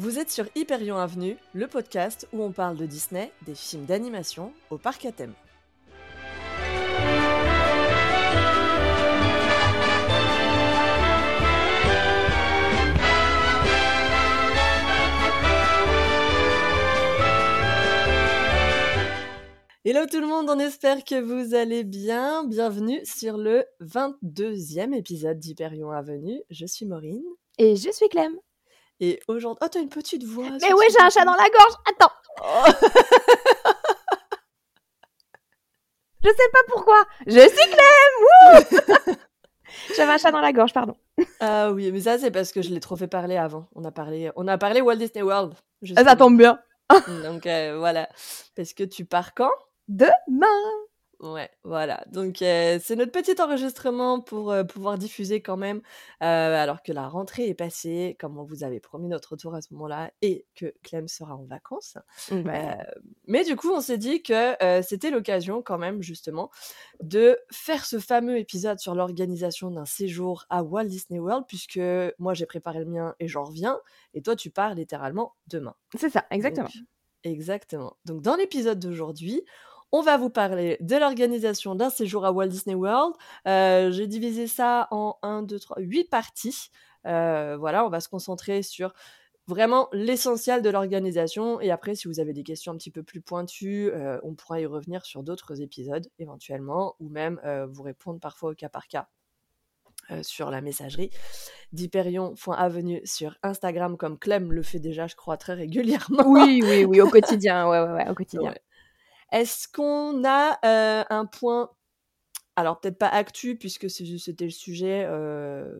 Vous êtes sur Hyperion Avenue, le podcast où on parle de Disney, des films d'animation au parc à thème. Hello tout le monde, on espère que vous allez bien. Bienvenue sur le 22e épisode d'Hyperion Avenue. Je suis Maureen. Et je suis Clem. Et aujourd'hui... Oh, t'as une petite voix. Mais oui, j'ai un chat dans la gorge. Attends. Oh. je sais pas pourquoi. Je suis Clem. J'avais un chat dans la gorge, pardon. Ah oui, mais ça c'est parce que je l'ai trop fait parler avant. On a parlé, on a parlé Walt Disney World. Ça tombe bien. Donc euh, voilà. Parce que tu pars quand? Demain. Ouais, voilà. Donc euh, c'est notre petit enregistrement pour euh, pouvoir diffuser quand même, euh, alors que la rentrée est passée, comme on vous avait promis notre retour à ce moment-là, et que Clem sera en vacances. mais du coup, on s'est dit que c'était l'occasion quand même justement de faire ce fameux épisode sur l'organisation d'un séjour à Walt Disney World, puisque moi j'ai préparé le mien et j'en reviens, et toi tu pars littéralement demain. C'est ça, exactement. exactement. Donc dans l'épisode d'aujourd'hui, on va vous parler de l'organisation d'un séjour à Walt Disney World. Euh, j'ai divisé ça en 1, 2, 3, 8 parties. Euh, voilà, on va se concentrer sur vraiment l'essentiel de l'organisation. Et après, si vous avez des questions un petit peu plus pointues, euh, on pourra y revenir sur d'autres épisodes éventuellement, ou même vous répondre parfois au cas par cas. sur la messagerie d'Hyperion.avenue sur Instagram, comme Clem le fait déjà, je crois, très régulièrement. Oui, oui, oui, au quotidien, ouais, ouais, ouais au quotidien. Est-ce qu'on a euh, un point alors peut-être pas actu puisque c'était le sujet euh,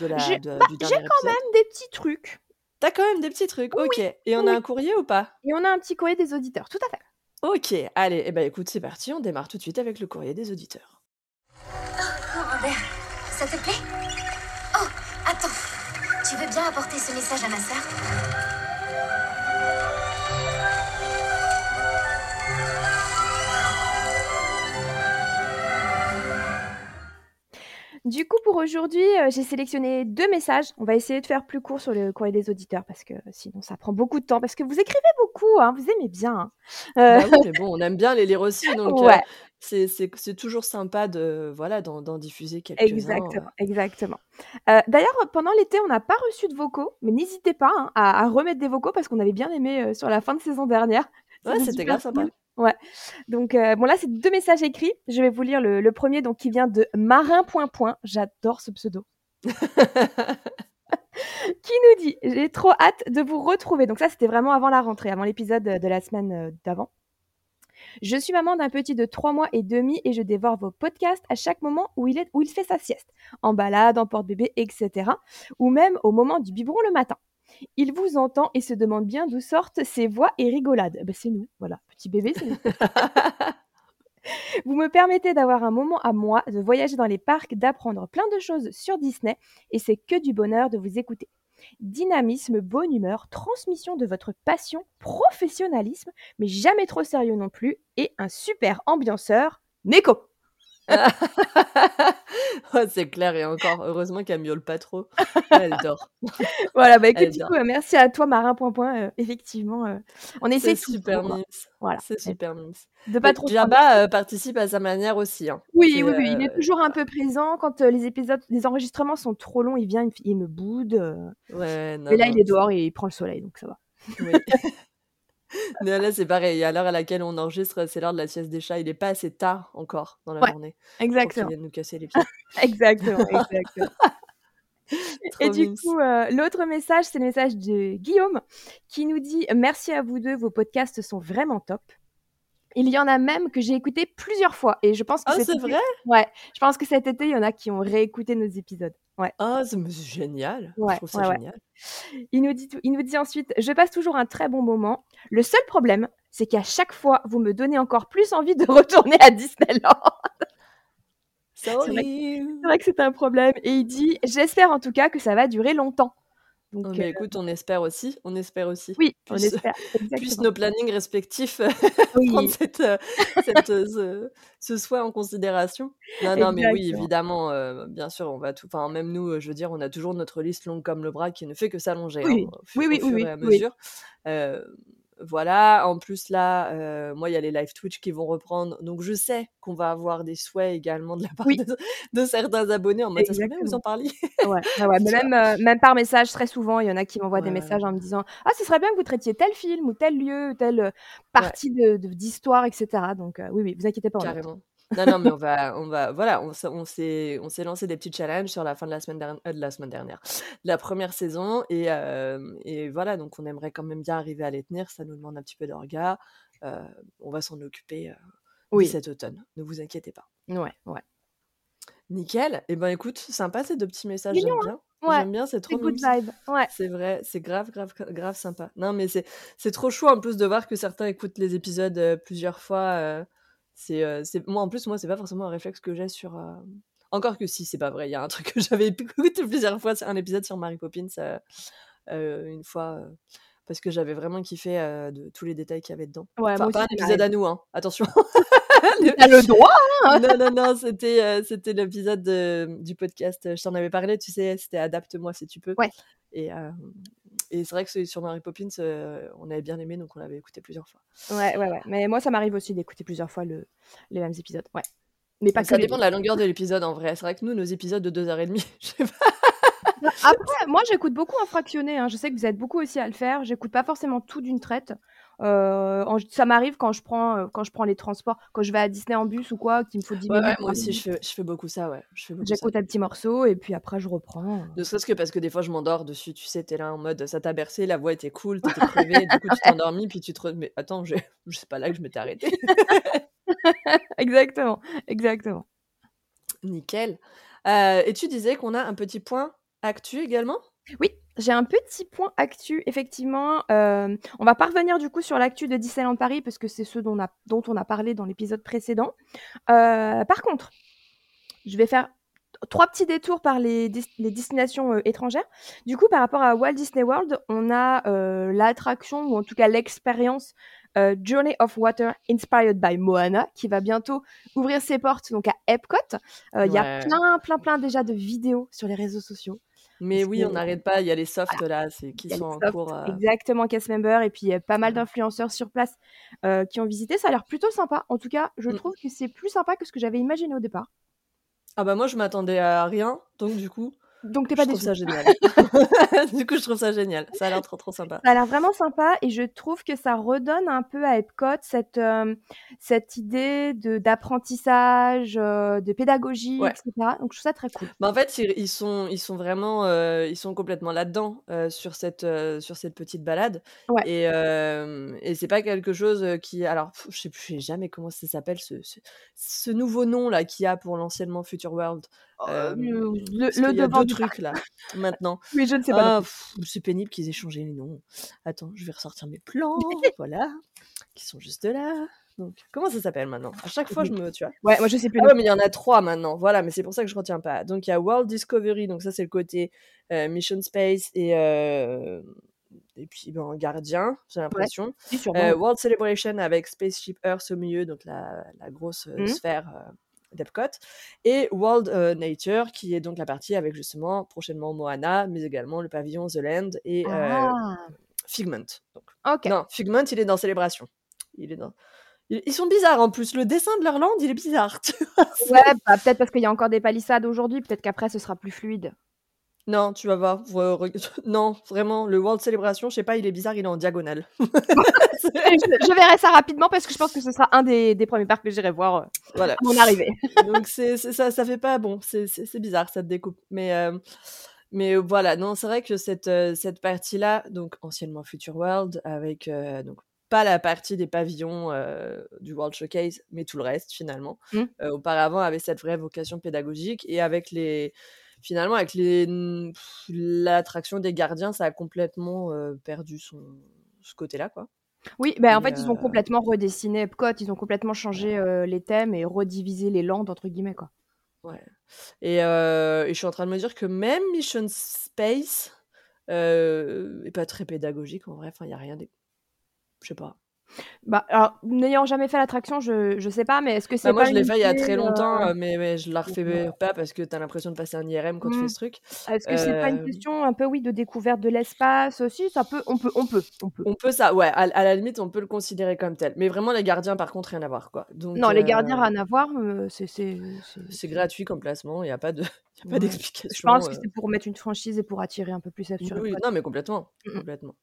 de la j'ai, de, bah, quand même des petits trucs. T'as quand même des petits trucs, ok. Et on a un courrier ou pas? Et on a un petit courrier des auditeurs, tout à fait. Ok, allez, eh ben, écoute, c'est parti, on démarre tout de suite avec le courrier des auditeurs. Oh, Robert, ça te plaît? Oh, attends, tu veux bien apporter ce message à ma sœur? Du coup, pour aujourd'hui, euh, j'ai sélectionné deux messages. On va essayer de faire plus court sur le courrier des auditeurs parce que sinon ça prend beaucoup de temps. Parce que vous écrivez beaucoup, hein, vous aimez bien. Hein. Euh, bah mais bon, on aime bien les lire aussi, donc euh, c'est toujours sympa de voilà d'en diffuser quelques-uns. Exactement, exactement. D'ailleurs, pendant l'été, on n'a pas reçu de vocaux, mais n'hésitez pas hein, à, remettre des vocaux parce qu'on avait bien aimé sur la fin de saison dernière. Ouais, c'était grave sympa. Ouais. Donc, euh, bon, là, c'est deux messages écrits. Je vais vous lire le, premier, donc, qui vient de Marin Point Point. J'adore ce pseudo. qui nous dit J'ai trop hâte de vous retrouver. Donc, ça, c'était vraiment avant la rentrée, avant l'épisode de la semaine euh, d'avant. Je suis maman d'un petit de trois mois et demi et je dévore vos podcasts à chaque moment où il, est, où il fait sa sieste, en balade, en porte-bébé, etc. Ou même au moment du biberon le matin. Il vous entend et se demande bien d'où sortent ces voix et rigolades. Ben, c'est nous, voilà, petit bébé, c'est nous. Vous me permettez d'avoir un moment à moi, de voyager dans les parcs, d'apprendre plein de choses sur Disney, et c'est que du bonheur de vous écouter. Dynamisme, bonne humeur, transmission de votre passion, professionnalisme, mais jamais trop sérieux non plus, et un super ambianceur, Neko. c'est clair et encore, heureusement qu'elle miaule pas trop. Elle dort. voilà, bah écoute, du coup, merci à toi, Marin Point Point. Euh, effectivement, euh, on essaie C'est super mimes. Voilà. C'est super mimes. De pas trop. Jabba euh, participe à sa manière aussi. Hein. Oui, oui, oui, il est toujours un peu présent. Quand les épisodes, les enregistrements sont trop longs, il vient, il, me boude. Ouais, non, et là, il est dehors et il prend le soleil, donc ça va. Oui. là, c'est pareil. À l'heure à laquelle on enregistre, c'est l'heure de la sieste des chats. Il n'est pas assez tard encore dans la journée. Exactement. Pour nous casser les pieds. exactement, exactement. Et du coup, euh, l'autre message, c'est le message de Guillaume qui nous dit Merci à vous deux, vos podcasts sont vraiment top. Il y en a même que j'ai écouté plusieurs fois et je pense que oh, c'est vrai? Ouais, je pense que cet été, il y en a qui ont réécouté nos épisodes. Ouais. Oh, c'est génial. je trouve ça génial. Il nous, dit, il nous dit ensuite Je passe toujours un très bon moment. Le seul problème, c'est qu'à chaque fois, vous me donnez encore plus envie de retourner à Disneyland. C'est vrai, vrai, que c'est un problème. Et il dit J'espère en tout cas que ça va durer longtemps. Donc, Oh, mais euh, écoute, on espère aussi, on espère aussi. oui, on espère. puisse nos plannings respectifs Oui, prendre cette, euh, cette, euh, ce, ce souhait en considération. Non, non, mais oui, évidemment, euh, bien sûr, on va tout. Enfin, même nous, je veux dire, on a toujours notre liste longue comme le bras qui ne fait que s'allonger hein, Oui, au, oui, au oui, oui, fur oui, et à oui. mesure. Euh, voilà, en plus là, euh, moi il y a les live Twitch qui vont reprendre, donc je sais qu'on va avoir des souhaits également de la part Oui, de, de certains abonnés en mode ça serait bien que vous en parliez. Ouais, ouais, ouais, mais Tu vois? même, euh, même par message, très souvent, il y en a qui m'envoient des messages en me disant Ah, ce serait bien que vous traitiez tel film ou tel lieu, ou telle euh, partie de, de- d'histoire, etc. Donc, euh, oui, oui, vous inquiétez pas. Carrément. Non, non, mais on va, on va, voilà, on, s'est- on s'est, on s'est lancé des petits challenges sur la fin de la semaine dernière, de la semaine dernière, de la première saison, et, euh, et voilà, donc on aimerait quand même bien arriver à les tenir. Ça nous demande un petit peu d'orga. Euh, on va s'en occuper euh, dès Oui, cet automne. Ne vous inquiétez pas. ouais, ouais. Nickel. Et ben écoute, sympa ces deux petits messages, Mignon, j'aime hein? bien. Ouais, J'aime bien, c'est c'est trop good mimi. vibe. Ouais, C'est vrai, c'est grave, grave, grave sympa. Non, mais c'est, c'est trop chou en plus de voir que certains écoutent les épisodes euh, plusieurs fois. euh, c'est, euh, c'est, moi en plus, moi, c'est pas forcément un réflexe que j'ai sur. euh, Encore que si, c'est pas vrai. Il y a un truc que j'avais écouté plusieurs fois, c'est un épisode sur Mary Poppins euh, une fois. parce que j'avais vraiment kiffé euh, de tous les détails qu'il y avait dedans. ouais, Enfin, pas un épisode à nous, hein. Attention. T'as le droit, hein non, non, non, c'était euh, c'était l'épisode de- du podcast. Je t'en avais parlé, tu sais, c'était Adapte-moi si tu peux. Ouais, Et, euh, et c'est vrai que celui sur Mary Poppins, euh, on avait bien aimé, donc on l'avait écouté plusieurs fois. ouais, ouais, ouais. Mais moi, ça m'arrive aussi d'écouter plusieurs fois le, les mêmes épisodes. Ouais. Mais pas que ça dépend de la longueur de l'épisode en vrai. C'est vrai que nous, nos épisodes de 2h30, je sais pas. Après, moi, j'écoute beaucoup en fractionné. hein. Je sais que vous êtes beaucoup aussi à le faire. J'écoute pas forcément tout d'une traite. Euh, en- ça m'arrive quand je prends euh, quand je prends les transports, quand je vais à Disney en bus ou quoi, qu'il me faut 10 Ouais, ouais, minutes. moi aussi, je fais, je fais beaucoup ça, ouais. J'écoute un petit morceau et puis après je reprends. Ne serait-ce que parce que des fois, je m'endors dessus, tu sais, t'es là en mode, ça t'a bercé, la voix était cool, t'étais crevé, du coup, tu t'es endormi, puis tu te... re- Mais attends, je... je sais pas là que je m'étais arrêtée. exactement, exactement. Nickel. Euh, et tu disais qu'on a un petit point actu également? Oui, j'ai un petit point actu, effectivement. Euh, on va pas revenir du coup sur l'actu de Disneyland Paris parce que c'est ce dont on a, dont on a parlé dans l'épisode précédent. Euh, par contre, je vais faire trois petits détours par les, des- les destinations euh, étrangères. Du coup, par rapport à Walt Disney World, on a euh, l'attraction, ou en tout cas l'expérience euh, Journey of Water Inspired by Moana, qui va bientôt ouvrir ses portes donc à Epcot. Euh, Il y a plein, plein, plein déjà de vidéos sur les réseaux sociaux. Mais oui, on n'arrête pas, il y a les softs là, c'est qui sont en cours. euh, Exactement, cast member, et puis il y a pas mal d'influenceurs sur place euh, qui ont visité. Ça a l'air plutôt sympa. En tout cas, je Mm. trouve que c'est plus sympa que ce que j'avais imaginé au départ. Ah bah moi, je m'attendais à rien, donc du coup, Donc t'es je pas trouve déçu. ça génial. du coup, je trouve ça génial. Ça a l'air trop trop sympa. Ça a l'air vraiment sympa et je trouve que ça redonne un peu à Epcot cette, euh, cette idée de d'apprentissage, euh, de pédagogie, Ouais. etc. Donc je trouve ça très cool. Bah, en fait, ils ils sont, ils sont vraiment, euh, ils sont complètement là-dedans sur cette, sur cette petite balade. Ouais. Et, et c'est pas quelque chose qui, alors, pff, je sais plus je sais jamais comment ça s'appelle ce, ce, ce nouveau nom là qu'il y a pour l'anciennement Future World. Euh, Euh, le le devant du trucs là maintenant. Oui, je ne sais pas. Ah, c'est pénible qu'ils aient changé les noms. Attends, je vais ressortir mes plans, voilà, qui sont juste là. Donc, comment ça s'appelle maintenant? À chaque fois, je me, tu vois. Ouais, moi je sais plus. Ah ouais, mais il y en a trois maintenant. Voilà, mais c'est pour ça que je retiens pas. Donc il y a World Discovery, donc ça c'est le côté euh, Mission Space et euh, et puis ben, Gardien, j'ai l'impression. Euh, World Celebration avec Spaceship Earth au milieu, donc la, la grosse Mhm. sphère d'Epcot. Et World euh, Nature, qui est donc la partie avec justement prochainement Moana, mais également le pavillon The Land et euh, Ah, Figment. Donc. Non, Figment, il est dans Célébration. Il est dans. Ils sont bizarres en plus. Le dessin de leur land, il est bizarre. tu vois, c'est- Ouais, bah, peut-être parce qu'il y a encore des palissades aujourd'hui, peut-être qu'après ce sera plus fluide. Non, tu vas voir. Non, vraiment, le World Celebration, je sais pas, il est bizarre, il est en diagonale. Je, je verrai ça rapidement parce que je pense que ce sera un des, des premiers parcs que j'irai voir euh, voilà. à mon arrivée. Donc c'est ça, ça fait pas bon. C'est bizarre cette découpe. Mais euh, mais voilà, non, c'est vrai que cette euh, cette partie-là, donc anciennement Future World, avec euh, donc pas la partie des pavillons euh, du World Showcase, mais tout le reste finalement. Mm. Euh, auparavant, avait cette vraie vocation pédagogique et avec les finalement avec les l'attraction des gardiens, ça a complètement euh, perdu son ce côté-là quoi. Oui, bah, en Et, fait, ils ont euh, complètement redessiné Epcot, ils ont complètement changé euh, les thèmes et redivisé les landes, entre guillemets, quoi. Ouais. Et, euh, et je suis en train de me dire que même Mission Space, euh, pas très pédagogique en vrai. Enfin, il y a rien. Des... Je sais pas. Bah, alors, n'ayant jamais fait l'attraction, je, je sais pas, mais est-ce que c'est Bah, moi, pas je l'ai fait il y a très longtemps, euh, euh, mais, mais je la refais Ouais. pas parce que tu as l'impression de passer un IRM quand tu fais ce truc. Est-ce que c'est pas une Euh, question un peu, oui, de découverte de l'espace aussi? Ça peut, on peut, on peut, on peut. On peut ça, ouais, à, à la limite, on peut le considérer comme tel. Mais vraiment, les gardiens, par contre, rien à voir, quoi. Donc, Non, les gardiens, euh, rien à voir. euh, c'est- c'est gratuit comme placement, il n'y a pas de- a pas Ouais. d'explication. Je pense que euh. c'est pour mettre une franchise et pour attirer un peu plus Oui, sur oui, code. non, mais complètement, Mm, mm. complètement.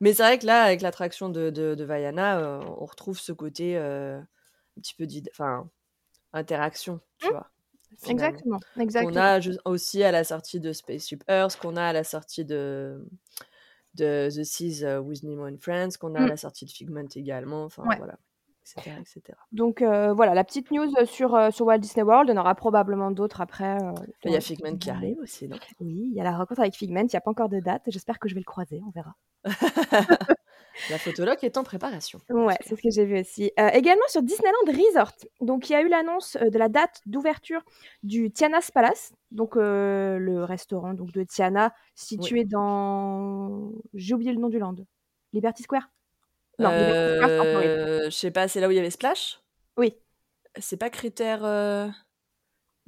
Mais c'est vrai que là, avec l'attraction de, de, de Vaiana, euh, on retrouve ce côté euh, un petit peu enfin, interaction, tu Mm. vois, finalement. Exactement, Qu'on exactement. a ju- aussi à la sortie de Spaceship Earth, qu'on a à la sortie de, de The Seas with Nemo and Friends, qu'on a à Mm. la sortie de Figment également, enfin Ouais. voilà, etc. etc. Donc euh, voilà, la petite news sur, euh, sur Walt Disney World. Il y en aura probablement d'autres après. euh, Il y a Figment qui arrive aussi, non Oui, il y a la rencontre avec Figment. Il n'y a pas encore de date. J'espère que je vais le croiser. On verra. La photologue est en préparation. Ouais, c'est ce que j'ai vu aussi. Également sur Disneyland Resort. Donc, il y a eu l'annonce de la date d'ouverture du Tiana's Palace, donc le restaurant donc de Tiana situé dans. J'ai oublié le nom du land. Liberty Square. Non, en Floride. Euh, je sais pas, c'est là où il y avait Splash? Oui. C'est pas critère. euh,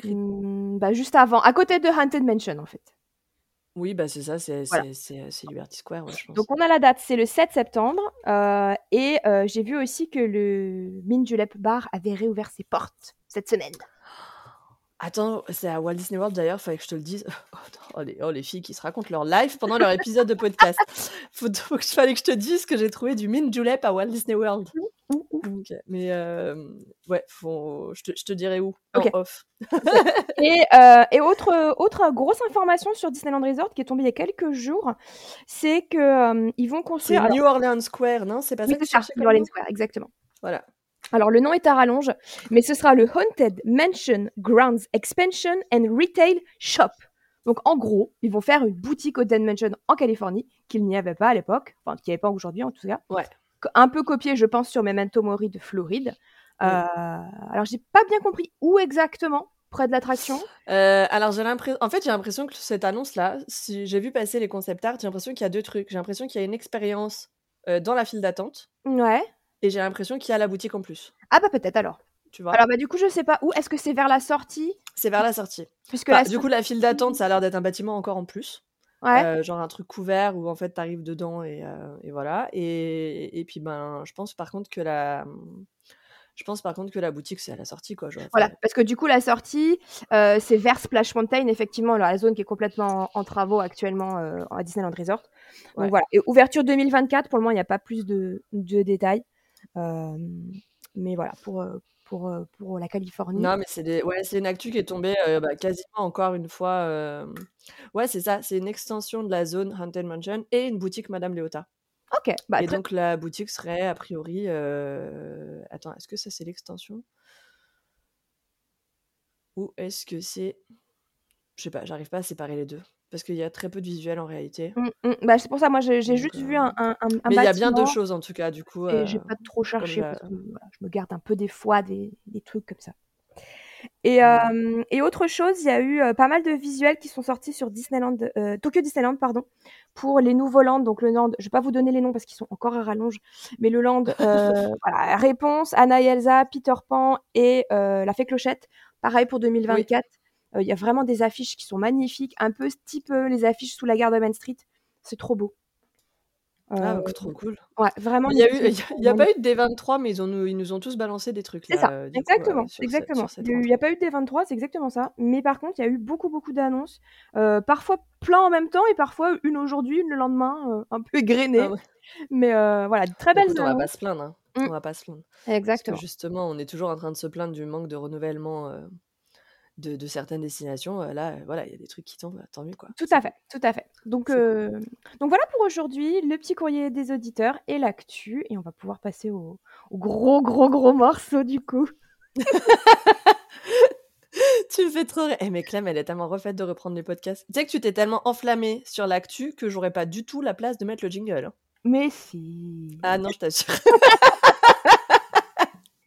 Hmm, bah, juste avant, à côté de Haunted Mansion en fait. Oui, bah c'est ça, c'est Voilà. c'est- c'est- c'est Liberty Square, ouais, je pense. Donc on a la date, c'est le 7 septembre. euh, et euh, j'ai vu aussi que le Min Julep Bar avait réouvert ses portes cette semaine. Attends, c'est à Walt Disney World d'ailleurs, fallait que je te le dise. Oh, les, oh, les filles qui se racontent leur life pendant leur épisode de podcast. Faut, faut que, fallait que je te dise que j'ai trouvé du mint julep à Walt Disney World. Ok, Mais euh, ouais, faut, je, te, je te dirai où en Ok. off. Et, euh, et autre, autre grosse information sur Disneyland Resort qui est tombée il y a quelques jours, c'est que euh, ils vont C'est construire. alors- New Orleans Square, non C'est pas oui, ça que c'est ça, New Orleans Square, exactement. Voilà. Alors le nom est à rallonge, mais ce sera le Haunted Mansion Grounds Expansion and Retail Shop. Donc en gros, ils vont faire une boutique Haunted Mansion en Californie qu'il n'y avait pas à l'époque, enfin qu'il n'y avait pas aujourd'hui en tout cas. Ouais. Un peu copié, je pense, sur Memento Mori de Floride. Euh, alors j'ai pas bien compris où exactement près de l'attraction. Euh, alors j'ai l'impression, en fait j'ai l'impression que cette annonce-là, si j'ai vu passer les concept art, j'ai l'impression qu'il y a deux trucs. J'ai l'impression qu'il y a une expérience euh, dans la file d'attente Ouais. Et j'ai l'impression qu'il y a la boutique en plus. Ah bah peut-être alors. Tu vois? Alors bah du coup je sais pas où. Est-ce que c'est vers la sortie? C'est vers la sortie. Puisque Enfin, la du sortie- coup, la file d'attente, ça a l'air d'être un bâtiment encore en plus. Ouais. Euh, genre un truc couvert où en fait t'arrives dedans et, euh, et voilà. Et, et puis ben, je pense par contre que la, je pense par contre que la boutique c'est à la sortie quoi. genre, Voilà, parce que du coup, la sortie, euh, c'est vers Splash Mountain, effectivement, alors, la zone qui est complètement en, en travaux actuellement euh, à Disneyland Resort. Donc Ouais. voilà, et ouverture 2024, pour le moment, il n'y a pas plus de, de détails. Mais voilà, pour, pour, pour la Californie. Non, mais c'est des... ouais, une actu qui est tombée euh, bah, quasiment encore une fois. euh, Ouais, c'est ça, c'est une extension de la zone Haunted Mansion et une boutique Madame Léota. Ok, bah, et très- donc la boutique serait a priori. euh, Attends, est-ce que ça c'est l'extension? Ou est-ce que c'est. Je sais pas, j'arrive pas à séparer les deux. Parce qu'il y a très peu de visuels en réalité. Mm, mm, bah, c'est pour ça, moi, j'ai juste euh, vu un, un, Mais il y a bien deux choses en tout cas, du coup. Et j'ai euh, pas trop cherché la- parce que voilà, je me garde un peu des fois des, des trucs comme ça. Et, Ouais. euh, et autre chose, il y a eu euh, pas mal de visuels qui sont sortis sur Disneyland, euh, Tokyo Disneyland, pardon, pour les nouveaux lands. Donc le land, je vais pas vous donner les noms parce qu'ils sont encore à rallonge, mais le land, voilà, réponse, Anna et Elsa, Peter Pan et la Fée Clochette. Pareil pour 2024. Euh, Il y a vraiment des affiches qui sont magnifiques, un peu type euh, les affiches sous la gare de Main Street. C'est trop beau. Ah, Euh, trop cool. ouais, vraiment. Il y a, eu, y a- y pas eu de D23, mais ils, ont, ils nous ont tous balancé des trucs. C'est ça, euh, coup, exactement, euh, exactement. cette Il n'y a, pas eu de D23, c'est exactement ça. Mais par contre, il y a eu beaucoup, beaucoup d'annonces. Euh, parfois plein en même temps et parfois une aujourd'hui, une le lendemain, euh, un peu égrenées. Ah ouais. Mais euh, voilà, de très belles Écoute, on va pas annonces. se plaindre. hein. Mm. On va pas se plaindre. Parce Exactement. que justement, on est toujours en train de se plaindre du manque de renouvellement euh, de, de certaines destinations. Euh, là, voilà, il y a des trucs qui tombent, tant mieux quoi. Tout à fait, tout à fait. Donc, cool. euh, donc voilà pour aujourd'hui, le petit courrier des auditeurs et l'actu. Et on va pouvoir passer au, au gros, gros, gros morceau du coup. tu me fais trop rire. Eh, mais Clem, elle est tellement refaite de reprendre les podcasts. Tu sais que tu t'es tellement enflammée sur l'actu que j'aurais pas du tout la place de mettre le jingle. hein. Mais si. Ah non, je t'assure.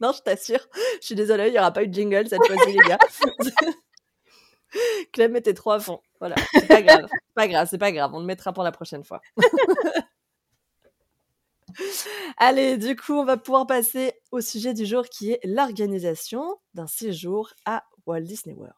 non, je t'assure. Je suis désolée, il n'y aura pas eu de jingle cette fois-ci, les gars. Clem était trop à fond. Voilà, c'est pas grave. C'est pas grave, c'est pas grave. On le mettra pour la prochaine fois. Allez, du coup, on va pouvoir passer au sujet du jour qui est l'organisation d'un séjour à Walt Disney World.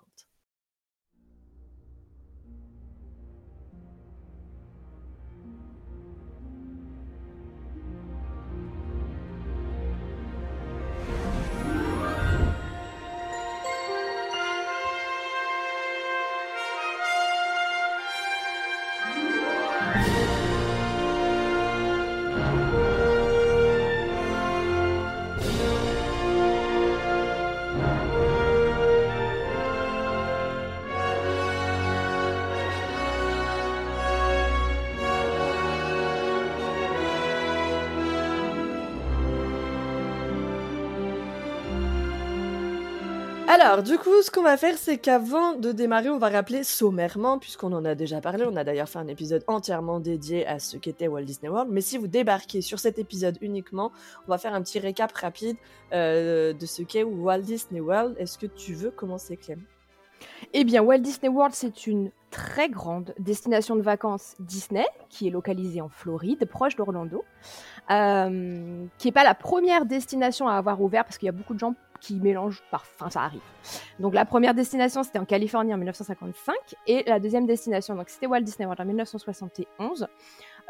Alors, du coup, ce qu'on va faire, c'est qu'avant de démarrer, on va rappeler sommairement, puisqu'on en a déjà parlé, on a d'ailleurs fait un épisode entièrement dédié à ce qu'était Walt Disney World, mais si vous débarquez sur cet épisode uniquement, on va faire un petit récap rapide euh, de ce qu'est Walt Disney World. Est-ce que tu veux commencer, Clem? Eh bien, Walt Disney World, c'est une très grande destination de vacances Disney, qui est localisée en Floride, proche d'Orlando, euh, qui n'est pas la première destination à avoir ouvert, parce qu'il y a beaucoup de gens qui mélangent par... Ça arrive. Donc la première destination, c'était en Californie en 1955, et la deuxième destination, donc c'était Walt Disney World en 1971,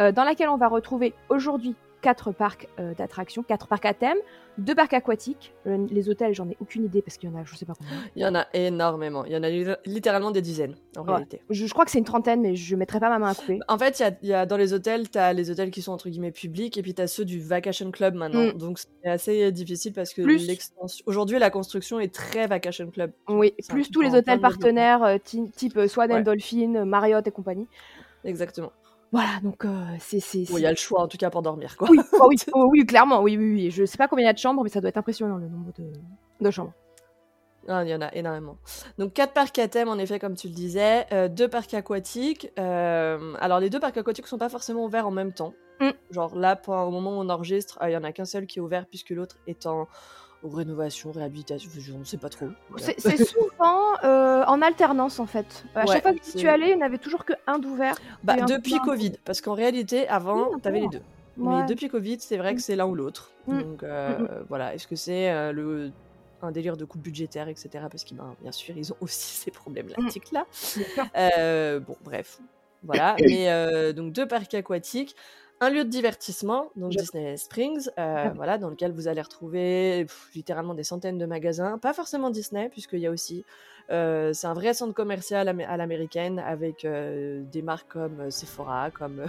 euh, dans laquelle on va retrouver aujourd'hui quatre parcs euh, d'attractions, quatre parcs à thème, deux parcs aquatiques. Euh, les hôtels, j'en ai aucune idée parce qu'il y en a, je sais pas combien. Il y en a énormément. Il y en a littéralement des dizaines en réalité. Je, crois que c'est une trentaine, mais je mettrai pas ma main à couper. En fait, il y a, y a, dans les hôtels, tu as les hôtels qui sont entre guillemets publics et puis tu as ceux du Vacation Club maintenant. Mm. Donc c'est assez difficile parce que aujourd'hui, la construction est très Vacation Club. Oui, plus tous les hôtels partenaires euh, type Swan and Dolphin, Marriott et compagnie. Exactement. Voilà, donc euh, c'est. Il y a le choix en tout cas pour dormir, quoi. Oui, oh, oui, oh, oui, clairement, oui, oui, oui. Je sais pas combien il y a de chambres, mais ça doit être impressionnant le nombre de, de chambres. Ah, il y en a énormément. Donc quatre parcs à thème, en effet, comme tu le disais, euh, deux parcs aquatiques. Euh, alors les deux parcs aquatiques sont pas forcément ouverts en même temps. Mm. Genre là, pour, au moment où on enregistre, il y en a qu'un seul qui est ouvert puisque l'autre est en rénovation, réhabilitation, je ne sais pas trop. C'est souvent euh, en alternance en fait. À chaque fois que tu allais, il n'y en avait toujours que un d'ouvert. Bah, depuis Covid, parce qu'en réalité, avant, tu avais les deux. Mais depuis Covid, c'est vrai que mm. c'est l'un ou l'autre. Mm. Donc euh, mm, voilà, est-ce que c'est euh, le un délire de coupe budgétaire, etc. Parce qu'ils, ben, bien sûr, ils ont aussi ces problématiques-là. bon, bref, voilà. Mais donc deux parcs aquatiques un lieu de divertissement, donc Disney Springs, euh, voilà, dans lequel vous allez retrouver littéralement des centaines de magasins. Pas forcément Disney, puisqu'il y a aussi. Euh, c'est un vrai centre commercial à l'américaine avec euh, des marques comme Sephora, comme,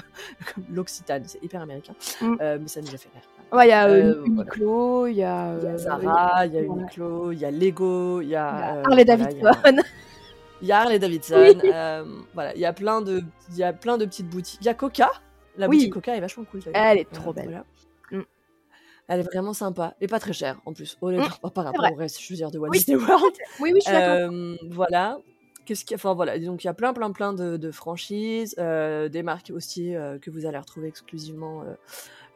l'Occitane, c'est hyper américain, mm. mais ça nous a fait rire. il y a Uniqlo, il y a, Zara, il y a Uniqlo, il y a Lego, il y a Harley Davidson. Il y a Harley Davidson, voilà, il y a plein de, il y a plein de petites boutiques. Il y a Coca, la oui. boutique Coca est vachement cool. Elle est trop belle. Mm. Elle est vraiment sympa et pas très chère en plus. Mm. par rapport au reste, je veux dire, de Walt Disney World. Oui, oui, je suis euh, Voilà. Qu'est-ce qu'il Enfin voilà, donc il y a plein, plein, plein de, franchises, euh, des marques aussi euh, que vous allez retrouver exclusivement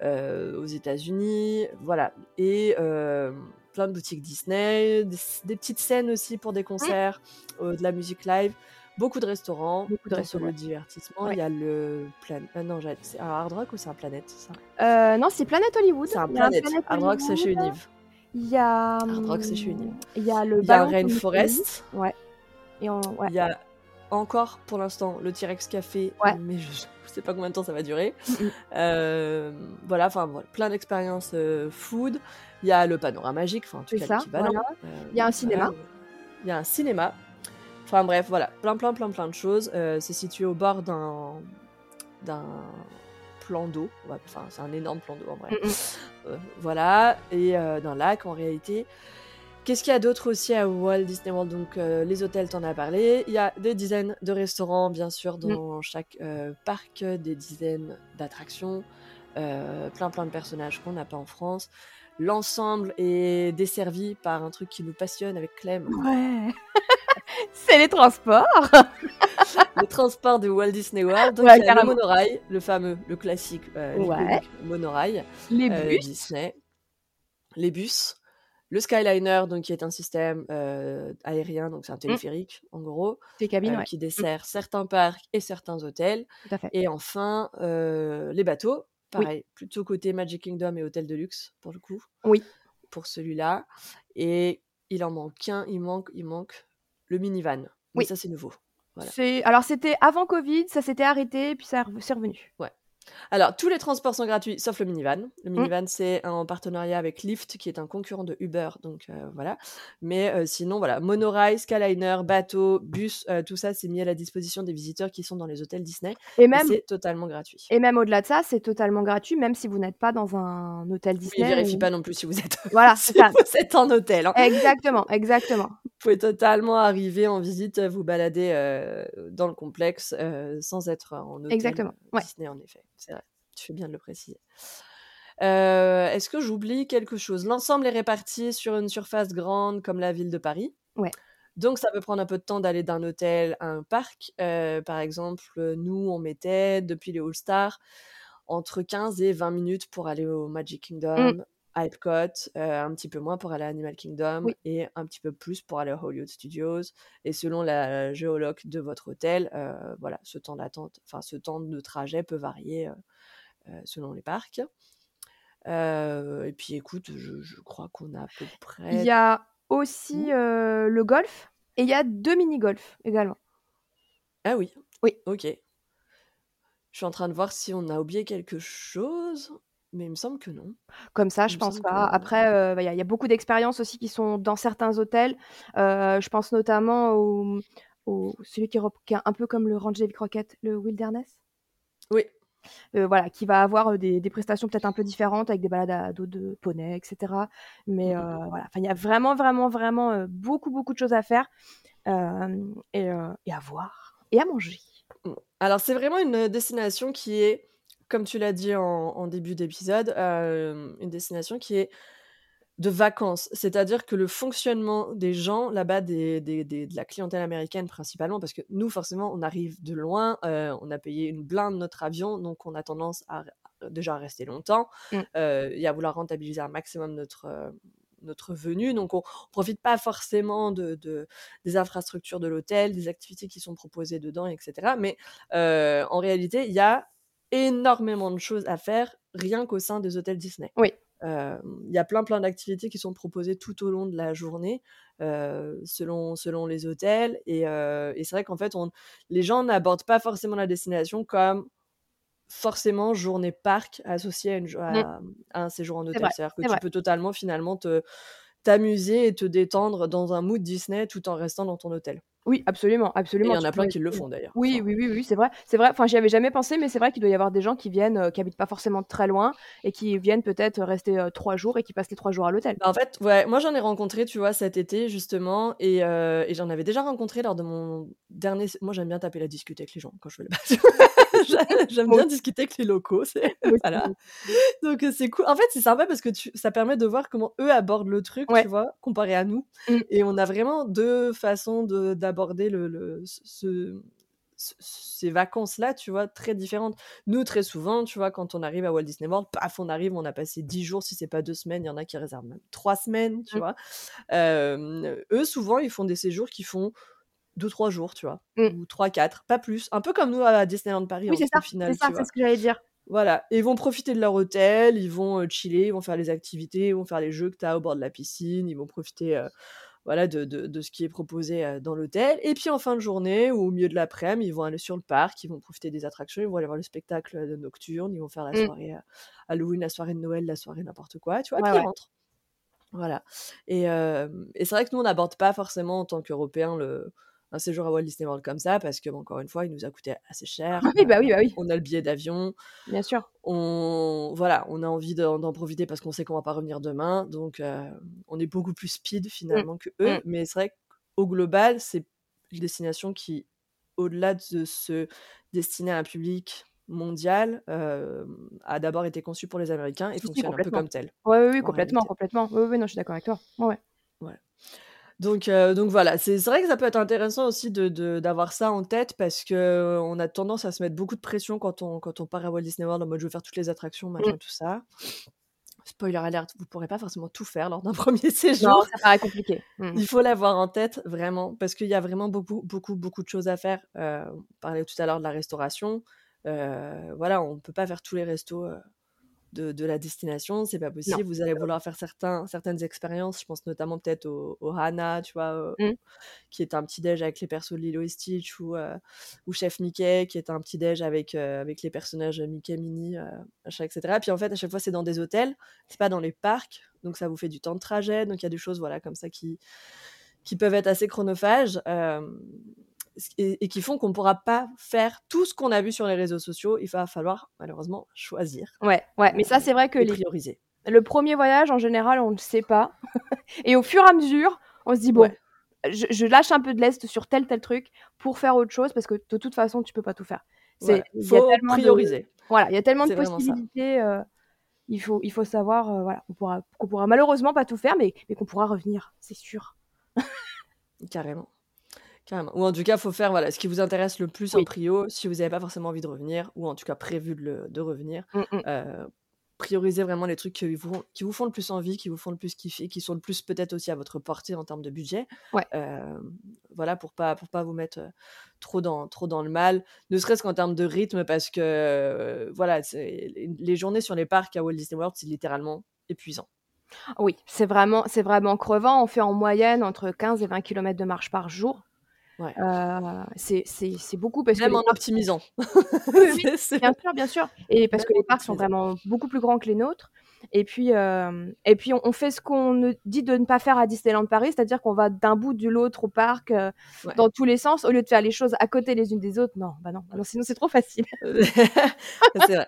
aux États-Unis, voilà, et plein de boutiques Disney, des, petites scènes aussi pour des concerts, de la musique live. Beaucoup de restaurants, beaucoup de restaurants de divertissement. Il y a le plan... Euh, non, c'est un Hard Rock ou c'est un Planète ça? Euh, Non, c'est Planète Hollywood. C'est un Planète. Hard Rock, c'est chez Univ. Il y a. Hard Rock, c'est chez Univ. Il y a le. Il y a Rainforest. Ouais. Et Il y a encore pour l'instant le T-Rex Café, ouais. mais je, ne sais pas combien de temps ça va durer. euh, voilà, enfin voilà, plein d'expériences euh, food. Il y a le panorama magique, enfin en tout cas l'équivalent. Voilà. il y a un cinéma. Il y a un cinéma Enfin bref, voilà, plein, plein, plein, plein de choses. Euh, c'est situé au bord d'un d'un plan d'eau. Enfin, c'est un énorme plan d'eau en vrai. Euh, voilà, et euh, d'un lac en réalité. Qu'est-ce qu'il y a d'autre aussi à Walt Disney World? Donc, les hôtels, t'en as parlé. Il y a des dizaines de restaurants, bien sûr, dans mm. chaque parc, des dizaines d'attractions, plein, plein de personnages qu'on n'a pas en France. L'ensemble est desservi par un truc qui nous passionne avec Clem. Ouais c'est les transports. le transport de Walt Disney World. Donc, il y a le monorail, le fameux, le classique euh, monorail. Les euh, bus. Disney. Les bus. le Skyliner, donc qui est un système euh, aérien, donc c'est un Mmh. téléphérique en gros, Des cabines, ouais. qui Mmh. dessert certains parcs et certains hôtels. Tout à fait. Et enfin, les bateaux, Oui. pareil, plutôt côté Magic Kingdom et hôtel de luxe pour le coup, Oui. pour celui-là. Et il en manque un, il manque, il manque le minivan. Mais Oui. ça c'est nouveau. Voilà. C'est alors c'était avant Covid, ça s'était arrêté, puis ça c'est revenu. Alors, tous les transports sont gratuits, sauf le minivan. Le Mmh. minivan, c'est en partenariat avec Lyft, qui est un concurrent de Uber, donc euh, voilà. Mais euh, sinon, voilà, monorail, Skyliner, bateau, bus, euh, tout ça, c'est mis à la disposition des visiteurs qui sont dans les hôtels Disney. Et même c'est totalement gratuit. et même au-delà de ça, c'est totalement gratuit, même si vous n'êtes pas dans un hôtel Oui, Disney. vérifie ou- pas non plus si vous êtes, Voilà, si c'est ça. vous êtes en hôtel. hein. Exactement, exactement. Vous pouvez totalement arriver en visite, vous balader dans le complexe sans être en hôtel Exactement, ouais. Disney, en effet. C'est vrai, tu fais bien de le préciser. Euh, Est-ce que j'oublie quelque chose? L'ensemble est réparti sur une surface grande comme la ville de Paris. Ouais. Donc ça peut prendre un peu de temps d'aller d'un hôtel à un parc. Euh, par exemple, nous, on mettait depuis les All-Stars entre 15 et 20 minutes pour aller au Magic Kingdom, à Epcot, euh, un petit peu moins pour aller à Animal Kingdom Oui. et un petit peu plus pour aller à Hollywood Studios. Et selon la géologue de votre hôtel, euh, voilà, ce temps d'attente, enfin ce temps de trajet peut varier euh, selon les parcs. Et puis écoute, je, je crois qu'on a à peu Il près. y a aussi le golf et il y a deux mini-golf également. Ah oui. Oui. Ok. Je suis en train de voir si on a oublié quelque chose, mais il me semble que non. Comme ça, Il je pense pas. que- Après, euh, bah, il y, a- il y a beaucoup d'expériences aussi qui sont dans certains hôtels. Euh, je pense notamment au, au- celui qui, est un peu comme le Ranch David Crockett, le Wilderness. Oui. Euh, voilà, qui va avoir des, des prestations peut-être un peu différentes avec des balades à dos de poney, etc. Mais euh, voilà, il y a vraiment, vraiment, vraiment beaucoup, beaucoup de choses à faire et, et à voir et à manger. Alors, c'est vraiment une destination qui est, comme tu l'as dit en, en début d'épisode, euh, une destination qui est de vacances. C'est-à-dire que le fonctionnement des gens là-bas, des, des- des- de la clientèle américaine principalement, parce que nous, forcément, on arrive de loin, euh, on a payé une blinde notre avion, donc on a tendance à à- déjà à rester longtemps Mm. euh, et à vouloir rentabiliser un maximum notre, euh, notre venue. Donc, on ne profite pas forcément de, de- des infrastructures de l'hôtel, des activités qui sont proposées dedans, etc. Mais euh, en réalité, il y a énormément de choses à faire rien qu'au sein des hôtels Disney. Oui. Euh, Il y a plein plein d'activités qui sont proposées tout au long de la journée euh, selon, selon les hôtels et, euh, et c'est vrai qu'en fait on, les gens n'abordent pas forcément la destination comme forcément journée parc associée à, une, jo- à- à un séjour en hôtel. C'est-à-dire que tu vrai. peux totalement finalement te t'amuser et te détendre dans un mood Disney tout en restant dans ton hôtel. Oui, absolument, absolument. il y en a plein qui le font d'ailleurs. Oui, oui, oui, oui, c'est vrai. C'est vrai. Enfin, j'y avais jamais pensé, mais c'est vrai qu'il doit y avoir des gens qui viennent, euh, qui habitent pas forcément très loin et qui viennent peut-être rester euh, trois jours et qui passent les trois jours à l'hôtel. Bah, en fait, ouais, moi j'en ai rencontré, tu vois, cet été justement, et, euh, et j'en avais déjà rencontré lors de mon dernier. Moi j'aime bien taper la discute avec les gens quand je fais le. j'aime bien discuter avec les locaux, voilà. Donc euh, c'est cool. En fait, c'est sympa parce que tu... ça permet de voir comment eux abordent le truc, Ouais. tu vois, comparé à nous. Mm. Et on a vraiment deux façons de d'aborder le, le- ce, ce- ces vacances-là, tu vois, très différentes. Nous, très souvent, tu vois, quand on arrive à Walt Disney World, paf, on arrive, on a passé dix jours, si c'est pas deux semaines, il y en a qui réservent même trois semaines, tu Mm. vois. Euh, eux, souvent, ils font des séjours qui font deux, trois jours, tu vois, Mm. ou trois, quatre, pas plus. Un peu comme nous à Disneyland Paris, Oui, en- c'est ça, au final, c'est ça, c'est ce que j'allais dire. Voilà, ils vont profiter de leur hôtel, ils vont euh, chiller, ils vont faire les activités, ils vont faire les jeux que tu as au bord de la piscine, ils vont profiter euh, voilà, de, de- de ce qui est proposé euh, dans l'hôtel. Et puis en fin de journée ou au milieu de l'après-midi, ils vont aller sur le parc, ils vont profiter des attractions, ils vont aller voir le spectacle de nocturne, ils vont faire la Mm. soirée Halloween, la soirée de Noël, la soirée n'importe quoi, tu vois, Ouais, puis ils rentrent. Voilà. Et, et c'est vrai que nous, on n'aborde pas forcément en tant qu'Européens le, un séjour à Walt Disney World comme ça, parce que, bon, encore une fois, il nous a coûté assez cher. Oui, bah oui, bah oui, on a le billet d'avion, bien sûr. on, voilà, on a envie d'en profiter parce qu'on sait qu'on va pas revenir demain, donc euh, on est beaucoup plus speed finalement que eux. Mm. Mais c'est vrai qu'au global, c'est une destination qui, au-delà de se destiner à un public mondial, euh, a d'abord été conçue pour les Américains et fonctionne un peu comme tel. Ouais, oui, oui, en complètement, réalité. complètement. Oui, oui, non, je suis d'accord avec toi. Ouais. Donc, euh, donc voilà, c'est vrai que ça peut être intéressant aussi de, d'avoir ça en tête parce que euh, on a tendance à se mettre beaucoup de pression quand on, quand on part à Walt Disney World en mode je veux faire toutes les attractions, machin, Mm. tout ça. spoiler alert, vous pourrez pas forcément tout faire lors d'un premier séjour. Non, ça paraît compliqué. Mmh. Il faut l'avoir en tête vraiment parce qu'il y a vraiment beaucoup, beaucoup, beaucoup de choses à faire. Euh, on parlait tout à l'heure de la restauration. Euh, voilà, on peut pas faire tous les restos de, de la destination, c'est pas possible. Vous allez vouloir faire certains, certaines expériences. Je pense notamment peut-être au, au Hana, tu vois, Mmh. qui est un petit déj avec les persos de Lilo et Stitch ou, euh, ou Chef Mickey, qui est un petit déj avec, euh, avec les personnages Mickey, Minnie, euh, machin, etc. Puis en fait, à chaque fois, c'est dans des hôtels, c'est pas dans les parcs, donc ça vous fait du temps de trajet. Donc il y a des choses, voilà, comme ça qui, qui peuvent être assez chronophages. Et, et qui font qu'on ne pourra pas faire tout ce qu'on a vu sur les réseaux sociaux. Il va falloir malheureusement choisir Ouais, ouais. Mais ça, c'est vrai que les- prioriser. le premier voyage, en général, on ne sait pas. et au fur et à mesure, on se dit, bon, Ouais. je, je lâche un peu de l'est sur tel, tel truc pour faire autre chose parce que de toute façon, tu peux pas tout faire. C'est- Voilà. il y a faut de- prioriser. Voilà, il y a tellement de possibilités. euh, il, faut, il faut savoir euh, voilà, qu'on pourra, qu'on pourra malheureusement pas tout faire, mais, mais qu'on pourra revenir, c'est sûr. Carrément. Carrément. Ou en tout cas, il faut faire voilà, ce qui vous intéresse le plus en Oui. prio, si vous n'avez pas forcément envie de revenir, ou en tout cas prévu de, le- de revenir. Mm, mm. Euh, priorisez vraiment les trucs qui vous, qui vous font le plus envie, qui vous font le plus kiffer, qui sont le plus peut-être aussi à votre portée en termes de budget. Ouais. Euh, voilà, pour pas, pour pas vous mettre euh, trop dans, trop dans le mal, ne serait-ce qu'en termes de rythme, parce que euh, voilà, c'est- les, les journées sur les parcs à Walt Disney World, c'est littéralement épuisant. Oui, c'est vraiment, c'est vraiment crevant. On fait en moyenne entre 15 et 20 km de marche par jour. Ouais. Euh, c'est c'est- c'est beaucoup parce Même que en parcs- optimisant. oui, Bien sûr, bien sûr. Et parce que les parcs sont vraiment beaucoup plus grands que les nôtres. Et puis, euh, et puis on, on fait ce qu'on ne- dit de ne pas faire à Disneyland Paris, c'est-à-dire qu'on va d'un bout de l'autre au parc, euh, Ouais. dans tous les sens, au lieu de faire les choses à côté les unes des autres. Non, bah non, bah non sinon c'est trop facile. c'est vrai.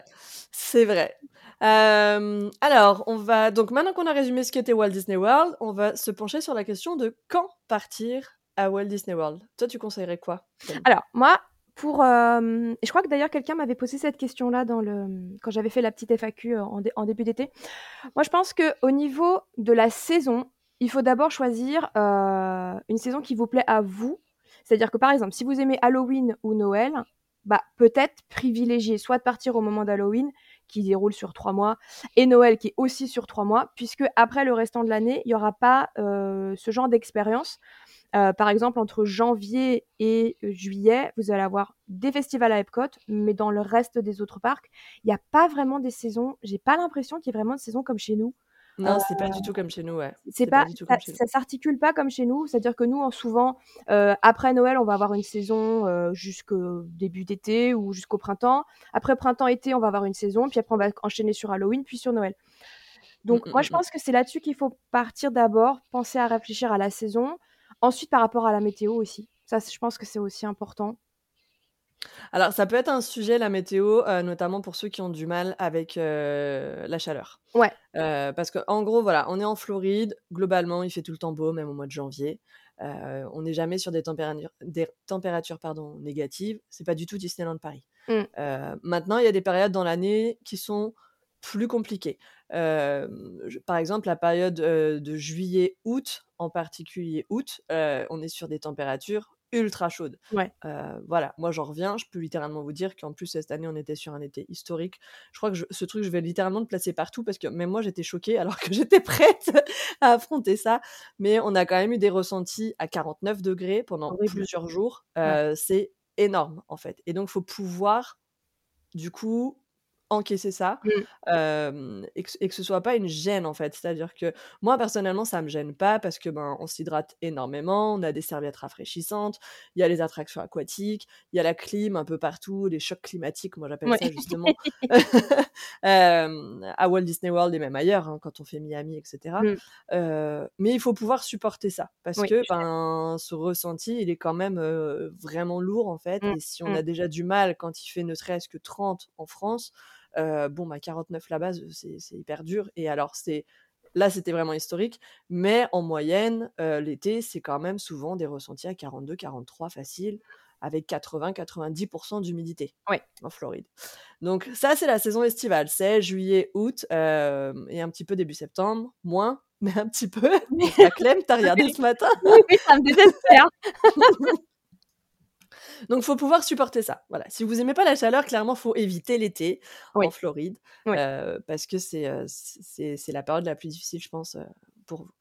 C'est vrai. Euh, alors, on va donc maintenant qu'on a résumé ce qu'était Walt Disney World, on va se pencher sur la question de quand partir à Walt Disney World. Toi, tu conseillerais quoi Alors, moi, pour. euh, je crois que d'ailleurs, quelqu'un m'avait posé cette question-là dans le... quand j'avais fait la petite FAQ euh, en, en début d'été. Moi, je pense qu'au niveau de la saison, il faut d'abord choisir euh, une saison qui vous plaît à vous. C'est-à-dire que, par exemple, si vous aimez Halloween ou Noël, bah, peut-être privilégier soit de partir au moment d'Halloween, qui déroule sur trois mois, et Noël, qui est aussi sur trois mois, puisque après le restant de l'année, il n'y aura pas ce genre d'expérience. Euh, par exemple, entre janvier et euh, juillet, vous allez avoir des festivals à Epcot, mais dans le reste des autres parcs, il n'y a pas vraiment des saisons. J'ai pas l'impression qu'il y ait vraiment de saisons comme chez nous. Non, c'est pas du tout comme chez nous, ouais. C'est pas, tout ça, ça s'articule pas comme chez nous. C'est-à-dire que nous, en souvent, euh, après Noël, on va avoir une saison euh, jusqu'au début d'été ou jusqu'au printemps. Après printemps-été, on va avoir une saison, puis après on va enchaîner sur Halloween, puis sur Noël. Donc Mm, moi, mm, je mm. pense que c'est là-dessus qu'il faut partir d'abord, penser à réfléchir à la saison. Ensuite, par rapport à la météo aussi. Ça, je pense que c'est aussi important. Alors, ça peut être un sujet, la météo, euh, notamment pour ceux qui ont du mal avec euh, la chaleur. Ouais. Euh, parce que, en gros, voilà, on est en Floride. Globalement, il fait tout le temps beau, même au mois de janvier. Euh, on n'est jamais sur des températures, des températures pardon, négatives. C'est pas du tout Disneyland Paris. Mm. Maintenant, il y a des périodes dans l'année qui sont plus compliquées. Je- par exemple, la période de juillet-août, en particulier août, euh, on est sur des températures ultra chaudes. Ouais. Euh, voilà, moi j'en reviens, je peux littéralement vous dire qu'en plus cette année on était sur un été historique. Je crois que je- ce truc je vais littéralement le placer partout parce que même moi j'étais choquée alors que j'étais prête à affronter ça. Mais on a quand même eu des ressentis à 49 degrés pendant plusieurs jours. Euh, C'est énorme en fait. Et donc faut pouvoir du coup encaisser ça Mm. euh, et, que, et que ce soit pas une gêne en fait. C'est-à-dire que moi personnellement ça me gêne pas parce que ben on s'hydrate énormément, on a des serviettes rafraîchissantes, il y a les attractions aquatiques, il y a la clim un peu partout, les chocs climatiques, moi j'appelle Ouais. ça justement euh, à Walt Disney World et même ailleurs hein, quand on fait Miami etc. Mm. Euh, mais il faut pouvoir supporter ça parce Oui, que ben ce ressenti il est quand même vraiment lourd en fait Mm, et si on a déjà du mal quand il fait ne serait-ce que 30 en France euh, bon, bah 49 là-bas, c'est c'est hyper dur. Et alors, c'est là, c'était vraiment historique. Mais en moyenne, euh, l'été, c'est quand même souvent des ressentis à 42, 43 facile, avec 80-90% d'humidité Ouais. en Floride. Donc, ça, c'est la saison estivale. C'est juillet, août euh, et un petit peu début septembre. Moins, mais un petit peu. La Clem, t'as regardé ce matin Oui, oui, ça me désespère. Donc, faut pouvoir supporter ça. Voilà. Si vous aimez pas la chaleur, clairement, faut éviter l'été Oui. en Floride, Oui. euh, parce que c'est euh, c'est c'est la période la plus difficile, je pense, euh, pour vous.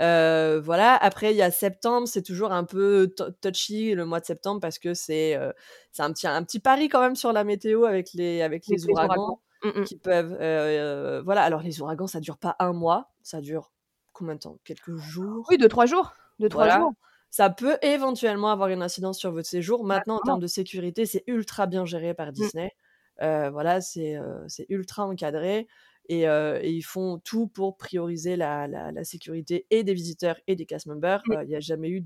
Euh, voilà. Après, il y a septembre, c'est toujours un peu tou- touchy le mois de septembre parce que c'est euh, c'est un petit un petit pari quand même sur la météo avec les avec les les ouragans ouragans. Mm, mm. qui peuvent. euh, voilà. Alors, les ouragans, ça dure pas un mois, ça dure combien de temps? Quelques jours? Oui, deux, trois jours. Deux, trois jours. Ça peut éventuellement avoir une incidence sur votre séjour. Maintenant, en termes de sécurité, c'est ultra bien géré par Disney. Euh, voilà, c'est euh, ultra encadré. Et, euh, et ils font tout pour prioriser la, la- la sécurité et des visiteurs et des cast members. Mm. Euh, Il n'y a jamais eu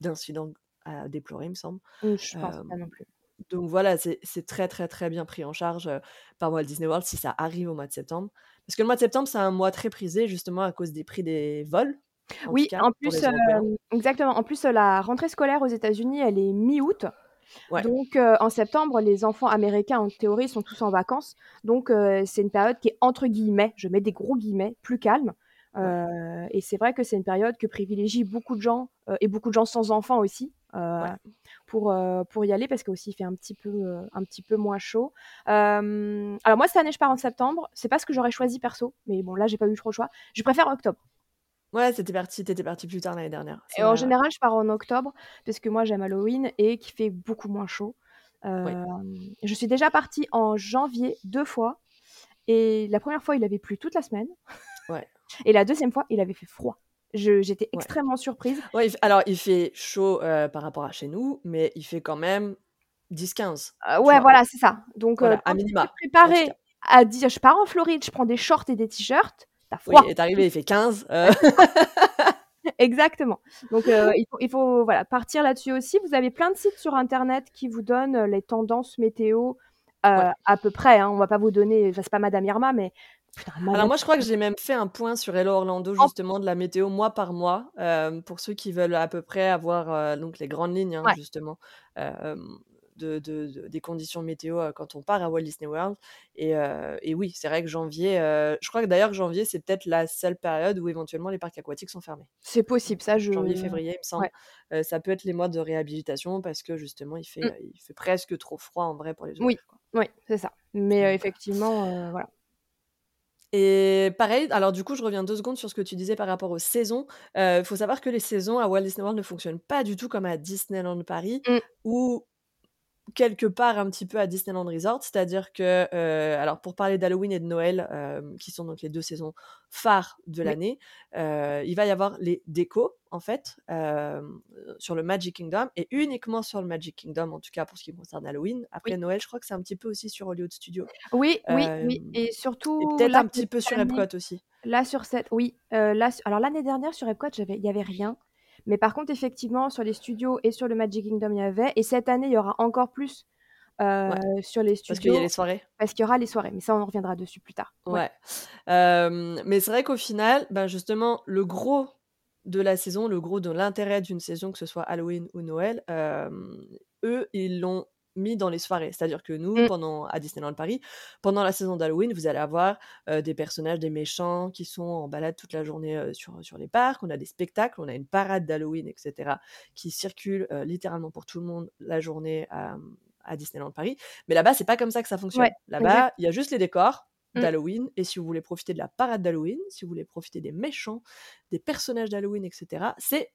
d'incident à déplorer, il me semble. Mm, Je pense pas non plus. donc voilà, c'est c'est très très très bien pris en charge par Walt Disney World si ça arrive au mois de septembre. Parce que le mois de septembre, c'est un mois très prisé justement à cause des prix des vols. En Oui, cas, en plus, euh, exactement. En plus, la rentrée scolaire aux États-Unis, elle est mi-août. Ouais. Donc, euh, en septembre, les enfants américains, en théorie, sont tous en vacances. Donc, euh, c'est une période qui est entre guillemets, je mets des gros guillemets, plus calme. Et c'est vrai que c'est une période que privilégie beaucoup de gens et beaucoup de gens sans enfants aussi Ouais. pour, pour y aller parce qu'aussi il fait un petit peu, un petit peu moins chaud. Alors, moi, cette année, je pars en septembre. C'est pas ce que j'aurais choisi perso, mais bon, là, j'ai pas eu trop le choix. Je préfère octobre. Ouais, c'était parti, t'étais parti plus tard l'année dernière. Et en général, je pars en octobre parce que moi j'aime Halloween et qu'il fait beaucoup moins chaud. Euh, Je suis déjà partie en janvier deux fois et la première fois il avait plu toute la semaine. Ouais. Et la deuxième fois il avait fait froid. J'étais Ouais. extrêmement surprise. Ouais, alors, il fait chaud euh, par rapport à chez nous, mais il fait quand même 10-15. Euh, tu ouais, voilà, c'est ça. Donc Voilà, euh, à quand tu minima, préparé à dire je pars en Floride, je prends des shorts et des t-shirts, t'as Oui, froid. est arrivé, il fait 15. euh, Exactement. Donc, euh, il faut, il faut, voilà, partir là-dessus aussi. Vous avez plein de sites sur Internet qui vous donnent les tendances météo euh, Ouais. à peu près. Hein. On va pas vous donner, enfin, c'est pas Madame Irma, mais putain, Alors moi, je crois que j'ai même fait un point sur Hello Orlando, Oh. justement, de la météo mois par mois, euh, pour ceux qui veulent à peu près avoir donc les grandes lignes, hein, Ouais. justement, de, de- de- des conditions météo euh, quand on part à Walt Disney World. Et, euh, et oui, c'est vrai que janvier, euh, je crois que d'ailleurs janvier, c'est peut-être la seule période où éventuellement les parcs aquatiques sont fermés. c'est possible. Ça, je. Janvier, février, il me semble. ouais. Ça peut être les mois de réhabilitation parce que justement, il fait, Mm. euh, il fait presque trop froid en vrai pour les Oui. OF, quoi. Oui, c'est ça. Mais effectivement, voilà. Et pareil, alors du coup, je reviens deux secondes sur ce que tu disais par rapport aux saisons. Il faut savoir que les saisons à Walt Disney World ne fonctionnent pas du tout comme à Disneyland Paris, Mm. ou quelque part un petit peu à Disneyland Resort. C'est-à-dire que, euh, alors pour parler d'Halloween et de Noël, euh, qui sont donc les deux saisons phares de Oui. l'année, euh, il va y avoir les décos, en fait, sur le Magic Kingdom, et uniquement sur le Magic Kingdom, en tout cas pour ce qui concerne Halloween. Après Oui. Noël, je crois que c'est un petit peu aussi sur Hollywood Studios. Oui, oui, oui. Et surtout, peut-être un petit peu sur Epcot aussi. Là, sur cette. Oui. là, alors, l'année dernière, sur Epcot, il n'y avait rien. Mais par contre, effectivement, sur les studios et sur le Magic Kingdom, il y avait. Et cette année, il y aura encore plus euh, Ouais. sur les Parce qu'il y studios. a les soirées. Parce qu'il y aura les soirées. Mais ça, on reviendra dessus plus tard. Ouais. Ouais. Euh, mais c'est vrai qu'au final, ben justement, le gros de la saison, le gros de l'intérêt d'une saison, que ce soit Halloween ou Noël, euh, eux, ils l'ont mis dans les soirées. C'est-à-dire que nous, Mm. pendant à Disneyland Paris, pendant la saison d'Halloween, vous allez avoir euh, des personnages, des méchants qui sont en balade toute la journée euh, sur, sur les parcs. On a des spectacles, on a une parade d'Halloween, etc., qui circule euh, littéralement pour tout le monde la journée à, à Disneyland Paris. Mais là-bas, c'est pas comme ça que ça fonctionne. Ouais, Là-bas, il y a juste les décors Mm. d'Halloween. Et si vous voulez profiter de la parade d'Halloween, si vous voulez profiter des méchants, des personnages d'Halloween, etc., c'est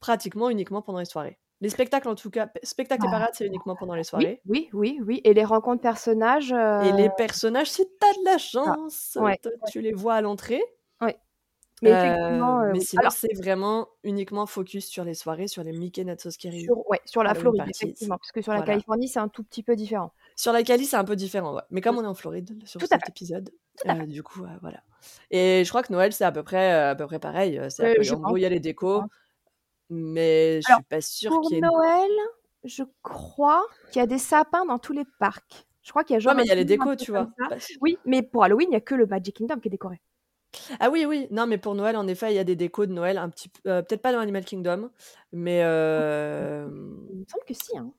pratiquement uniquement pendant les soirées. Les spectacles, en tout cas, pe- spectacles et Ah, parades, c'est uniquement pendant les Oui, soirées. oui, oui, oui. Et les rencontres personnages. Et les euh, personnages, si t'as de la chance, ouais, toi, tu les vois à l'entrée. ouais. Mais Euh, effectivement, euh, mais oui. sinon, Alors, c'est vraiment uniquement focus sur les soirées, sur les Mickey Not So Scary sur, ouais, sur la Floride, effectivement. Parce que sur la Voilà. Californie, c'est un tout petit peu différent. Sur la Cali, c'est un peu différent, ouais. Mais comme Mm. on est en Floride sur Tout cet fait. épisode, euh, du coup, euh, voilà. Et je crois que Noël, c'est à peu près, à peu près pareil. je qu'en gros, il y a les décos. Mais je Alors, suis pas sûre pour qu'il y ait une... Noël, je crois qu'il y a des sapins dans tous les parcs. Je crois qu'il y a Ouais, genre mais il y a les décos, tu vois. Parce- Oui, mais pour Halloween, il n'y a que le Magic Kingdom qui est décoré. Ah oui, oui. Non, mais pour Noël, en effet, il y a des décos de Noël, un petit euh, peut-être pas dans Animal Kingdom, mais... euh, Il me semble que si. Hein.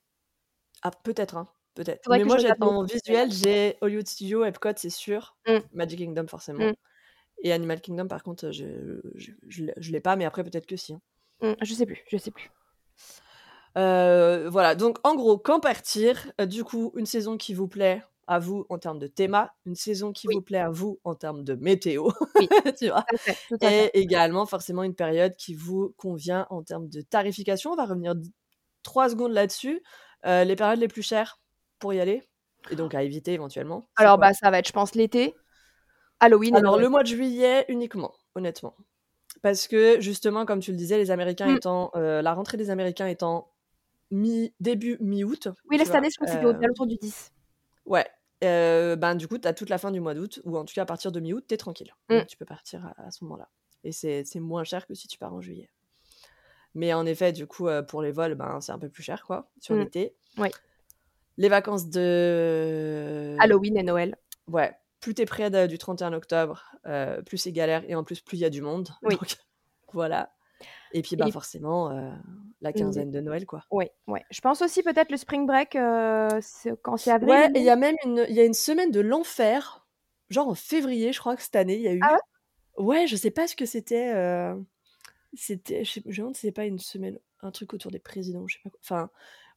Ah, peut-être, hein. Peut-être. Mais moi, j'ai- en visuel, j'ai Hollywood Studio, Epcot, c'est sûr. Mm. Magic Kingdom, forcément. Mm. Et Animal Kingdom, par contre, je, je l'ai pas, mais après, peut-être que si. hein. Mm, Je sais plus, je sais plus. Euh, voilà, donc en gros, quand partir Euh, Du coup, une saison qui vous plaît à vous en termes de thème, une saison qui Oui. vous plaît à vous en termes de météo, Oui. tu vois. Fait. Et également, forcément, une période qui vous convient en termes de tarification. On va revenir trois secondes là-dessus. Euh, les périodes les plus chères pour y aller, et donc à éviter éventuellement. Alors, bah, ça va être, je pense, l'été, Halloween Alors, le mois de juillet uniquement, honnêtement. Parce que, justement, comme tu le disais, les Américains Mm. étant. euh, la rentrée des Américains étant mi début mi-août. Oui, là, cette année, je crois que c'était euh, autour du 10. Ouais. Euh, ben, du coup, tu as toute la fin du mois d'août, ou en tout cas à partir de mi-août, tu es tranquille. Mm. Donc, tu peux partir à, à ce moment-là. Et c'est moins cher que si tu pars en juillet. Mais en effet, du coup, euh, pour les vols, ben, c'est un peu plus cher, quoi, sur Mm. l'été. Oui. Les vacances de. Halloween et Noël. Ouais, plus t'es près de- du 31 octobre, euh, plus c'est galère et en plus plus il y a du monde. Oui. Donc voilà. Et puis bah Et- forcément euh, la Une- quinzaine de Noël quoi. Oui, ouais. Je pense aussi peut-être le spring break euh, quand c'est avril. Ouais, il y a même une il y a une semaine de l'enfer, genre en février, je crois que cette année il y a eu. Ah ouais? Ouais, je sais pas ce que c'était. euh, C'était, je sais- je me demande si c'est pas une semaine, un truc autour des présidents, je sais pas quoi. Enfin,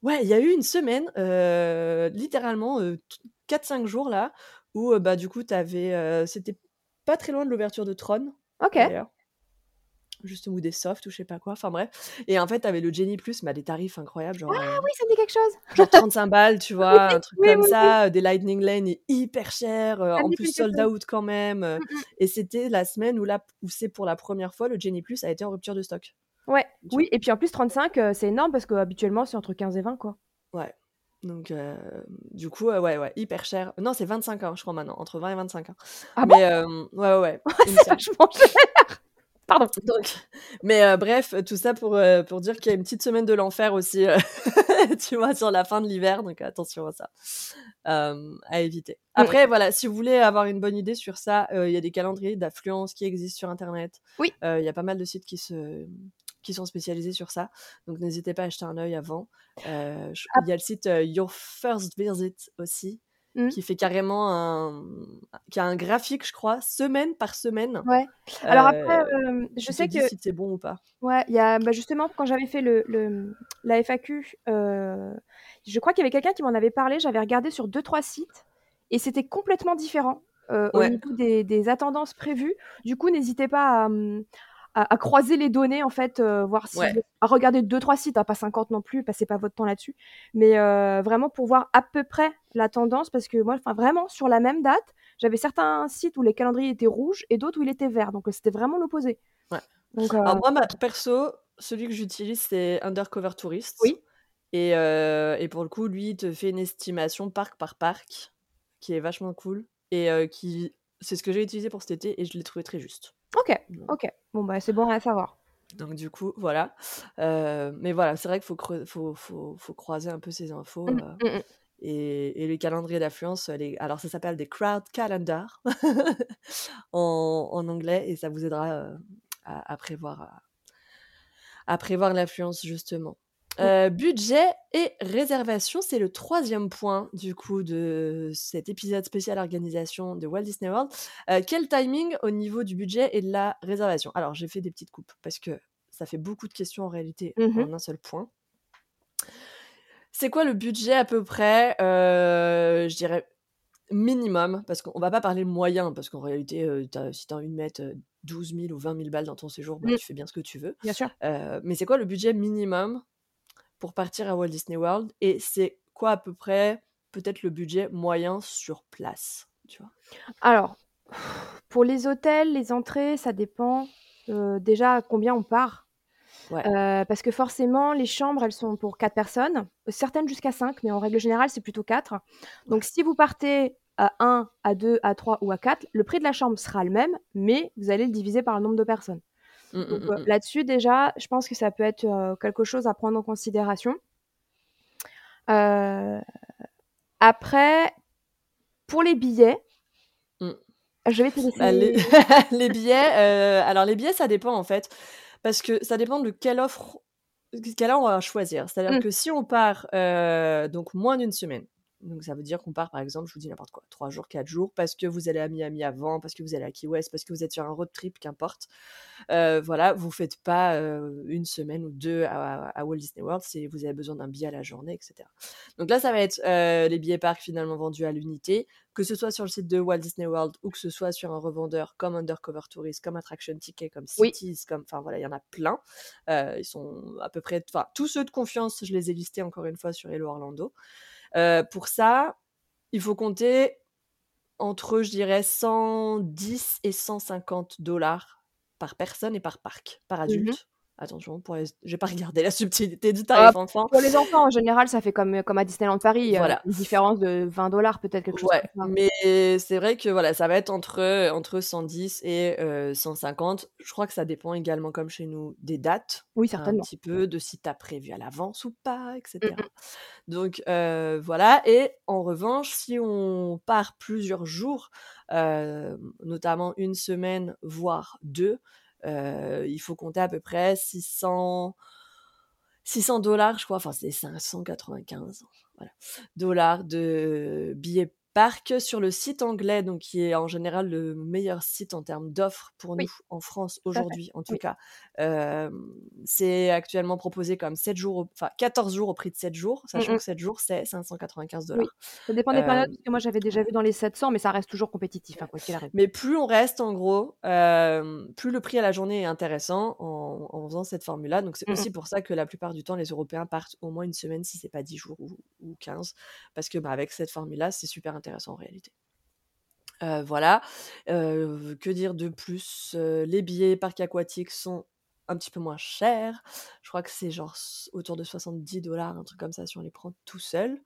ouais, il y a eu une semaine, littéralement 4-5 jours là, où bah du coup t'avais, c'était pas très loin de l'ouverture de Tron. Ok. d'ailleurs. Juste bout des softs ou je sais pas quoi. Enfin bref. Et en fait, t'avais le Jenny Plus, mais à des tarifs incroyables. Genre, Ah oui, ça me dit quelque chose. genre 35 balles, tu vois, un truc oui, comme oui, ça. Des Lightning Lane est hyper cher. Ça en plus, sold out quand même. euh, Mm, mm. Et c'était la semaine où, là, où c'est pour la première fois, le Jenny Plus a été en rupture de stock. Ouais, oui, et puis en plus 35, euh, c'est énorme parce qu'habituellement c'est entre 15 et 20 quoi. Ouais. Donc, euh, du coup, euh, ouais, ouais, hyper cher. Non, c'est 25 ans, je crois maintenant, entre 20 et 25 ans. Ah bon? Mais, euh, ouais, ouais, ouais. C'est vachement cher. Pardon. Donc, mais bref, tout ça pour, pour dire qu'il y a une petite semaine de l'enfer aussi, tu vois, sur la fin de l'hiver, donc attention à ça, à éviter. Après, voilà, si vous voulez avoir une bonne idée sur ça, il y a des calendriers d'affluence qui existent sur Internet. Oui. Il y a pas mal de sites qui, se, qui sont spécialisés sur ça, donc n'hésitez pas à jeter un œil avant. Euh, je- Ah. Il y a le site euh, Your First Visit aussi, Mhm. qui fait carrément un, qui a un graphique, je crois, semaine par semaine. Ouais. Alors Euh, après, je sais que si c'est bon ou pas. ouais, il y a bah, justement quand j'avais fait le, le- la FAQ, je crois qu'il y avait quelqu'un qui m'en avait parlé. J'avais regardé sur deux trois sites et c'était complètement différent euh, au niveau des, des attendances prévues. Du coup, n'hésitez pas à, hum, à- à croiser les données en fait, euh, voir si Ouais. à regarder deux trois sites, hein, pas 50 non plus, passez pas votre temps là-dessus, mais euh, vraiment pour voir à peu près la tendance parce que moi, enfin vraiment sur la même date, j'avais certains sites où les calendriers étaient rouges et d'autres où il était vert, donc euh, c'était vraiment l'opposé. Ouais. Donc euh, Alors moi, ma, perso, celui que j'utilise, c'est Undercover Tourist. Oui. Et, et pour le coup, lui, il te fait une estimation parc par parc, qui est vachement cool. Et qui, c'est ce que j'ai utilisé pour cet été, et je l'ai trouvé très juste. Ok, ok, bon bah c'est bon à savoir. donc du coup, voilà. Euh, mais voilà, c'est vrai qu'il faut, creu- faut, faut, faut croiser un peu ces infos. Mm, euh, mm, mm. et, et les calendriers d'affluence, les... alors ça s'appelle des crowd calendar en, en anglais, et ça vous aidera euh, à, à prévoir, à, à prévoir l'affluence justement. Euh, budget et réservation, c'est le troisième point du coup de cet épisode spécial organisation de Walt Disney World. Euh, quel timing au niveau du budget et de la réservation? Alors j'ai fait des petites coupes parce que ça fait beaucoup de questions en réalité Mhm. en un seul point. C'est quoi le budget à peu près? Euh, Je dirais minimum, parce qu'on va pas parler moyen, parce qu'en réalité, t'as- si tu as envie de mettre euh, 12 000 ou 20 000 balles dans ton séjour, bah, Mm. tu fais bien ce que tu veux. Bien sûr. Mais c'est quoi le budget minimum pour partir à Walt Disney World Et c'est quoi à peu près peut-être le budget moyen sur place tu vois? Alors, pour les hôtels, les entrées, ça dépend euh, déjà à combien on part. Ouais. Euh, parce que forcément, les chambres, elles sont pour 4 personnes, certaines jusqu'à 5, mais en règle générale, c'est plutôt 4. Donc, si vous partez à 1, à 2, à 3 ou à 4, le prix de la chambre sera le même, mais vous allez le diviser par le nombre de personnes. Mm, mm, Donc, mm, euh, mm. là-dessus, déjà, je pense que ça peut être euh, quelque chose à prendre en considération. Euh, après, pour les billets, je vais te laisser. Bah, les... les billets, alors les billets, ça dépend en fait, parce que ça dépend de quelle offre, quelle on va choisir. C'est-à-dire Mm. que si on part euh, donc moins d'une semaine, Donc ça veut dire qu'on part, par exemple, je vous dis n'importe quoi, 3 jours, 4 jours, parce que vous allez à Miami avant, parce que vous allez à Key West, parce que vous êtes sur un road trip, qu'importe. Euh, voilà, vous faites pas euh, une semaine ou deux à, à Walt Disney World, si vous avez besoin d'un billet à la journée, etc. Donc là, ça va être euh, les billets parcs finalement vendus à l'unité, que ce soit sur le site de Walt Disney World ou que ce soit sur un revendeur comme Undercover Tourist, comme Attraction Ticket, comme Oui. Cities, comme, enfin voilà, il y en a plein. Ils sont à peu près, enfin tous ceux de confiance, je les ai listés encore une fois sur Hello Orlando. Euh, pour ça, il faut compter entre, je dirais, 110 et 150 dollars par personne et par parc, par Mhm. adulte. Attention, pour les... j'ai pas regardé la subtilité du Ah, tarif enfant. pour les enfants, en général, ça fait comme, comme à Disneyland Paris, euh, Voilà. une différence de 20 dollars, peut-être quelque chose Ouais, comme ça. mais c'est vrai que voilà, ça va être entre, entre 110 et euh, 150. Je crois que ça dépend également, comme chez nous, des dates, Oui, un certainement. petit peu, de si tu as prévu à l'avance ou pas, etc. Mhm. Donc euh, voilà, et en revanche, si on part plusieurs jours, euh, notamment une semaine, voire deux, euh, il faut compter à peu près 600 600 dollars, je crois, enfin c'est 595 voilà, dollars de billets parc sur le site anglais, donc qui est en général le meilleur site en termes d'offres pour Oui, nous en France aujourd'hui, en tout Oui. cas. Euh, c'est actuellement proposé comme 7 jours, enfin 14 jours au prix de 7 jours, sachant Mhm. que 7 jours c'est 595 Oui, dollars. ça dépend des Euh, périodes, parce que moi j'avais déjà vu dans les 700, mais ça reste toujours compétitif, hein, quoi qu'il arrive. mais plus on reste, en gros, euh, plus le prix à la journée est intéressant en, en faisant cette formule-là. Donc, c'est Mhm. aussi pour ça que la plupart du temps, les Européens partent au moins une semaine, si c'est pas 10 jours ou, ou 15. Parce que, bah, avec cette formule-là, c'est super intéressant en réalité. Euh, voilà. Euh, que dire de plus? Euh, Les billets parcs aquatiques sont un petit peu moins chers. Je crois que c'est genre autour de 70 dollars, un truc comme ça, si on les prend tout seuls.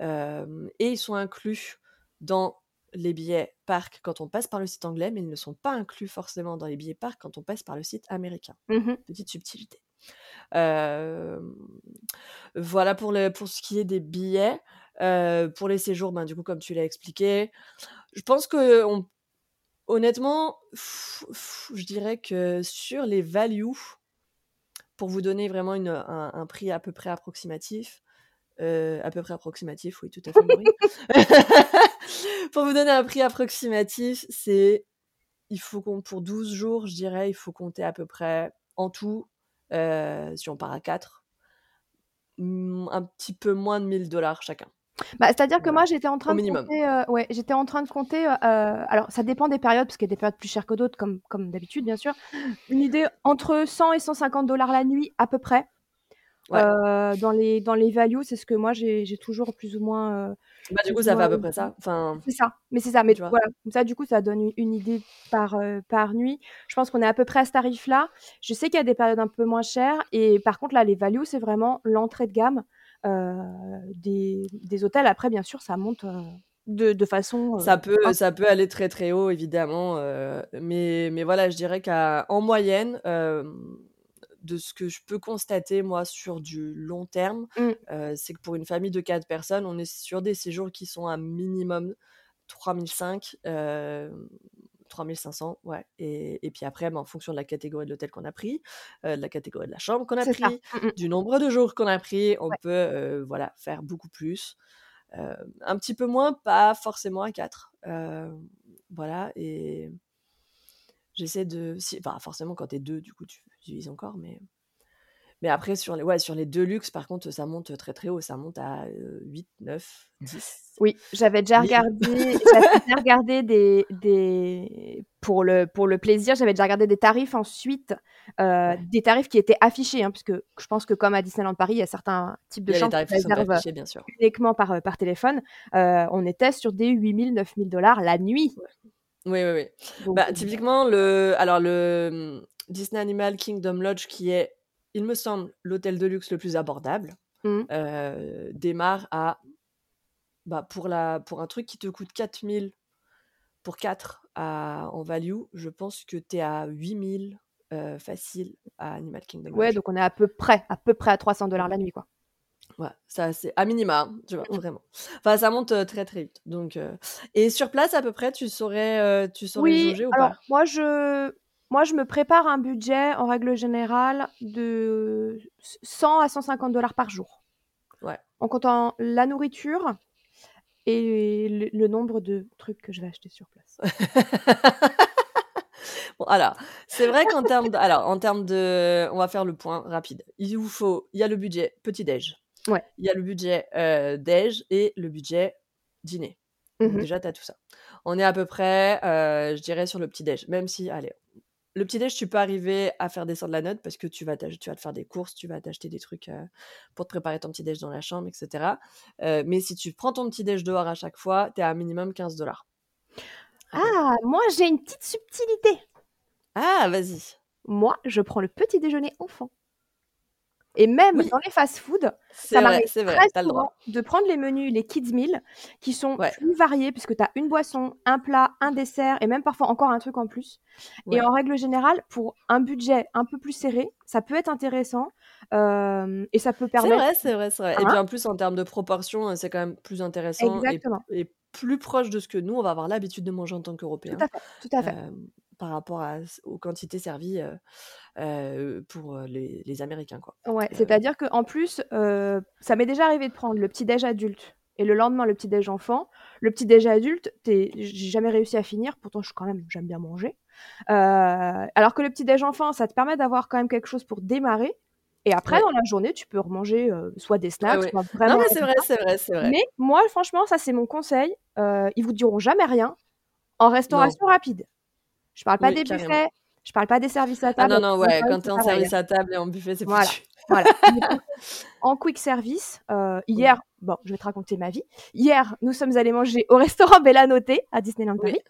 Euh, et ils sont inclus dans les billets parcs quand on passe par le site anglais, mais ils ne sont pas inclus forcément dans les billets parcs quand on passe par le site américain. Mhm. Petite subtilité. Voilà pour, le, pour ce qui est des billets. Pour les séjours, ben, du coup, comme tu l'as expliqué, je pense que on- honnêtement, je dirais que sur les values, pour vous donner vraiment un, prix à peu près approximatif, à peu près approximatif, oui, tout à fait, pour vous donner un prix approximatif, c'est il faut pour 12 jours, je dirais, il faut compter à peu près en tout, euh, si on part à 4, un petit peu moins de 1000 dollars chacun. Bah, c'est-à-dire que moi j'étais en train de compter, euh, ouais, j'étais en train de compter. euh, alors ça dépend des périodes, parce qu'il y a des périodes plus chères que d'autres, comme comme d'habitude bien sûr. Une idée entre 100 et 150 dollars la nuit à peu près. Ouais. Euh, dans les dans les values, c'est ce que moi j'ai j'ai toujours plus ou moins. Bah, du coup, ou ça fait à peu près ça. Enfin, C'est ça, mais c'est ça. Mais voilà, comme ça, du coup, ça donne une, idée par, euh, par nuit. Je pense qu'on est à peu près à ce tarif-là. Je sais qu'il y a des périodes un peu moins chères. Et par contre, là, les values, c'est vraiment l'entrée de gamme euh, des, des hôtels. Après, bien sûr, ça monte euh, de, de façon. euh, Ça peut, ça peut aller très très haut, évidemment. euh, mais, mais voilà, je dirais qu'en moyenne, euh, de ce que je peux constater, moi, sur du long terme, Mm. euh, c'est que pour une famille de 4 personnes, on est sur des séjours qui sont à minimum 3005, euh, 3500, ouais. Et, et puis après, ben, en fonction de la catégorie de l'hôtel qu'on a pris, euh, de la catégorie de la chambre qu'on a ça. pris, Mm, mm. du nombre de jours qu'on a pris, on Ouais. peut euh, voilà, faire beaucoup plus. Un petit peu moins, pas forcément à 4. voilà, et j'essaie de... Si, enfin, forcément, quand t'es deux, du coup, tu encore, mais... Mais après, sur les, ouais, sur les deux luxe, par contre, ça monte très très haut. Ça monte à euh, 8, 9, 10. Oui, j'avais déjà 1000. regardé, j'avais déjà regardé des, des pour le pour le plaisir, j'avais déjà regardé des tarifs ensuite, euh, Ouais. des tarifs qui étaient affichés, hein, puisque je pense que comme à Disneyland Paris, il y a certains types de chambres tarifs qui sont affichés, bien sûr. uniquement par euh, par téléphone. Euh, on était sur des 8000, 9000 dollars la nuit. Oui, oui, oui. Donc, Bah, typiquement, le, alors le Disney Animal Kingdom Lodge, qui est, il me semble, l'hôtel de luxe le plus abordable, Mhm. euh, démarre à, bah, pour, la, pour un truc qui te coûte 4000 pour 4 à, en value, je pense que tu es à 8000 euh, facile à Animal Kingdom ouais, Lodge. donc on est à peu près, à peu près à 300 dollars la nuit, quoi. Ouais, ça c'est à minima, hein, tu vois, vraiment. Enfin, ça monte euh, très très vite. Donc, euh, et sur place à peu près, tu saurais, euh, tu saurais Oui, jauger ou alors pas? moi je moi je me prépare un budget en règle générale de 100 à 150 dollars par jour. Ouais. En comptant la nourriture, et le, le nombre de trucs que je vais acheter sur place. Bon, alors, c'est vrai qu'en termes de, alors, en termes de, on va faire le point rapide. Il vous faut, il y a le budget petit déj. Ouais. Il y a le budget euh, déj et le budget dîner. Mhm. déjà, tu as tout ça. On est à peu près, euh, je dirais, sur le petit déj. Même si, allez, le petit déj, tu peux arriver à faire descendre la note parce que tu vas, tu vas te faire des courses, tu vas t'acheter des trucs euh, pour te préparer ton petit déj dans la chambre, etc. Euh, mais si tu prends ton petit déj dehors à chaque fois, tu es à un minimum 15 dollars. Ah, moi j'ai une petite subtilité. Ah, vas-y. Moi, je prends le petit déjeuner enfant. Et même Oui. dans les fast-food, C'est ça vrai, m'arrive vrai, très le souvent droit. de prendre les menus, les kids meal, qui sont Ouais. plus variés, puisque tu as une boisson, un plat, un dessert, et même parfois encore un truc en plus. Ouais. Et en règle générale, pour un budget un peu plus serré, ça peut être intéressant, euh, et ça peut C'est permettre... vrai, c'est vrai, c'est vrai. Et Hein puis en plus, en termes de proportion, euh, c'est quand même plus intéressant et, Exactement, et plus proche de ce que nous, on va avoir l'habitude de manger en tant tout qu'Européens à fait, tout à fait. euh, par rapport à, aux quantités servies euh, euh, pour les, les Américains. Quoi. Ouais, Euh, c'est-à-dire qu'en plus, ça m'est déjà arrivé de prendre le petit-déj adulte et le lendemain le petit-déj enfant. Le petit-déj adulte, t'es- j'ai jamais réussi à finir, pourtant je quand même, j'aime bien manger. Alors que le petit-déj enfant, ça te permet d'avoir quand même quelque chose pour démarrer. Et après, Ouais. dans la journée, tu peux remanger euh, soit des snacks, ouais. soit non, vraiment. mais c'est vrai, pizza. c'est vrai, c'est vrai. Mais moi, franchement, ça c'est mon conseil. Euh, ils vous diront jamais rien en restauration rapide. Je parle pas Oui, des carrément. buffets, je parle pas des services à Ah table. non, non, ouais, quand t'es fois, en service à table et en buffet, c'est Voilà. Voilà. En quick service, euh, hier, bon, je vais te raconter ma vie. Hier, nous sommes allés manger au restaurant Bella Notte à Disneyland Oui. Paris.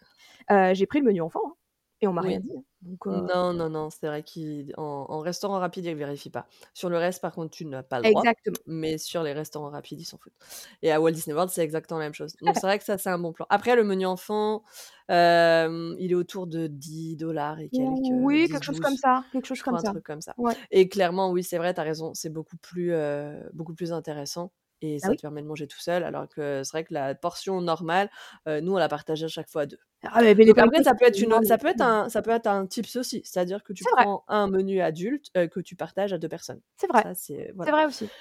Euh, J'ai pris le menu enfant hein, et on m'a Oui. rien dit. hein. Donc, euh, Non, non, non, c'est vrai qu'en en restaurant rapide, ils ne vérifient pas. Sur le reste, par contre, tu n'as pas le droit. exactement. Mais sur les restaurants rapides, ils s'en foutent. Et à Walt Disney World, c'est exactement la même chose. à Donc fait. c'est vrai que ça, c'est un bon plan. Après, le menu enfant, euh, il est autour de 10 dollars et quelques. Oui, 10, quelque chose 12, comme ça. Quelque chose comme un ça. truc comme ça. Ouais. Et clairement, oui, c'est vrai, tu as raison, c'est beaucoup plus, euh, beaucoup plus intéressant. Et ça Ah oui? te permet de manger tout seul, alors que c'est vrai que la portion normale, euh, nous, on la partage à chaque fois à deux. Ah, mais les Donc après, ça peut être une, ça peut être un, ça peut être un tips aussi, c'est-à-dire que tu vrai. prends un menu adulte euh, que tu partages à deux personnes. C'est vrai. Ça, c'est C'est voilà. vrai aussi.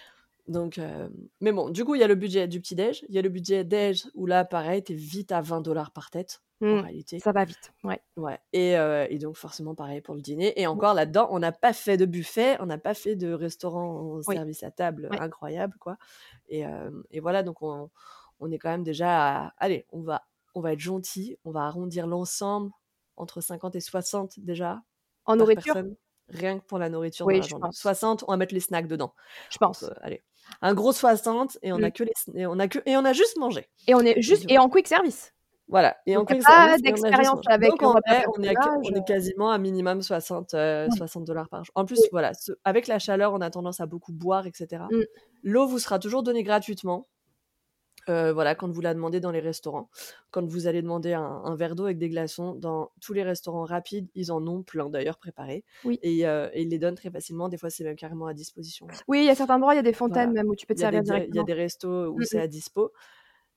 Donc, euh, mais bon, du coup, il y a le budget du petit déj, il y a le budget déj où là, pareil, t'es vite à 20 dollars par tête en Mm, réalité. ça va vite. Ouais. Ouais. Et, euh, et donc forcément pareil pour le dîner. Et encore là-dedans, on n'a pas fait de buffet, on n'a pas fait de restaurant au Oui. service à table Ouais. incroyable, quoi. Et, euh, et voilà, donc on, on est quand même déjà à... Allez, on va, on va être gentil, on va arrondir l'ensemble entre 50 et 60 déjà En nourriture, personne, rien que pour la nourriture Oui, dans la je pense. 60, on va mettre les snacks dedans. je Donc, pense. euh, allez, un gros 60 et on a Mm. que les et on a que et on a juste mangé. Et on est juste et en quick service. Voilà. Et en Donc, a quick pas d'expérience avec Donc en on est, à- on est euh. quasiment à minimum 60, euh, Ouais. 60 dollars par jour. En plus, voilà, ce- avec la chaleur, on a tendance à beaucoup boire, etc. Mm. L'eau vous sera toujours donnée gratuitement. Euh, voilà, quand vous la demandez dans les restaurants. Quand vous allez demander un, un verre d'eau avec des glaçons, dans tous les restaurants rapides, ils en ont plein d'ailleurs préparés. Oui. Et, euh, et ils les donnent très facilement. Des fois, c'est même carrément à disposition. Oui, il y a certains endroits, il y a des fontaines Voilà. même où tu peux te servir di- il y a directement. des restos où Mm, c'est mm. à dispo.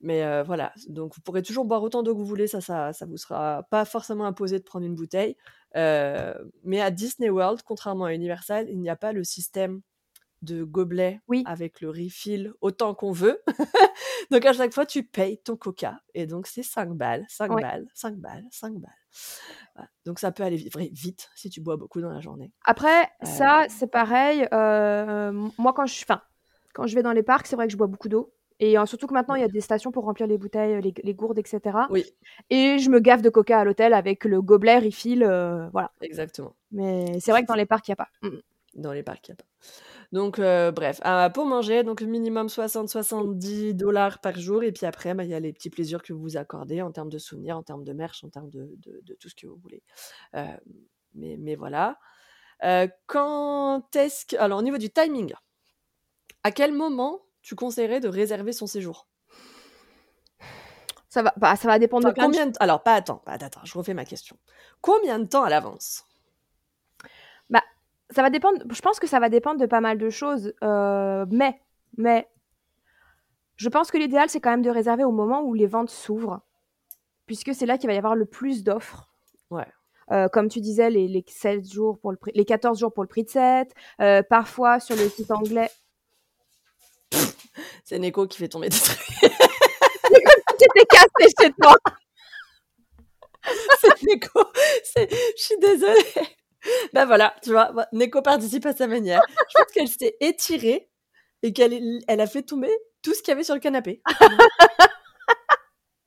Mais euh, voilà, donc vous pourrez toujours boire autant d'eau que vous voulez, ça, ça, ça vous sera pas forcément imposé de prendre une bouteille. Mais à Disney World, contrairement à Universal, il n'y a pas le système de gobelet Oui. avec le refill autant qu'on veut. donc à chaque fois, tu payes ton coca. Et donc c'est 5 balles, 5 Ouais. balles, 5 balles, 5 balles. Voilà. Donc ça peut aller vite si tu bois beaucoup dans la journée. Après, Euh, ça, c'est pareil. euh, moi, quand je, enfin, quand je vais dans les parcs, c'est vrai que je bois beaucoup d'eau. Et euh, surtout que maintenant, il y a des stations pour remplir les bouteilles, les, les gourdes, etc. Oui, Et je me gaffe de coca à l'hôtel avec le gobelet refill. euh, voilà. exactement. Mais c'est vrai que dans les parcs, il n'y a pas. Mm. Dans les parcs, il n'y a pas. Donc, euh, bref, pour manger, donc minimum 60-70 dollars par jour. Et puis après, bah, il y a les petits plaisirs que vous vous accordez en termes de souvenirs, en termes de merch, en termes de, de- de tout ce que vous voulez. Euh, mais, mais voilà. Euh, quand est-ce que. Alors, au niveau du timing, à quel moment tu conseillerais de réserver son séjour? Ça va, bah, ça va dépendre Enfin, de combien de... Alors, pas attends, pas attends, je refais ma question. Combien de temps à l'avance? Bah, ça va dépendre. Je pense que ça va dépendre de pas mal de choses. euh, mais, mais, je pense que l'idéal, c'est quand même de réserver au moment où les ventes s'ouvrent, puisque c'est là qu'il va y avoir le plus d'offres. Ouais. Euh, comme tu disais, les, les 7 jours pour le prix, les 14 jours pour le prix de 7. euh, parfois, sur le site anglais. C'est Neko qui fait tomber des trucs. été cassé chez toi. c'est Neko. Je suis désolée. Ben voilà, tu vois, Neko participe à sa manière. Je pense qu'elle s'est étirée et qu'elle elle a fait tomber tout ce qu'il y avait sur le canapé.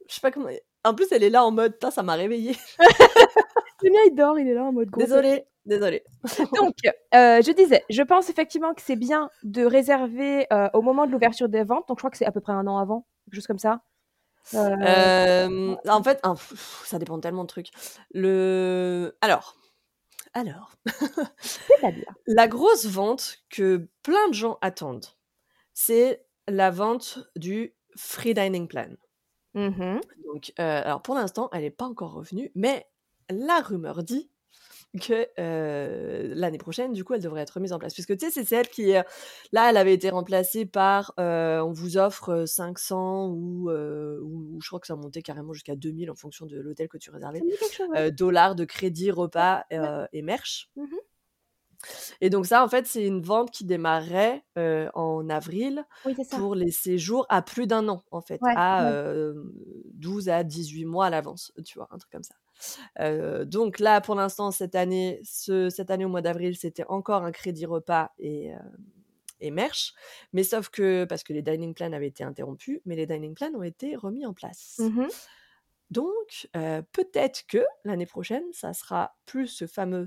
Je sais pas comment. En plus, elle est là en mode, Putain, ça m'a réveillée. Le mien, il dort, il est là en mode gros. Désolée, désolée. Donc, euh, je disais, je pense effectivement que c'est bien de réserver euh, au moment de l'ouverture des ventes. Donc, je crois que c'est à peu près un an avant, quelque chose comme ça. Euh, en fait, ça dépend tellement de trucs. Le... Alors, alors, C'est-à-dire? la grosse vente que plein de gens attendent, c'est la vente du free dining plan. Mhm. Donc, euh, alors pour l'instant, elle n'est pas encore revenue, mais la rumeur dit que euh, l'année prochaine, du coup, elle devrait être remise en place. Puisque tu sais, c'est celle qui, euh, là, elle avait été remplacée par euh, on vous offre euh, 500 ou, ou, ou je crois que ça montait carrément jusqu'à 2000 en fonction de l'hôtel que tu réservais, chose. ouais. dollars de crédit, repas et merch. Mhm. Et donc, ça, en fait, c'est une vente qui démarrait euh, en avril Oui, pour les séjours à plus d'un an, en fait, Ouais, à ouais. euh, 12 à 18 mois à l'avance, tu vois, un truc comme ça. Euh, donc là, pour l'instant, cette année, ce, cette année au mois d'avril, c'était encore un crédit repas et, euh, et merch, mais sauf que, parce que les dining plans avaient été interrompus, mais les dining plans ont été remis en place. Mhm. Donc, euh, peut-être que l'année prochaine, ça sera plus ce fameux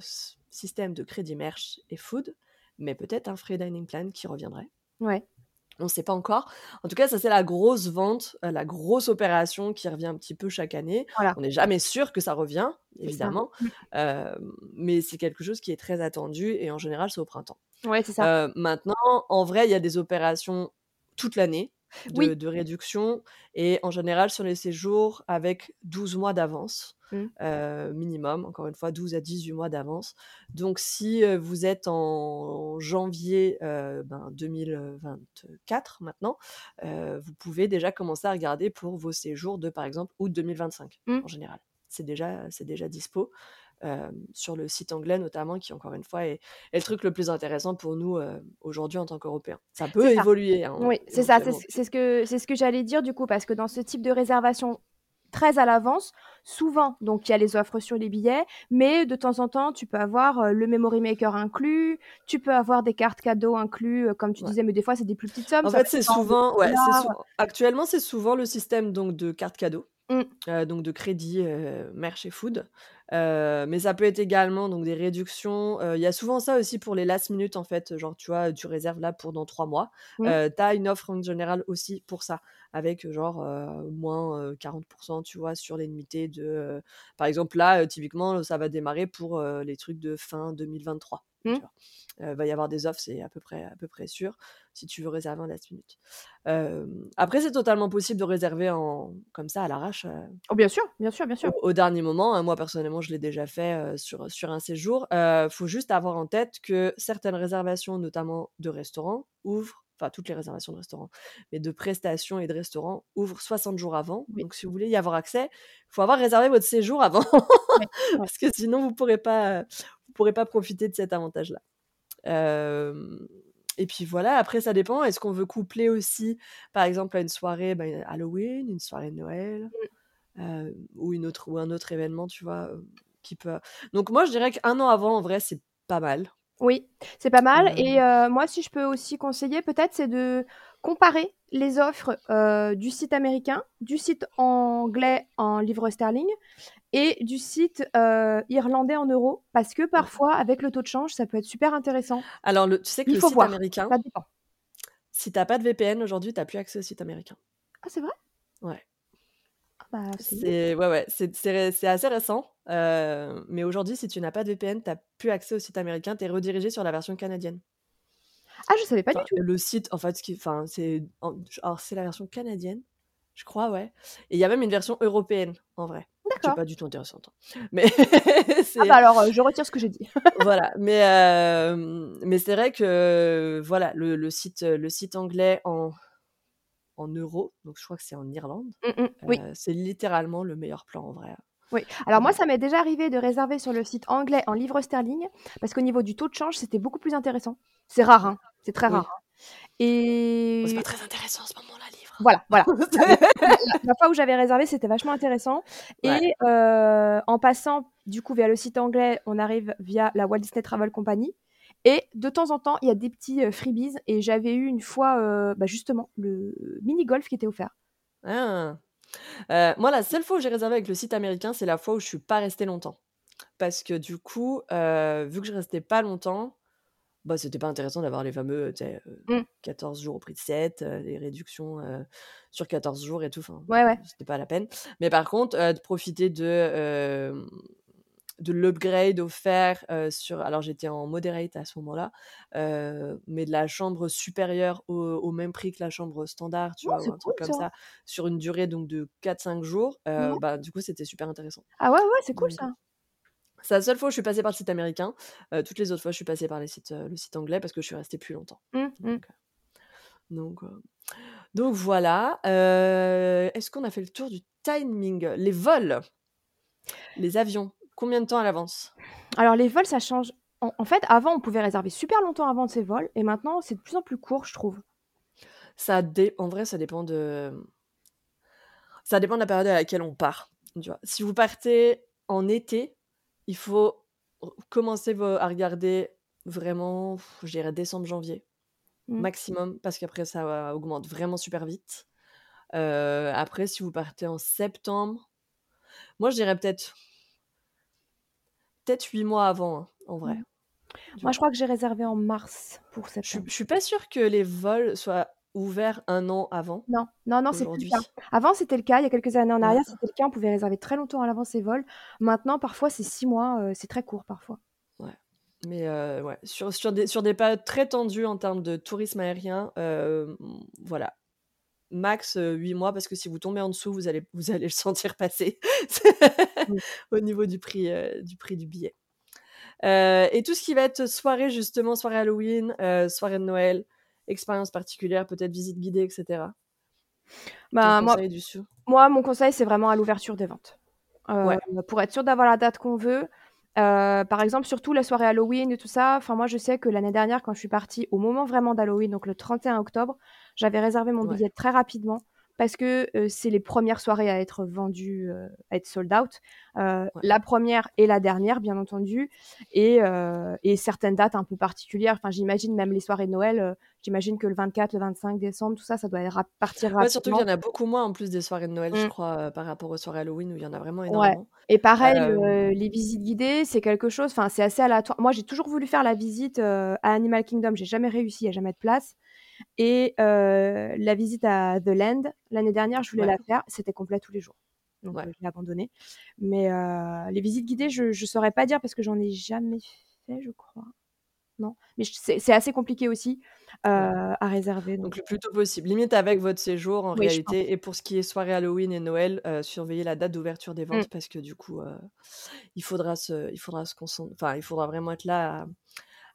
système de crédit merch et food, mais peut-être un free dining plan qui reviendrait. Ouais. On ne sait pas encore. En tout cas, ça, c'est la grosse vente, euh, la grosse opération qui revient un petit peu chaque année. Voilà. On n'est jamais sûr que ça revient, ça. évidemment, Mm. euh, mais c'est quelque chose qui est très attendu et en général, c'est au printemps. Ouais, c'est ça. Euh, maintenant, en vrai, il y a des opérations toute l'année de, Oui. de réduction et en général sur les séjours avec 12 mois d'avance Mm. euh, minimum, encore une fois 12 à 18 mois d'avance. Donc si vous êtes en janvier euh, ben, 2024 maintenant, euh, vous pouvez déjà commencer à regarder pour vos séjours de par exemple août 2025 Mm. en général. C'est déjà, c'est déjà dispo. Euh, sur le site anglais notamment, qui encore une fois est, est le truc le plus intéressant pour nous euh, aujourd'hui en tant qu'Européens. Ça peut ça. évoluer. hein, Oui, c'est ça. C'est ce que, ce que j'allais dire du coup, parce que dans ce type de réservation très à l'avance, souvent, donc il y a les offres sur les billets, mais de temps en temps, tu peux avoir euh, le memory maker inclus, tu peux avoir des cartes cadeaux inclus, comme tu Ouais. disais, mais des fois, c'est des plus petites sommes. En fait, c'est souvent, ouais, c'est dollars. sou- actuellement, c'est souvent le système donc de carte cadeau, Mm. euh, donc de crédit, euh, merch et food. Euh, mais ça peut être également donc des réductions. euh, Il y a souvent ça aussi pour les last minute en fait. Genre, tu vois, tu réserves là pour dans trois mois. Mm. Euh, tu as une offre en général aussi pour ça, avec genre moins euh, 40%, tu vois, sur les nuitées de. par exemple, là, typiquement, ça va démarrer pour les trucs de fin 2023. Mm. vois? Euh, va y avoir des offres, c'est à peu près, à peu près sûr, si tu veux réserver en last minute. Après, c'est totalement possible de réserver en, comme ça à l'arrache Oh, bien sûr, bien sûr, bien sûr. au, au dernier moment. hein. Moi, personnellement, je l'ai déjà fait sur, sur un séjour. Il faut juste avoir en tête que certaines réservations, notamment de restaurants, ouvrent, enfin toutes les réservations de restaurants, mais de prestations et de restaurants, ouvrent 60 jours avant. Oui. Donc, si vous voulez y avoir accès, il faut avoir réservé votre séjour avant, parce que sinon, vous ne pourrez, pas, pourrez pas profiter de cet avantage-là. Euh, et puis voilà, après ça dépend. Est-ce qu'on veut coupler aussi, par exemple, à une soirée ben, Halloween, une soirée de Noël, euh, ou, une autre, ou un autre événement, tu vois, euh, qui peut... Donc moi, je dirais qu'un an avant, en vrai, c'est pas mal. Oui, c'est pas mal. Et moi, si je peux aussi conseiller, peut-être, c'est de comparer les offres euh, du site américain, du site anglais en livres sterling et du site euh, irlandais en euros, parce que parfois, avec le taux de change, ça peut être super intéressant. Alors, le, tu sais que Il le faut site voir, américain, ça dépend. si t'as pas de VPN aujourd'hui, t'as plus accès au site américain. Ah, c'est vrai? Ouais. Ah, bah, c'est ouais, ouais, c'est assez récent. euh, mais aujourd'hui, si tu n'as pas de VPN, t'as plus accès au site américain, t'es redirigé sur la version canadienne. Ah, je savais pas du tout. le site, en fait, qui, enfin, c'est, en- alors c'est la version canadienne, je crois, ouais. Et il y a même une version européenne, en vrai, qui D'accord. pas du tout intéressante. Mais Ah, bah alors, euh, je retire ce que j'ai dit. voilà. Mais euh, mais c'est vrai que voilà, le, le site, le site anglais en en euros, donc je crois que c'est en Irlande. Mm, mm, oui. euh, c'est littéralement le meilleur plan en vrai. Oui. Alors moi, ça m'est déjà arrivé de réserver sur le site anglais en livres sterling parce qu'au niveau du taux de change, c'était beaucoup plus intéressant. C'est rare, hein. C'est très rare. hein. Bon, c'est Et pas très intéressant en ce moment là, livre. Voilà, voilà. la, la fois où j'avais réservé, c'était vachement intéressant. Ouais. Et euh, en passant du coup via le site anglais, on arrive via la Walt Disney Travel Company. Et de temps en temps, il y a des petits euh, freebies. Et j'avais eu une fois, euh, bah, justement, le mini-golf qui était offert. Ah. Moi, la seule fois où j'ai réservé avec le site américain, c'est la fois où je suis pas restée longtemps. Parce que du coup, vu que je restais pas longtemps, bah, c'était pas intéressant d'avoir les fameux tu sais, euh, Mm. 14 jours au prix de 7, euh, les réductions sur 14 jours et tout. Enfin, Ouais, ouais. c'était pas la peine. Mais par contre, de profiter de, de l'upgrade offert euh, sur. Alors, j'étais en moderate à ce moment-là, euh, mais de la chambre supérieure au, au même prix que la chambre standard, tu Ouais, vois, ou un truc comme ça. ça, sur une durée donc de 4-5 jours. euh, Ouais. bah, du coup, c'était super intéressant. Ah ouais, ouais, c'est cool Donc, ça. C'est la seule fois où je suis passée par le site américain. Euh, toutes les autres fois, je suis passée par les sites, euh, le site anglais parce que je suis restée plus longtemps. Mm, mm. Donc, euh, donc, donc voilà. Est-ce qu'on a fait le tour du timing? Les vols, les avions, combien de temps à l'avance? Alors les vols, ça change. En, en fait, avant, on pouvait réserver super longtemps avant de ces vols, et maintenant, c'est de plus en plus court, je trouve. ça dé- En vrai, ça dépend de... Ça dépend de la période à laquelle on part. Tu vois. Si vous partez en été, il faut commencer à regarder vraiment, je dirais décembre, janvier. Mm. maximum, parce qu'après ça augmente vraiment super vite. Euh, après, si vous partez en septembre, moi je dirais peut-être peut-être huit mois avant, hein, en vrai. Mm. Tu Moi, vois. je crois que j'ai réservé en mars pour Je septembre. je suis pas sûre que les vols soient ouverts un an avant Non, non, non, c'est plus aujourd'hui. le cas. Avant, c'était le cas. Il y a quelques années en Ouais. arrière, c'était le cas. On pouvait réserver très longtemps à l'avance ses vols. Maintenant, parfois, c'est six mois. euh, c'est très court parfois. Mais euh, ouais, sur, sur, des, sur des périodes très tendues en termes de tourisme aérien, euh, voilà. Max euh, 8 mois, parce que si vous tombez en dessous, vous allez, vous allez le sentir passer au niveau du prix, du prix du billet. Et tout ce qui va être soirée, justement, soirée Halloween, soirée de Noël, expérience particulière, peut-être visite guidée, etc. Bah, moi, du mon conseil, c'est vraiment à l'ouverture des ventes. Euh, Ouais. Pour être sûr d'avoir la date qu'on veut. Euh, par exemple, surtout la soirée Halloween et tout ça. Enfin, moi, je sais que l'année dernière, quand je suis partie au moment vraiment d'Halloween, donc le 31 octobre, j'avais réservé mon Ouais. billet très rapidement parce que euh, c'est les premières soirées à être vendues, euh, à être sold out. Euh, Ouais. La première et la dernière, bien entendu, et, et certaines dates un peu particulières. Enfin, j'imagine même les soirées de Noël. j'imagine que le 24, le 25 décembre, tout ça, ça doit partir Ouais, surtout rapidement. qu'il y en a beaucoup moins en plus des soirées de Noël, je Mm. crois, par rapport aux soirées Halloween où il y en a vraiment Ouais. énormément. Et pareil, les visites guidées, c'est quelque chose, enfin, c'est assez aléatoire. Moi, j'ai toujours voulu faire la visite à Animal Kingdom, j'ai jamais réussi, il n'y a jamais de place. Et euh, la visite à The Land, l'année dernière, je voulais Ouais. la faire, c'était complet tous les jours. Donc, Ouais. euh, je l'ai abandonné. Mais euh, les visites guidées, je ne saurais pas dire parce que j'en ai jamais fait, je crois. Non, mais c'est assez compliqué aussi euh, à réserver. Donc, Donc le plus tôt possible, limite avec votre séjour en Oui, réalité. Et pour ce qui est soirée Halloween et Noël, euh, surveillez la date d'ouverture des ventes Mm. parce que du coup, euh, il faudra se, il faudra se concentrer. Enfin, il faudra vraiment être là à,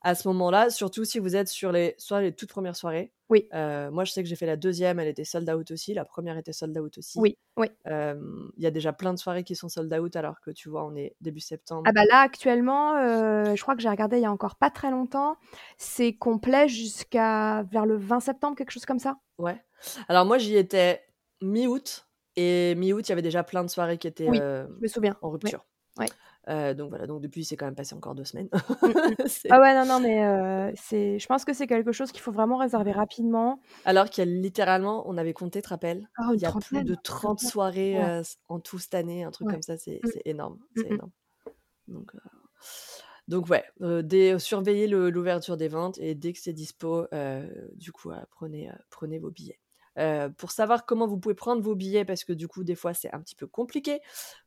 à ce moment-là. Surtout si vous êtes sur les, soit les toutes premières soirées. Oui. Euh, moi, je sais que j'ai fait la deuxième, elle était sold out aussi. La première était sold out aussi. oui, oui. Euh, Il y a déjà plein de soirées qui sont sold out alors que tu vois, on est début septembre. Ah bah là actuellement, euh, je crois que j'ai regardé il y a encore pas très longtemps, c'est complet jusqu'à vers le 20 septembre, quelque chose comme ça. Ouais. Alors moi, j'y étais mi-août. Et mi-août, il y avait déjà plein de soirées qui étaient Oui, euh, Je me souviens. en Ouais, rupture. ouais. Euh, donc voilà, donc depuis, c'est quand même passé encore deux semaines. Mm, mm. C'est- Ah ouais, non, non, mais euh, c'est, je pense que c'est quelque chose qu'il faut vraiment réserver rapidement. Alors qu'il y a littéralement, on avait compté, tu te rappelles? Ah, Il y a plus de un truc 30 comme ça. soirées Ouais. euh, en tout cette année, un truc Ouais. comme ça, c'est c'est énorme. Mm, C'est énorme. Donc, donc ouais, surveillez le- l'ouverture des ventes et dès que c'est dispo, du coup, prenez, prenez vos billets. Euh, pour savoir comment vous pouvez prendre vos billets, parce que du coup, des fois, c'est un petit peu compliqué,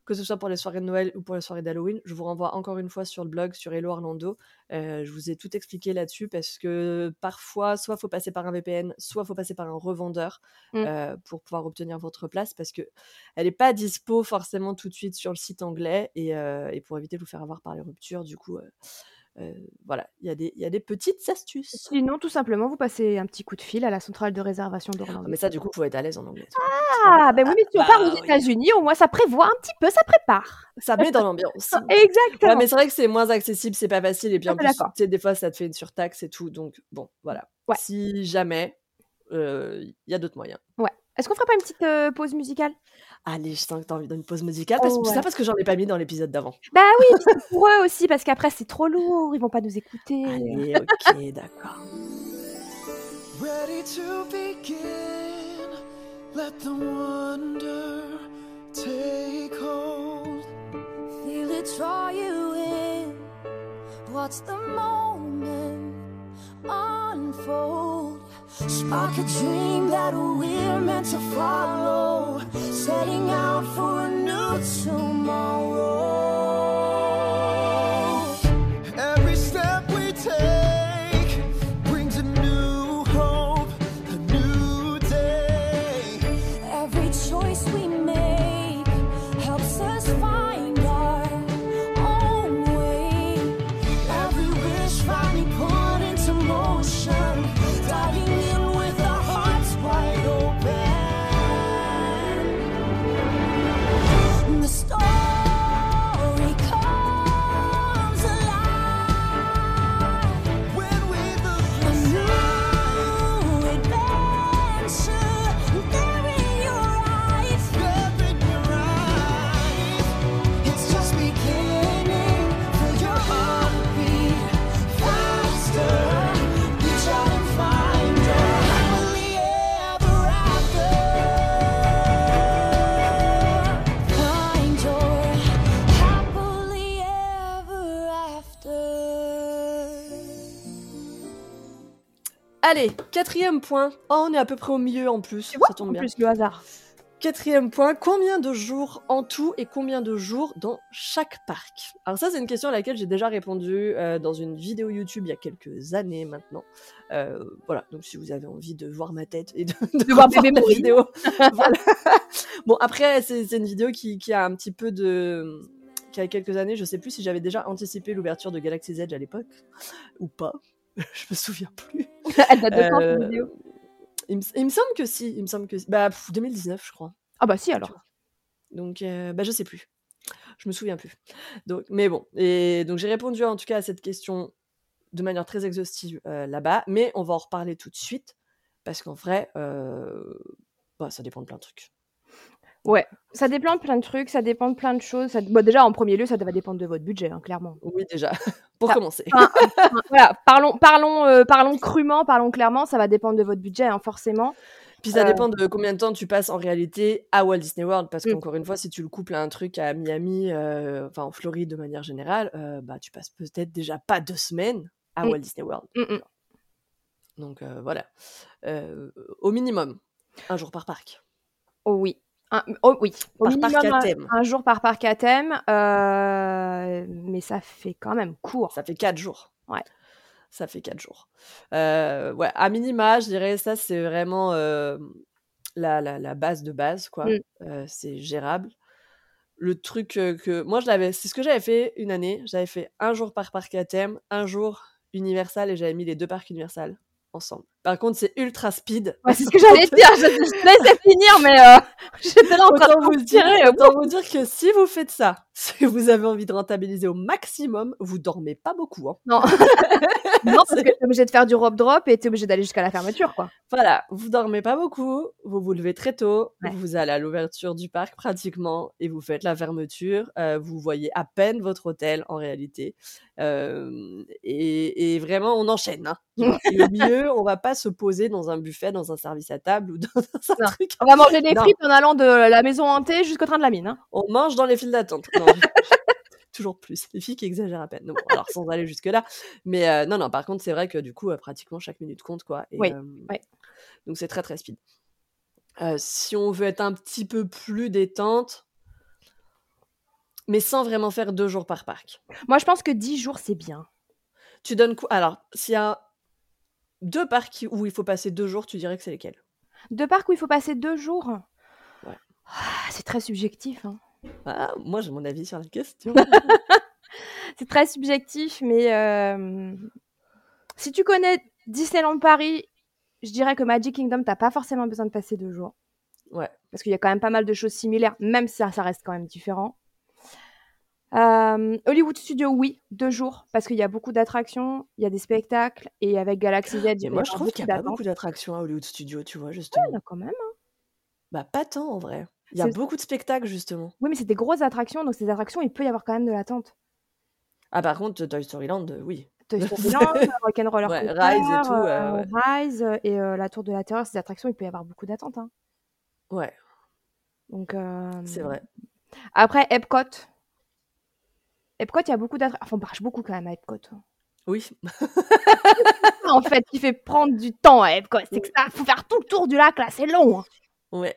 que ce soit pour les soirées de Noël ou pour les soirées d'Halloween, je vous renvoie encore une fois sur le blog, sur Hello Orlando. Euh, je vous ai tout expliqué là-dessus, parce que parfois, soit faut passer par un VPN, soit faut passer par un revendeur Mm. euh, pour pouvoir obtenir votre place, parce que elle n'est pas dispo forcément tout de suite sur le site anglais, et, et pour éviter de vous faire avoir par les ruptures, du coup, voilà, il y, a des- il y a des petites astuces. Sinon, tout simplement, vous passez un petit coup de fil à la centrale de réservation Ah, d'Orlando. mais ça, du coup, faut être à l'aise en anglais. Ah, ben oui, mais si on Bah part aux oui. États-Unis, au moins ça prévoit un petit peu, ça prépare. Ça met dans l'ambiance. Exactement. Ouais, mais c'est vrai que c'est moins accessible, c'est pas facile. Et puis en plus, tu sais, des fois, ça te fait une surtaxe et tout. Donc, bon, voilà. Ouais. Si jamais, euh, il y a d'autres moyens. Ouais, Est-ce qu'on ferait pas une petite euh, pause musicale? Allez, je sens que t'as envie d'une pause musicale. Parce... Oh, ouais. Ça parce que j'en ai pas mis dans l'épisode d'avant. Bah oui, c'est pour eux aussi, parce qu'après c'est trop lourd, ils vont pas nous écouter. Allez, ok, d'accord. Ready to begin. Let the wonder take hold. Feel it draw you in. Watch the moment unfold. Spark a dream that we're meant to follow. Setting out for a new tomorrow. Allez, quatrième point. Oh, on est à peu près au milieu en plus. Ça tombe en bien. plus le hasard. Quatrième point, combien de jours en tout et combien de jours dans chaque parc? Alors ça, c'est une question à laquelle j'ai déjà répondu euh, dans une vidéo YouTube il y a quelques années maintenant. Euh, voilà, donc si vous avez envie de voir ma tête et de, de voir mourir. vidéo. voilà. Bon, après, c'est une vidéo qui, qui a un petit peu de... qui a quelques années, je sais plus si j'avais déjà anticipé l'ouverture de Galaxy's Edge à l'époque ou pas. je me souviens plus. Elle date de quand Euh, cette vidéo? Il me, il me semble que si, il me semble que si. Bah, pff, 2019, je crois. Ah bah si alors. Donc, euh, bah, je sais plus. Je me souviens plus. Donc, mais bon. Et donc, j'ai répondu en tout cas à cette question de manière très exhaustive euh, là-bas. Mais on va en reparler tout de suite. Parce qu'en vrai, euh, bah, ça dépend de plein de trucs. Ouais, ça dépend de plein de trucs, ça dépend de plein de choses. Ça... Bon, déjà, en premier lieu, ça va dépendre de votre budget, hein, clairement. Oui, déjà. Pour commencer. Enfin, enfin, voilà, parlons, parlons, euh, parlons crûment, parlons clairement, ça va dépendre de votre budget, hein, forcément. Puis ça Euh, dépend de combien de temps tu passes en réalité à Walt Disney World. Parce Mm. qu'encore une fois, si tu le couples à un truc à Miami, euh, enfin en Floride de manière générale, euh, bah, tu passes peut-être déjà pas deux semaines à Mm. Walt Disney World. Mm. Donc euh, voilà. Euh, au minimum, un jour par parc. Oh oui. Un- oh oui, au Par parc minimum à un- thème. Un, jour par parc à thème, euh, mais ça fait quand même court. Ça fait quatre jours. Ouais. Ça fait quatre jours. Euh, ouais, à minima, je dirais, ça, c'est vraiment euh, la, la, la base de base, quoi. Mm. C'est gérable. Le truc que. Moi, je l'avais. C'est ce que j'avais fait une année. J'avais fait un jour par parc à thème, un jour Universal, et j'avais mis les deux parcs Universal ensemble. Par contre, c'est ultra speed. Ouais, c'est ce que j'allais dire, je te laisse finir, mais euh, j'étais là en train de vous, dire, tirer. autant vous dire que si vous faites ça, si vous avez envie de rentabiliser au maximum, vous dormez pas beaucoup. hein. Non. non, parce que t'es obligé de faire du rope drop et t'es obligé d'aller jusqu'à la fermeture, quoi. Voilà, vous dormez pas beaucoup, vous vous levez très tôt, Ouais. vous allez à l'ouverture du parc pratiquement et vous faites la fermeture. euh, vous voyez à peine votre hôtel en réalité. Euh, et, et vraiment, on enchaîne. hein, et au milieu, on va pas se poser dans un buffet, dans un service à table ou dans un Non. truc. On va manger des Non. frites en allant de la maison hantée jusqu'au train de la mine. Hein. On mange dans les files d'attente. Toujours plus. Les filles qui exagèrent à peine. Non, alors sans aller jusque-là. Mais euh, non, non, par contre, c'est vrai que du coup, euh, pratiquement chaque minute compte, quoi. Et, Oui, euh, ouais. Donc c'est très, très speed. Si on veut être un petit peu plus détente, mais sans vraiment faire deux jours par parc. Moi, je pense que 10 jours, c'est bien. Tu donnes quoi? Alors, s'il y a deux parcs où il faut passer deux jours, tu dirais que c'est lesquels? Deux parcs où il faut passer deux jours? Ouais. Ah, c'est très subjectif. hein. Ah, Moi, j'ai mon avis sur la question. C'est très subjectif, mais euh, si tu connais Disneyland Paris, je dirais que Magic Kingdom, t'as pas forcément besoin de passer deux jours. ouais. Parce qu'il y a quand même pas mal de choses similaires, même si ça, ça reste quand même différent. Euh, Hollywood Studio, oui, deux jours, parce qu'il y a beaucoup d'attractions, il y a des spectacles, et avec Galaxy Edge, il Mais va moi, y je trouve qu'il n'y a pas beaucoup d'attractions à Hollywood Studio, tu vois, Il y justement. en a quand même. hein. Bah, pas tant en vrai. Il y a beaucoup de spectacles justement. Oui, mais c'est des grosses attractions, donc ces attractions, il peut y avoir quand même de l'attente. Ah, par contre, Toy Story Land, euh, oui. Toy Story Land, Rock'n'Roller Ouais, Rise et tout, euh, euh, ouais. Rise euh, et euh, la Tour de la Terreur, ces attractions, il peut y avoir beaucoup d'attentes. hein. Ouais, Donc, euh, c'est vrai. Après, Epcot. Epcot, il y a beaucoup d'attractions. Enfin, on marche beaucoup quand même à Epcot. hein. Oui. en fait, qui fait prendre du temps à Epcot. C'est que ça, faut faire tout le tour du lac, là, c'est long. hein. Ouais.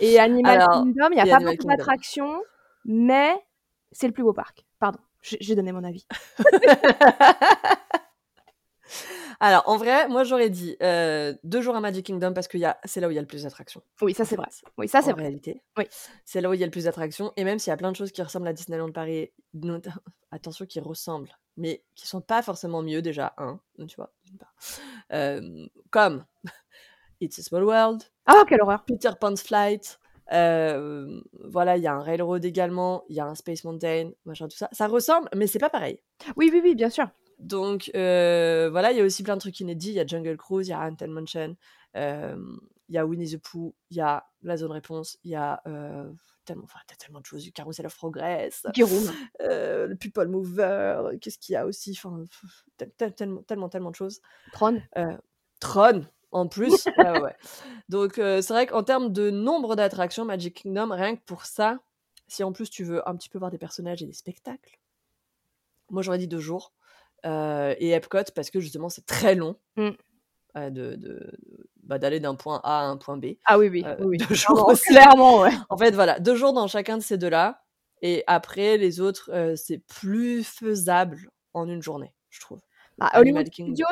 Et Animal Alors, Kingdom, il n'y a pas Animal beaucoup d'attractions, mais c'est le plus beau parc. Pardon, j'ai donné mon avis. Alors, en vrai, moi, j'aurais dit euh, deux jours à Magic Kingdom parce que c'est là où il y a le plus d'attractions. Oui, ça c'est vrai. Oui, ça c'est vrai. réalité. Oui. C'est là où il y a le plus d'attractions. Et même s'il y a plein de choses qui ressemblent à Disneyland Paris, attention, qui ressemblent, mais qui sont pas forcément mieux déjà, un, tu vois. Euh, comme It's a Small World, Ah, quelle horreur. Peter Pan's Flight. euh, voilà, il y a un Railroad également, il y a un Space Mountain, machin, tout ça. Ça ressemble, mais c'est pas pareil. Oui, oui, oui, bien sûr. Donc euh, voilà, il y a aussi plein de trucs inédits. Il y a Jungle Cruise, il y a Haunted Mansion, euh, il y a Winnie the Pooh, il y a la zone réponse, il y a euh, tellement, enfin, tellement de choses. Carousel of Progress, euh, le People Mover, qu'est-ce qu'il y a aussi Enfin, tellement, tellement, tellement de choses. Tron. Tron en plus. ouais, ouais, ouais. Donc c'est vrai qu'en termes de nombre d'attractions, Magic Kingdom, rien que pour ça, si en plus tu veux un petit peu voir des personnages et des spectacles, moi j'aurais dit deux jours. Euh, et Epcot parce que justement c'est très long Mm. euh, de, de- bah, d'aller d'un point A à un point B. Ah oui, oui. Euh, oui, deux jours Clairement, ouais. En fait voilà, deux jours dans chacun de ces deux-là. Et après les autres, euh, c'est plus faisable en une journée, je trouve. Animal Hollywood. Studios,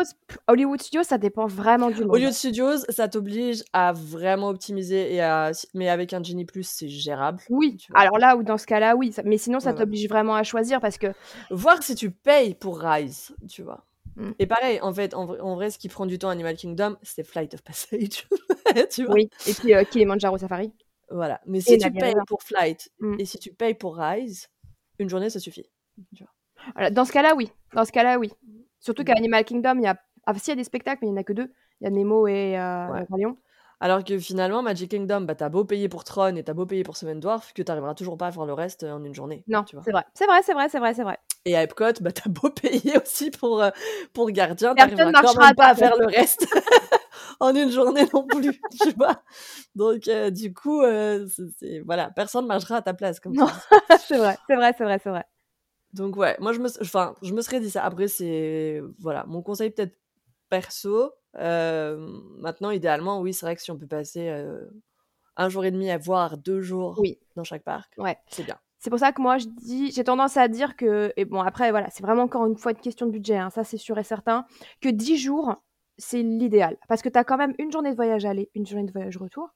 Hollywood Studios, ça dépend vraiment du monde. Hollywood Studios, ça t'oblige à vraiment optimiser et à mais avec un Genie Plus, c'est gérable. Oui, alors là, ou dans ce cas-là, oui. Mais sinon, ça Ouais, t'oblige vraiment à choisir parce que Voir si tu payes pour Rise, tu vois. Mm. Et pareil, en fait, en, vrai- en vrai, ce qui prend du temps à Animal Kingdom, c'est Flight of Passage. tu vois Oui, et puis euh, Kilimanjaro Safari. Voilà. Mais si tu payes pour Flight Mm. et si tu payes pour Rise, une journée, ça suffit. Tu vois. Voilà, dans ce cas-là, oui. Dans ce cas-là, oui. Surtout Mm. qu'à Animal Kingdom, il y a. Ah, si, il y a des spectacles, mais il n'y en a que deux. Il y a Nemo et euh, Ouais. Alors que finalement, Magic Kingdom, bah, t'as beau payer pour Tron et t'as beau payer pour Seven Dwarf, que t'arriveras toujours pas à faire le reste en une journée. Non, tu vois. c'est vrai. C'est vrai, c'est vrai, c'est vrai, c'est vrai. Et à Epcot, bah, t'as beau payer aussi pour, euh, pour Gardien, Personne t'arriveras quand marchera même pas à faire le reste en une journée non plus, tu vois. Donc, euh, du coup, euh, voilà, personne marchera à ta place, comme Non. c'est vrai, c'est vrai, c'est vrai, c'est vrai. Donc, ouais, moi, je me, enfin, je me serais dit ça. Après, c'est, voilà, mon conseil peut-être perso. euh, maintenant, idéalement, oui, c'est vrai que si on peut passer euh, un jour et demi à voir deux jours Oui. dans chaque parc, Ouais. c'est bien. C'est pour ça que moi, je dis, j'ai tendance à dire que, et bon, après, voilà, c'est vraiment encore une fois une question de budget, hein, ça c'est sûr et certain, que 10 jours, c'est l'idéal. Parce que tu as quand même une journée de voyage aller, une journée de voyage retour.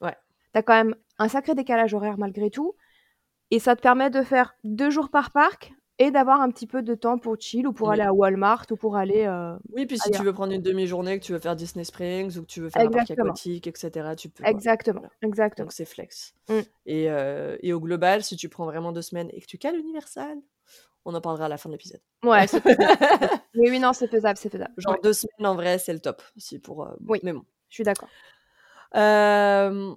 Ouais. Tu as quand même un sacré décalage horaire malgré tout. Et ça te permet de faire deux jours par parc et d'avoir un petit peu de temps pour chill ou pour Oui. aller à Walmart ou pour aller. euh, Oui, puis si ailleurs. tu veux prendre une demi-journée, que tu veux faire Disney Springs ou que tu veux faire un parc Exactement. aquatique, etc., tu peux. Exactement, Voilà. exactement. Donc c'est flex. Mm. Et, euh, et au global, si tu prends vraiment deux semaines et que tu cales Universal, on en parlera à la fin de l'épisode. Ouais, c'est. Mais oui, non, c'est faisable, c'est faisable. Genre Ouais, deux semaines en vrai, c'est le top. Si pour, euh, Oui. Mais bon. je suis d'accord. Euh,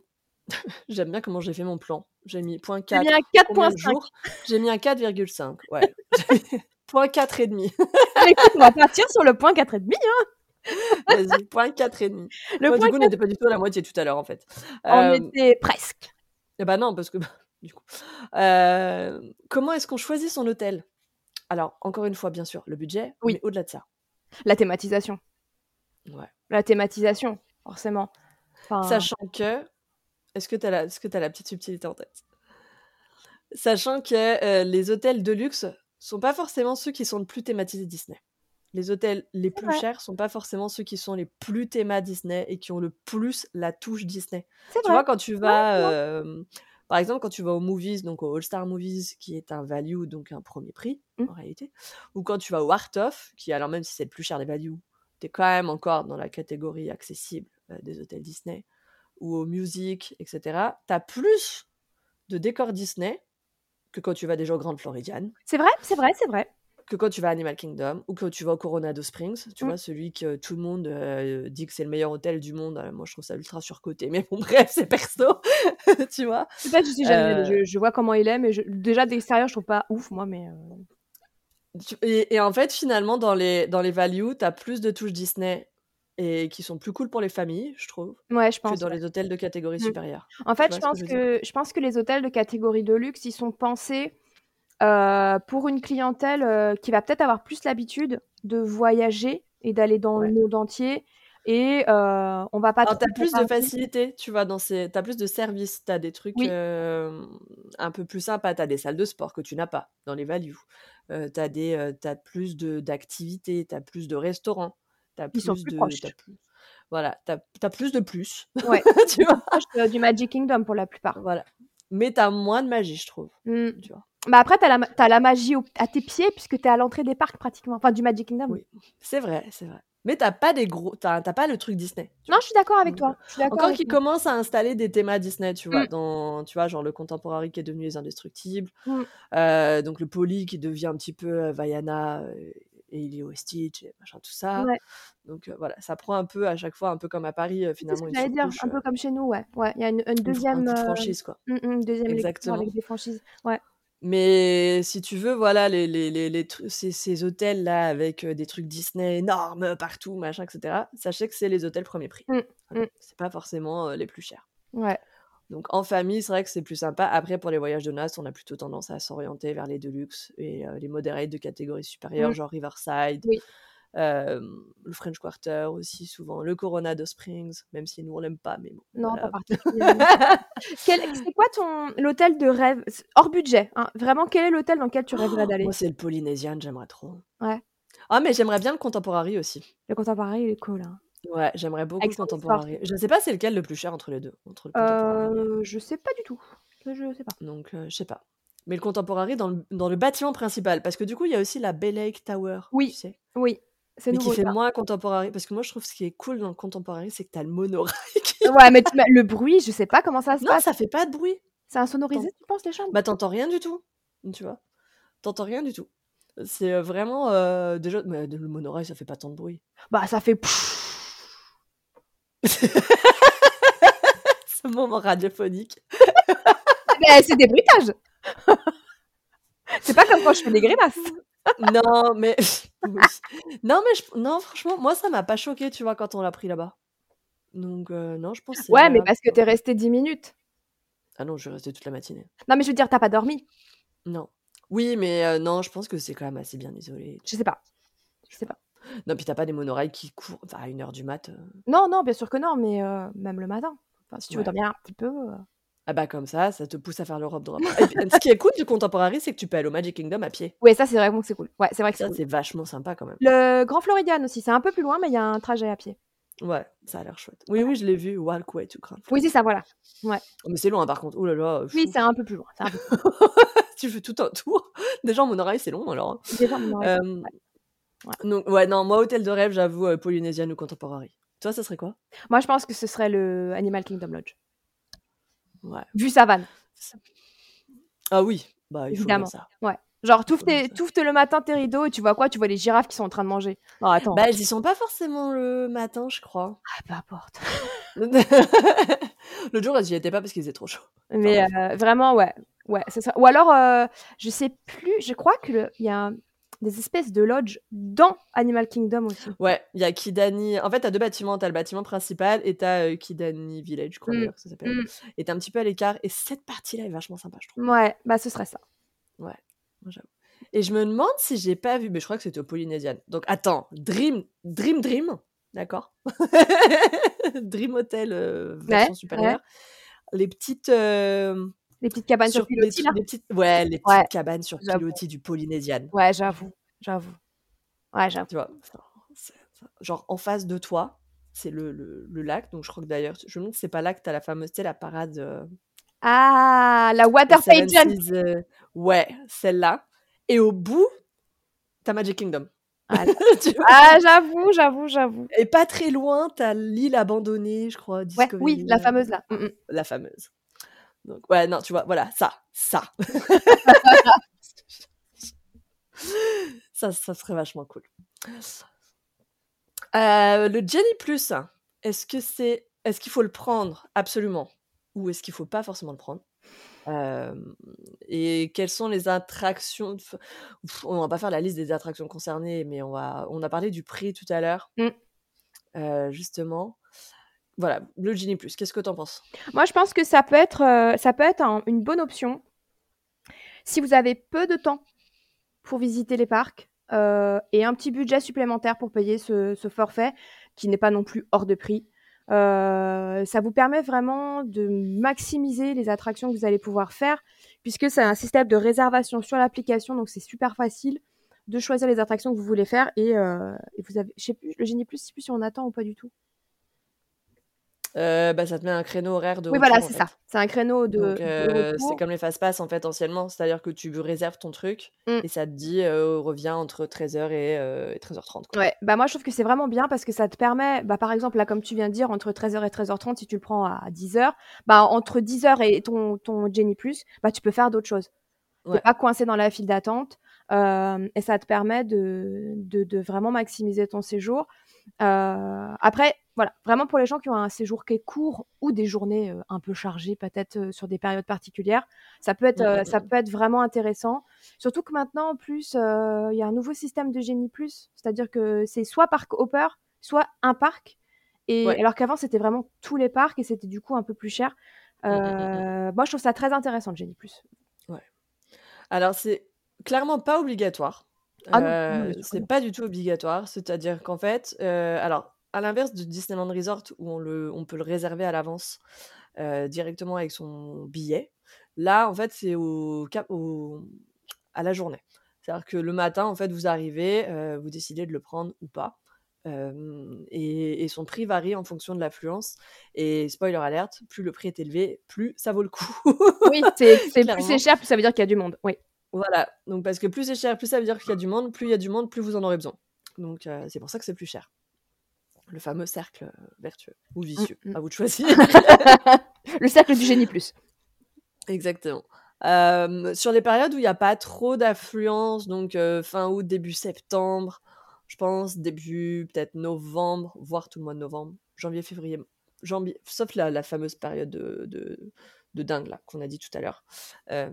J'aime bien comment j'ai fait mon plan. J'ai mis point J'ai 4. mis un Combien de 4.5. jours J'ai mis un 4,5. Ouais. point 4 et demi. Mais écoute, on va partir sur le point 4,5. Hein. Vas-y, point 4 et demi. Le Moi, point du coup, on n'était pas du tout à la moitié tout à l'heure en fait. On Euh, était presque. Eh ben non, parce que du coup. Euh, comment est-ce qu'on choisit son hôtel? Alors, encore une fois, bien sûr, le budget, Oui. mais au-delà de ça. La thématisation. Ouais. La thématisation, forcément. Enfin, Sachant que. Est-ce que tu as, la... petite subtilité en tête? Sachant que euh, les hôtels de luxe sont pas forcément ceux qui sont le plus thématisés Disney. Les hôtels les plus vrai. chers sont pas forcément ceux qui sont les plus théma Disney et qui ont le plus la touche Disney. Tu vrai. vois, quand tu vas, euh, par exemple, quand tu vas aux movies, donc au All Star Movies, qui est un value, donc un premier prix, Mm. en réalité, ou quand tu vas au Art of, qui, alors même si c'est le plus cher des values, t'es quand même encore dans la catégorie accessible euh, des hôtels Disney, ou au Music, etc., t'as plus de décors Disney que quand tu vas déjà au Grand Floridian. C'est vrai, c'est vrai, c'est vrai. que quand tu vas à Animal Kingdom ou que tu vas au Coronado Springs, tu Mm. vois, celui que tout le monde euh, dit que c'est le meilleur hôtel du monde. Euh, moi, je trouve ça ultra surcoté. Mais bon, bref, c'est perso, tu vois. Peut-être je suis jamais. Euh, Je, je vois comment il est, mais je- déjà d'extérieur, je trouve pas ouf, moi, mais. euh, Tu- Et, et en fait, finalement, dans les, dans les values, tu as plus de touches Disney et qui sont plus cool pour les familles, je trouve, Ouais, je que pense. dans ouais. les hôtels de catégorie Mm. supérieure. En fait, je que pense que je pense que les hôtels de catégorie de luxe, ils sont pensés euh, pour une clientèle euh, qui va peut-être avoir plus l'habitude de voyager et d'aller dans Ouais. le monde entier. Et euh, on va pas Alors, trop tu as plus de facilité, tu vois, dans ces... tu as plus de services, tu as des trucs Oui. euh, un peu plus sympas, tu as des salles de sport que tu n'as pas dans les values, euh, tu as, des, t'as plus de- d'activités, tu as plus de restaurants, tu as Ils sont plus de... proches. t'as plus... Voilà, as, de plus, Ouais. tu vois? proche, euh, du Magic Kingdom pour la plupart. Voilà. Mais tu as moins de magie, je trouve, Mm. tu vois. Bah après, t'as la, t'as la magie au- à tes pieds puisque t'es à l'entrée des parcs pratiquement. Enfin, du Magic Kingdom. Oui. C'est vrai, c'est vrai. Mais t'as pas des gros... T'as t'as pas le truc Disney. Non, je suis d'accord avec toi. Encore qu'ils commencent à installer des thémas Disney, tu vois, Mm. dans, tu vois, genre le Contemporary qui est devenu les Indestructibles, Mm. euh, donc le Poly qui devient un petit peu euh, Vaiana euh, et Lilo et Stitch et machin, tout ça. Ouais. Donc euh, voilà, ça prend un peu à chaque fois, un peu comme à Paris, euh, C'est ce finalement, que une dire, un peu euh, comme chez nous, ouais. Ouais, il y a une, une un deuxième, euh, franchise, quoi. mm, mm, une deuxième Exactement. avec des franchises. Ouais. Mais si tu veux, voilà, les, les, les, ces, ces hôtels-là avec des trucs Disney énormes partout, machin, etc., sachez que c'est les hôtels premier prix. Mm, Voilà. mm. C'est pas forcément les plus chers. Ouais. Donc en famille, c'est vrai que c'est plus sympa. Après, pour les voyages de noces, on a plutôt tendance à s'orienter vers les deluxe et euh, les moderates de catégorie supérieure, Mm. genre Riverside, Oui. euh, le French Quarter aussi, souvent, le Coronado Springs, même si nous on l'aime pas, mais bon. Non, voilà. pas particulièrement. C'est quoi ton l'hôtel de rêve? Hors budget hein. Vraiment, quel est l'hôtel dans lequel tu rêverais d'aller? Moi, c'est le Polynesian, j'aimerais trop. Ouais. Ah, mais j'aimerais bien le Contemporary aussi. Le contemporain, il est cool. Hein. Ouais, j'aimerais beaucoup Avec le Contemporary. Je ne sais pas c'est lequel le plus cher entre les deux, entre le Contemporary. Euh, je sais pas du tout. Je sais pas. Donc, euh, je sais pas. Mais le Contemporary dans le, dans le bâtiment principal, parce que du coup, il y a aussi la Bay Lake Tower, Oui. sais. Oui, c'est Mais nouveau. qui fait ça. moins contemporary. Parce que moi, je trouve ce qui est cool dans le contemporary, c'est que t'as le monorail qui. Ouais, mais tu le bruit, je sais pas comment ça se Non, passe. ça fait pas de bruit. C'est insonorisé, tu penses, les chambres? Bah, t'entends rien du tout. Tu vois T'entends rien du tout. C'est euh, vraiment. euh, déjà, mais le monorail, ça fait pas tant de bruit. Bah, ça fait. Ce moment radiophonique. C'est des bruitages C'est pas comme quand je fais des grimaces. non, mais. Non, mais je- non, franchement, moi, ça m'a pas choqué, tu vois, quand on l'a pris là-bas. Donc, euh, non, je pense que Ouais, mais parce que t'es resté 10 minutes. Ah non, je vais rester toute la matinée. Non, mais je veux dire, t'as pas dormi. Non. Oui, mais euh, non, je pense que c'est quand même assez bien isolé. Je sais pas. Je sais pas. Non, puis t'as pas des monorails qui courent enfin, à 1h du mat. euh. Non, non, bien sûr que non, mais euh, même le matin. Enfin, si tu veux Ouais. dormir un petit peu. euh, Ah bah comme ça, ça te pousse à faire l'Europe drop. Et puis, ce qui est cool du Contemporary, c'est que tu peux aller au Magic Kingdom à pied. Ouais, ça, c'est vraiment que c'est cool. Ouais, c'est vrai que c'est Ça, cool. c'est vachement sympa quand même. Le Grand Floridian aussi, c'est un peu plus loin, mais il y a un trajet à pied. Ouais, ça a l'air chouette. Oui, oui, je l'ai vu. Walkway to Grand Oui, c'est ça, voilà. Oh, mais c'est loin par contre. Oh là là. Oui, fou. c'est un peu plus loin. c'est un peu plus tu fais tout un tour. Déjà, mon oreille, c'est long alors. hein. loin. Déjà, Euh, Donc, ouais, non, moi, hôtel de rêve, j'avoue, euh, Polynesian ou Contemporary. Toi, ça serait quoi? Moi, je pense que ce serait le Animal Kingdom Lodge. Ouais. Vu savane. Ah oui, bah il faut Évidemment. ça. Ouais. Genre, faut t'ouvres le matin tes rideaux et tu vois quoi? Tu vois les girafes qui sont en train de manger. Non, attends. Bah, elles y sont pas forcément le matin, je crois. Ah, peu importe. L'autre jour, elles y étaient pas parce qu'il faisait trop chaud. Mais euh, vraiment, ouais. ouais c'est ça. Ou alors, euh, je sais plus, je crois qu'il y a un- des espèces de lodges dans Animal Kingdom aussi. Ouais, il y a Kidani. En fait, t'as deux bâtiments. T'as le bâtiment principal et t'as euh, Kidani Village, je crois Mm, ça s'appelle. mm. Et t'es un petit peu à l'écart. Et cette partie-là est vachement sympa, je trouve. Ouais, bah ce serait ça. Ouais, j'avoue. Et je me demande si j'ai pas vu, mais je crois que c'était au Polynesian. Donc attends, Dream, Dream, Dream, d'accord? Dream Hotel euh, version Ouais, supérieure. Les petites. euh, Les petites cabanes sur, les pilotis, les petites, ouais, les petites Ouais, cabanes sur pilotis du Polynesian. Ouais, j'avoue. J'avoue. Ouais, j'avoue. Tu vois, genre en face de toi, c'est le, le, le lac. Donc je crois que d'ailleurs, je me demande c'est pas là que t'as la fameuse, tu sais, la parade. euh, Ah, la Water Pageant. Euh, ouais, celle-là. Et au bout, t'as Magic Kingdom. Ah, Ah, j'avoue, j'avoue, j'avoue. Et pas très loin, t'as l'île abandonnée, je crois. Ouais, oui, la fameuse là. Mm, mm. La fameuse. Donc, ouais, non, tu vois, voilà, ça, ça. Ça, ça serait vachement cool. Euh, le Jenny Plus, est-ce que c'est, est-ce qu'il faut le prendre absolument ou est-ce qu'il faut pas forcément le prendre? Euh, Et quelles sont les attractions Pff, On va pas faire la liste des attractions concernées, mais on va, on a parlé du prix tout à l'heure, Mm. Euh, justement. Voilà, le Genie Plus. Qu'est-ce que t'en penses? Moi, je pense que ça peut être, euh, ça peut être un- une bonne option si vous avez peu de temps pour visiter les parcs euh, et un petit budget supplémentaire pour payer ce, forfait qui n'est pas non plus hors de prix. Euh, ça vous permet vraiment de maximiser les attractions que vous allez pouvoir faire puisque c'est un système de réservation sur l'application, donc c'est super facile de choisir les attractions que vous voulez faire et, vous avez, je sais plus, le Génie Plus, je sais plus si on attend ou pas du tout. Euh, bah, Ça te met un créneau horaire de Oui, voilà, retour, c'est ça. C'est un créneau de, Donc, de euh, c'est comme les fast-pass en fait anciennement, c'est-à-dire que tu réserves ton truc Mm. et ça te dit euh, reviens entre 13h et, euh, et 13h30. Quoi. Ouais, bah moi je trouve que c'est vraiment bien parce que ça te permet, bah par exemple là comme tu viens de dire, entre 13h et 13h30, si tu le prends à 10h, bah entre 10h et ton, ton Jenny Plus, bah tu peux faire d'autres choses. T'es Ouais. pas coincé dans la file d'attente euh, et ça te permet de, de, de vraiment maximiser ton séjour. Euh, après, voilà, vraiment pour les gens qui ont un séjour qui est court ou des journées euh, un peu chargées, peut-être euh, sur des périodes particulières, ça peut être, Mm, euh, mm, ça mm. peut être vraiment intéressant. Surtout que maintenant, en plus, il y a un nouveau système de Génie Plus, c'est-à-dire que c'est soit parc hopper, soit un parc. Et Ouais. alors qu'avant, c'était vraiment tous les parcs et c'était du coup un peu plus cher. Moi, je trouve ça très intéressant, le Génie Plus. Ouais. Alors c'est clairement pas obligatoire. Ah c'est pas du tout obligatoire, c'est-à-dire qu'en fait, alors à l'inverse de Disneyland Resort où on, le, on peut le réserver à l'avance euh, directement avec son billet, là en fait c'est au, cap- au, à la journée. C'est-à-dire que le matin, en fait, vous arrivez, euh, vous décidez de le prendre ou pas. Euh, et, et son prix varie en fonction de l'affluence. Et spoiler alerte, plus le prix est élevé, plus ça vaut le coup. Oui, c'est plus c'est cher, plus ça veut dire qu'il y a du monde. Oui. Voilà, donc parce que plus c'est cher, plus ça veut dire qu'il y a du monde, plus il y a du monde, plus vous en aurez besoin. Donc c'est pour ça que c'est plus cher. Le fameux cercle euh, vertueux ou vicieux, mm. à vous de choisir. le cercle du Génie Plus. Exactement. Euh, sur les périodes où il n'y a pas trop d'affluence, donc euh, fin août, début septembre, je pense début peut-être novembre, voire tout le mois de novembre, janvier, février, janvier, sauf la, la fameuse période de, de, de dingue là qu'on a dit tout à l'heure. Euh,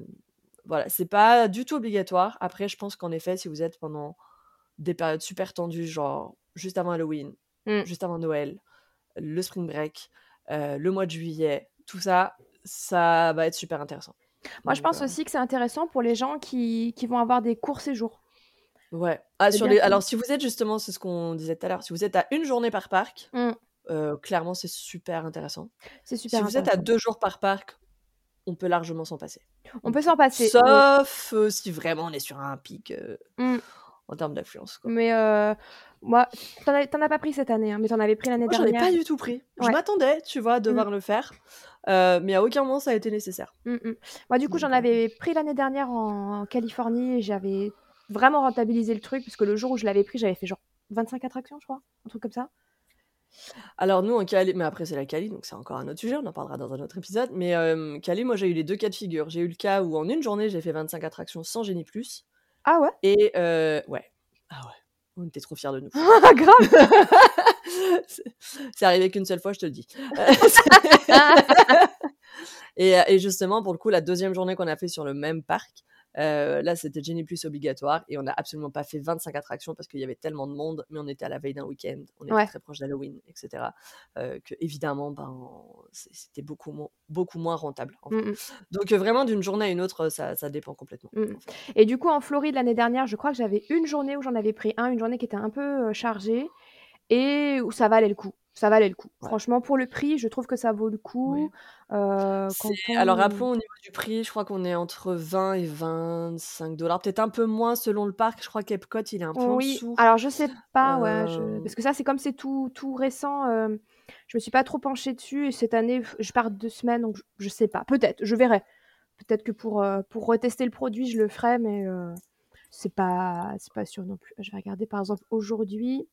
voilà, c'est pas du tout obligatoire. Après, je pense qu'en effet, si vous êtes pendant des périodes super tendues, genre juste avant Halloween, Mm. juste avant Noël, le spring break, euh, le mois de juillet, tout ça, ça va être super intéressant. Moi, je pense euh, aussi que c'est intéressant pour les gens qui, qui vont avoir des courts séjours. Ouais. Ah, sur les... Alors, si vous êtes justement, c'est ce qu'on disait tout à l'heure, si vous êtes à une journée par parc, Mm. euh, clairement, c'est super intéressant. C'est Si super vous êtes à deux jours par parc, on peut largement s'en passer. On peut s'en passer. Sauf si vraiment on est sur un pic euh, Mm. en termes d'affluence. Mais euh, moi, t'en as, pas pris cette année, hein, mais t'en avais pris l'année Moi, j'en ai dernière. pas du tout pris. Je Ouais. m'attendais, tu vois, à devoir le faire. Euh, mais à aucun moment ça a été nécessaire. Mm, mm. Moi, du coup, j'en euh, avais pris l'année dernière en, en Californie et j'avais vraiment rentabilisé le truc parce que le jour où je l'avais pris, j'avais fait genre 25 attractions, je crois, un truc comme ça. Alors nous en Cali, mais après c'est la Cali, donc c'est encore un autre sujet, on en parlera dans un autre épisode. Mais euh, Cali, moi j'ai eu les deux cas de figure. J'ai eu le cas où en une journée j'ai fait 25 attractions sans génie plus. Ah ouais? Et euh, ouais, ah ouais, on était trop fiers de nous. Grave c'est c'est arrivé qu'une seule fois, je te le dis. et, et justement, pour le coup, la deuxième journée qu'on a fait sur le même parc, euh, là, c'était Genie Plus obligatoire et on n'a absolument pas fait 25 attractions parce qu'il y avait tellement de monde, mais on était à la veille d'un week-end, on était Ouais. très proche d'Halloween, etc. euh, que évidemment, ben, c'était beaucoup, mo- beaucoup moins rentable. en fait. Mm, mm. Donc euh, vraiment, d'une journée à une autre, ça, ça dépend complètement. Mm. en fait. Et du coup, en Floride, l'année dernière, je crois que j'avais une journée où j'en avais pris un, une journée qui était un peu chargée et où ça valait le coup. Ça valait le coup. Ouais. Franchement, pour le prix, je trouve que ça vaut le coup. Euh, quand C'est- on- Alors rappelons au niveau du prix, je crois qu'on est entre 20 et 25 dollars, peut-être un peu moins selon le parc. Je crois qu'Epcot il est un peu en Oui, dessous. alors je sais pas, ouais, je- Euh, parce que ça, c'est comme c'est tout, tout récent, euh, je me suis pas trop penchée dessus et cette année, je pars deux semaines, donc je, je sais pas. Peut-être, je verrai. Peut-être que pour, euh, pour retester le produit, je le ferai, mais c'est pas, pas sûr non plus. Je vais regarder par exemple aujourd'hui.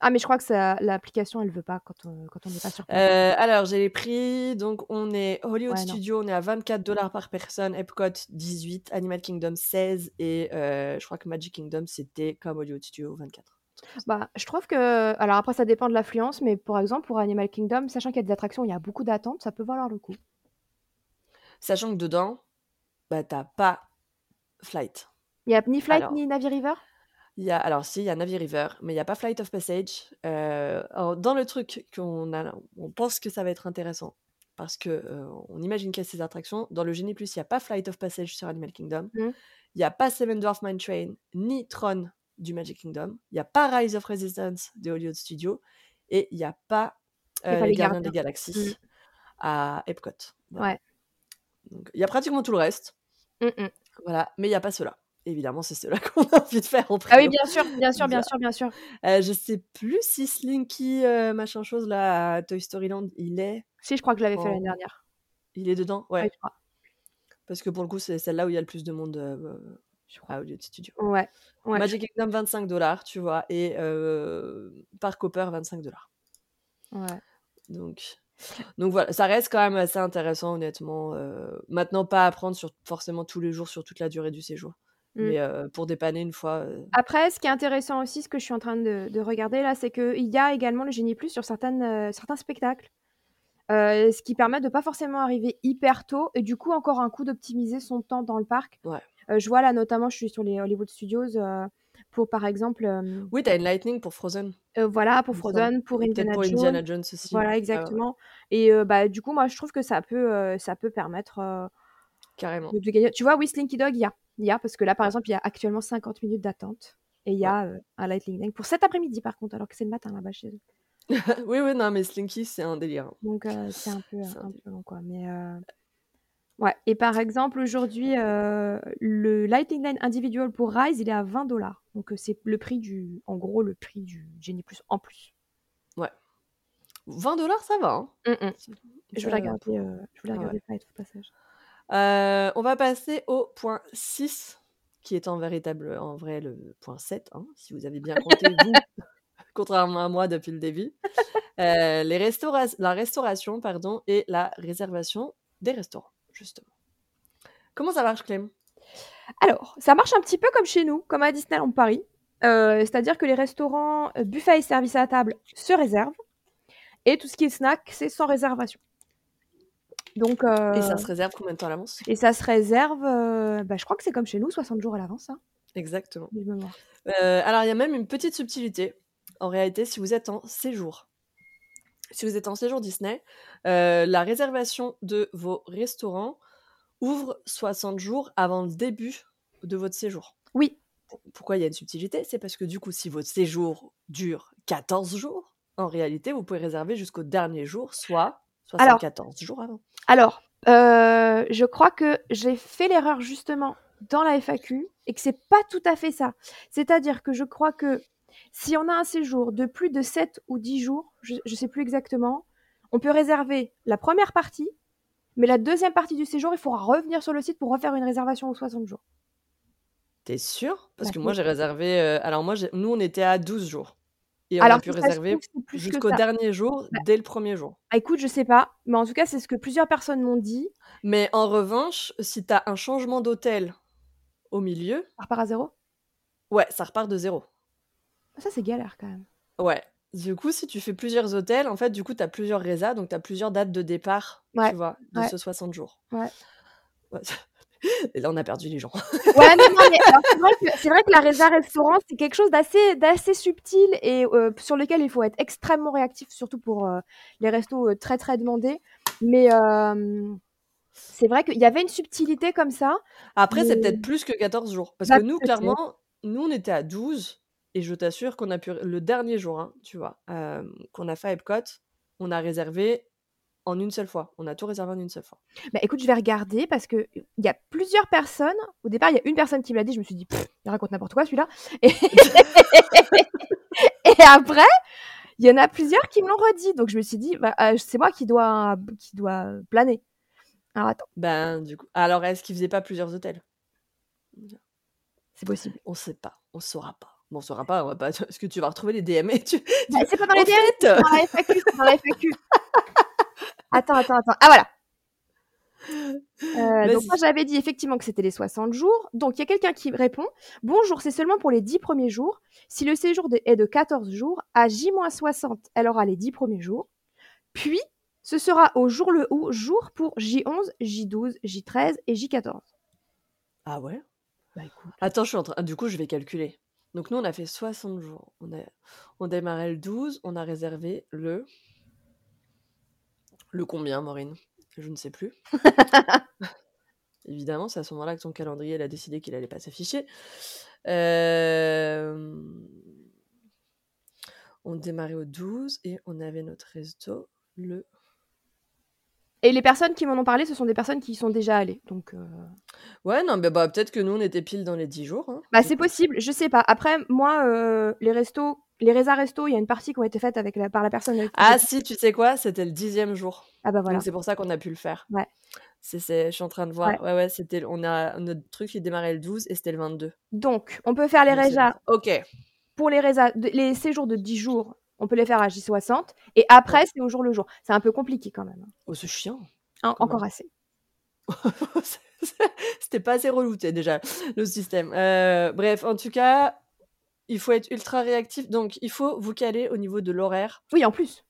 Ah, mais je crois que ça- l'application, elle veut pas quand on quand on n'est pas sur place. Euh, alors, j'ai les prix. Donc, on est Hollywood Ouais. Studio, on est à 24 dollars par personne. Epcot, 18. Animal Kingdom, 16. Et euh, je crois que Magic Kingdom, c'était comme Hollywood Studio, 24. Bah, je trouve que. Alors après, ça dépend de l'affluence, mais par exemple, pour Animal Kingdom, sachant qu'il y a des attractions il y a beaucoup d'attentes, ça peut valoir le coup. Sachant que dedans, bah, t'as pas Flight. Il y a ni Flight Alors. ni Navi River? Il y a, alors, si, il y a Navi River, mais il n'y a pas Flight of Passage. Euh, alors, dans le truc qu'on a, on pense que ça va être intéressant, parce que euh, on imagine qu'il y a ces attractions. Dans le Genie Plus, il n'y a pas Flight of Passage sur Animal Kingdom. Mhm. Il n'y a pas Seven Dwarf Mine Train, ni Tron du Magic Kingdom. Il n'y a pas Rise of Resistance de Hollywood Studio. Et il n'y a pas, euh, pas les les Gardiens des Galaxies Mhm. à Epcot. Voilà. Ouais. Donc, il y a pratiquement tout le reste. Mm, mm. Voilà. Mais il n'y a pas ceux-là. Évidemment, c'est ceux-là qu'on a envie de faire en Ah oui, bien sûr, bien sûr, bien sûr, bien sûr. Euh, je sais plus si Slinky, euh, machin chose là, à Toy Story Land, il est, Si, je crois que je l'avais fait l'année dernière. il est dedans, ouais. Ouais, je crois. Parce que pour le coup, c'est celle-là où il y a le plus de monde euh, Je crois. à Hollywood Studio. Ouais. ouais. Magic Kingdom 25 dollars, tu vois, et euh, Park Hopper 25 dollars. Ouais. Donc, donc voilà, ça reste quand même assez intéressant, honnêtement. euh, maintenant, pas à prendre sur, forcément tous les jours sur toute la durée du séjour, Mm. mais euh, pour dépanner une fois. euh, Après, ce qui est intéressant aussi, ce que je suis en train de, de regarder là, c'est qu'il y a également le Génie Plus sur certaines, euh, certains spectacles. Ce qui permet de pas forcément arriver hyper tôt et du coup encore un coup d'optimiser son temps dans le parc. Ouais. Je vois là notamment, je suis sur les Hollywood Studios pour par exemple, euh, Oui, t'as une Lightning pour Frozen. euh, voilà pour. Frozen, pour Indiana pour Jones. Indiana Jones aussi. Voilà exactement. Et bah du coup moi je trouve que ça peut, ça peut permettre carrément. de, de gagner. Tu vois, oui, Slinky Dog, il y a, il y a parce que là par exemple il y a actuellement 50 minutes d'attente et il y a euh, un Lightning Lane pour cet après-midi par contre alors que c'est le matin là-bas chez eux. oui, oui, non, mais Slinky, c'est un délire. hein. Donc euh, c'est un peu, C'est un un peu long quoi. Mais euh, ouais. Et par exemple aujourd'hui euh, le Lightning Lane individual pour Rise il est à 20 dollars. Donc euh, c'est le prix du, en gros le prix du Genie Plus en plus. 20 dollars, ça va. hein. Mm, mm. Je voulais regarder, euh, je voulais ouais. regarder Flight of Passage. Euh, on va passer au point 6, qui est en véritable, en vrai le point 7, hein, si vous avez bien compté, vous, contrairement à moi depuis le début. Euh, les restaura- la restauration pardon, et la réservation des restaurants, justement. Comment ça marche, Clem? Alors, ça marche un petit peu comme chez nous, comme à Disneyland Paris. Euh, C'est-à-dire que les restaurants buffet et service à la table se réservent. Et tout ce qui est snack, c'est sans réservation. Donc, euh, Et ça se réserve combien de temps à l'avance et ça se réserve, euh, bah, je crois que c'est comme chez nous, 60 jours à l'avance. Hein, Exactement. Euh, alors, il y a même une petite subtilité. En réalité, si vous êtes en séjour, si vous êtes en séjour Disney, euh, la réservation de vos restaurants ouvre 60 jours avant le début de votre séjour. Oui, Pourquoi il y a une subtilité? C'est parce que du coup, si votre séjour dure 14 jours, en réalité, vous pouvez réserver jusqu'au dernier jour, soit Alors. 74 jours avant. Alors, euh, je crois que j'ai fait l'erreur justement dans la FAQ et que c'est pas tout à fait ça. C'est-à-dire que je crois que si on a un séjour de plus de 7 ou 10 jours, je, je sais plus exactement, on peut réserver la première partie, mais la deuxième partie du séjour, il faudra revenir sur le site pour refaire une réservation aux 60 jours. T'es sûr? Parce Bah, que moi, j'ai réservé. euh, alors, moi, nous, on était à 12 jours. Et on Alors, a pu réserver jusqu'au dernier jour, Bah. dès le premier jour. Ah, écoute, je sais pas, mais en tout cas, c'est ce que plusieurs personnes m'ont dit. Mais en revanche, si t'as un changement d'hôtel au milieu, Ça repart à zéro? Ouais, ça repart de zéro. Ça, c'est galère quand même. Ouais. Du coup, si tu fais plusieurs hôtels, en fait, du coup, t'as plusieurs résas, donc t'as plusieurs dates de départ, Ouais, tu vois, de ouais. ce 60 jours. Ouais. Ouais. Et là, on a perdu les gens. Ouais, non, non, mais c'est vrai que, c'est vrai que la résa restaurant, c'est quelque chose d'assez, d'assez subtil et euh, sur lequel il faut être extrêmement réactif, surtout pour euh, les restos euh, très très demandés. Mais c'est vrai qu'il y avait une subtilité comme ça. Après, c'est peut-être plus que 14 jours. Parce Bah, que nous, clairement, nous, on était à 12. Et je t'assure qu'on a pu. Le dernier jour, hein, tu vois, qu'on a fait à Epcot, on a réservé en une seule fois. On a tout réservé en une seule fois. Bah, écoute, je vais regarder parce que il y a plusieurs personnes. Au départ, il y a une personne qui me l'a dit. Je me suis dit, il raconte n'importe quoi celui-là. Et... et après, il y en a plusieurs qui me l'ont redit. Donc je me suis dit, bah, euh, c'est moi qui dois, qui dois planer. Alors attends, Ben, du coup. Alors, est-ce qu'ils faisaient pas plusieurs hôtels? C'est possible. On sait pas. On saura pas. Bon, on saura pas, on va pas. Est-ce que tu vas retrouver les DM et tu. Bah, c'est pas dans les DM, fait, c'est dans la FAQ, c'est dans la FAQ. Attends, attends, attends. Ah voilà. Euh, donc moi j'avais dit effectivement que c'était les 60 jours. Donc il y a quelqu'un qui répond Bonjour, c'est seulement pour les 10 premiers jours. Si le séjour de- est de 14 jours, à J-60, elle aura les 10 premiers jours. Puis ce sera au jour le haut jour pour J11, J12, J13 et J14. Ah ouais? Bah écoute. Attends, je suis en train. Du coup, je vais calculer. Donc, nous, on a fait 60 jours. On, a... on démarrait le 12. On a réservé le. Le combien, Maureen? Je ne sais plus. Évidemment, c'est à ce moment-là que ton calendrier il a décidé qu'il allait pas s'afficher. Euh, On démarrait au 12 et on avait notre resto le. Et les personnes qui m'en ont parlé, ce sont des personnes qui y sont déjà allées. Donc euh, Ouais, non, mais bah, peut-être que nous, on était pile dans les 10 jours. hein. Bah, c'est possible, je sais pas. Après, moi, euh, les restos, les Reza Resto, il y a une partie qui ont été faites avec la, par la personne. avec Ah, si, tu sais quoi C'était le dixième jour. ah bah voilà. Donc c'est pour ça qu'on a pu le faire. Ouais. C'est, je suis en train de voir. Ouais. Ouais, ouais, c'était, on a notre truc qui démarrait le 12 et c'était le 22. Donc, on peut faire les Reza Ok. pour les de- les séjours de 10 jours, on peut les faire à J60. Et après, c'est au jour le jour. C'est un peu compliqué quand même. Oh, c'est chiant. Hein, encore même. assez. c'était pas assez relouté déjà, le système. Euh, bref, en tout cas, il faut être ultra réactif. Donc, il faut vous caler au niveau de l'horaire. Oui, en plus.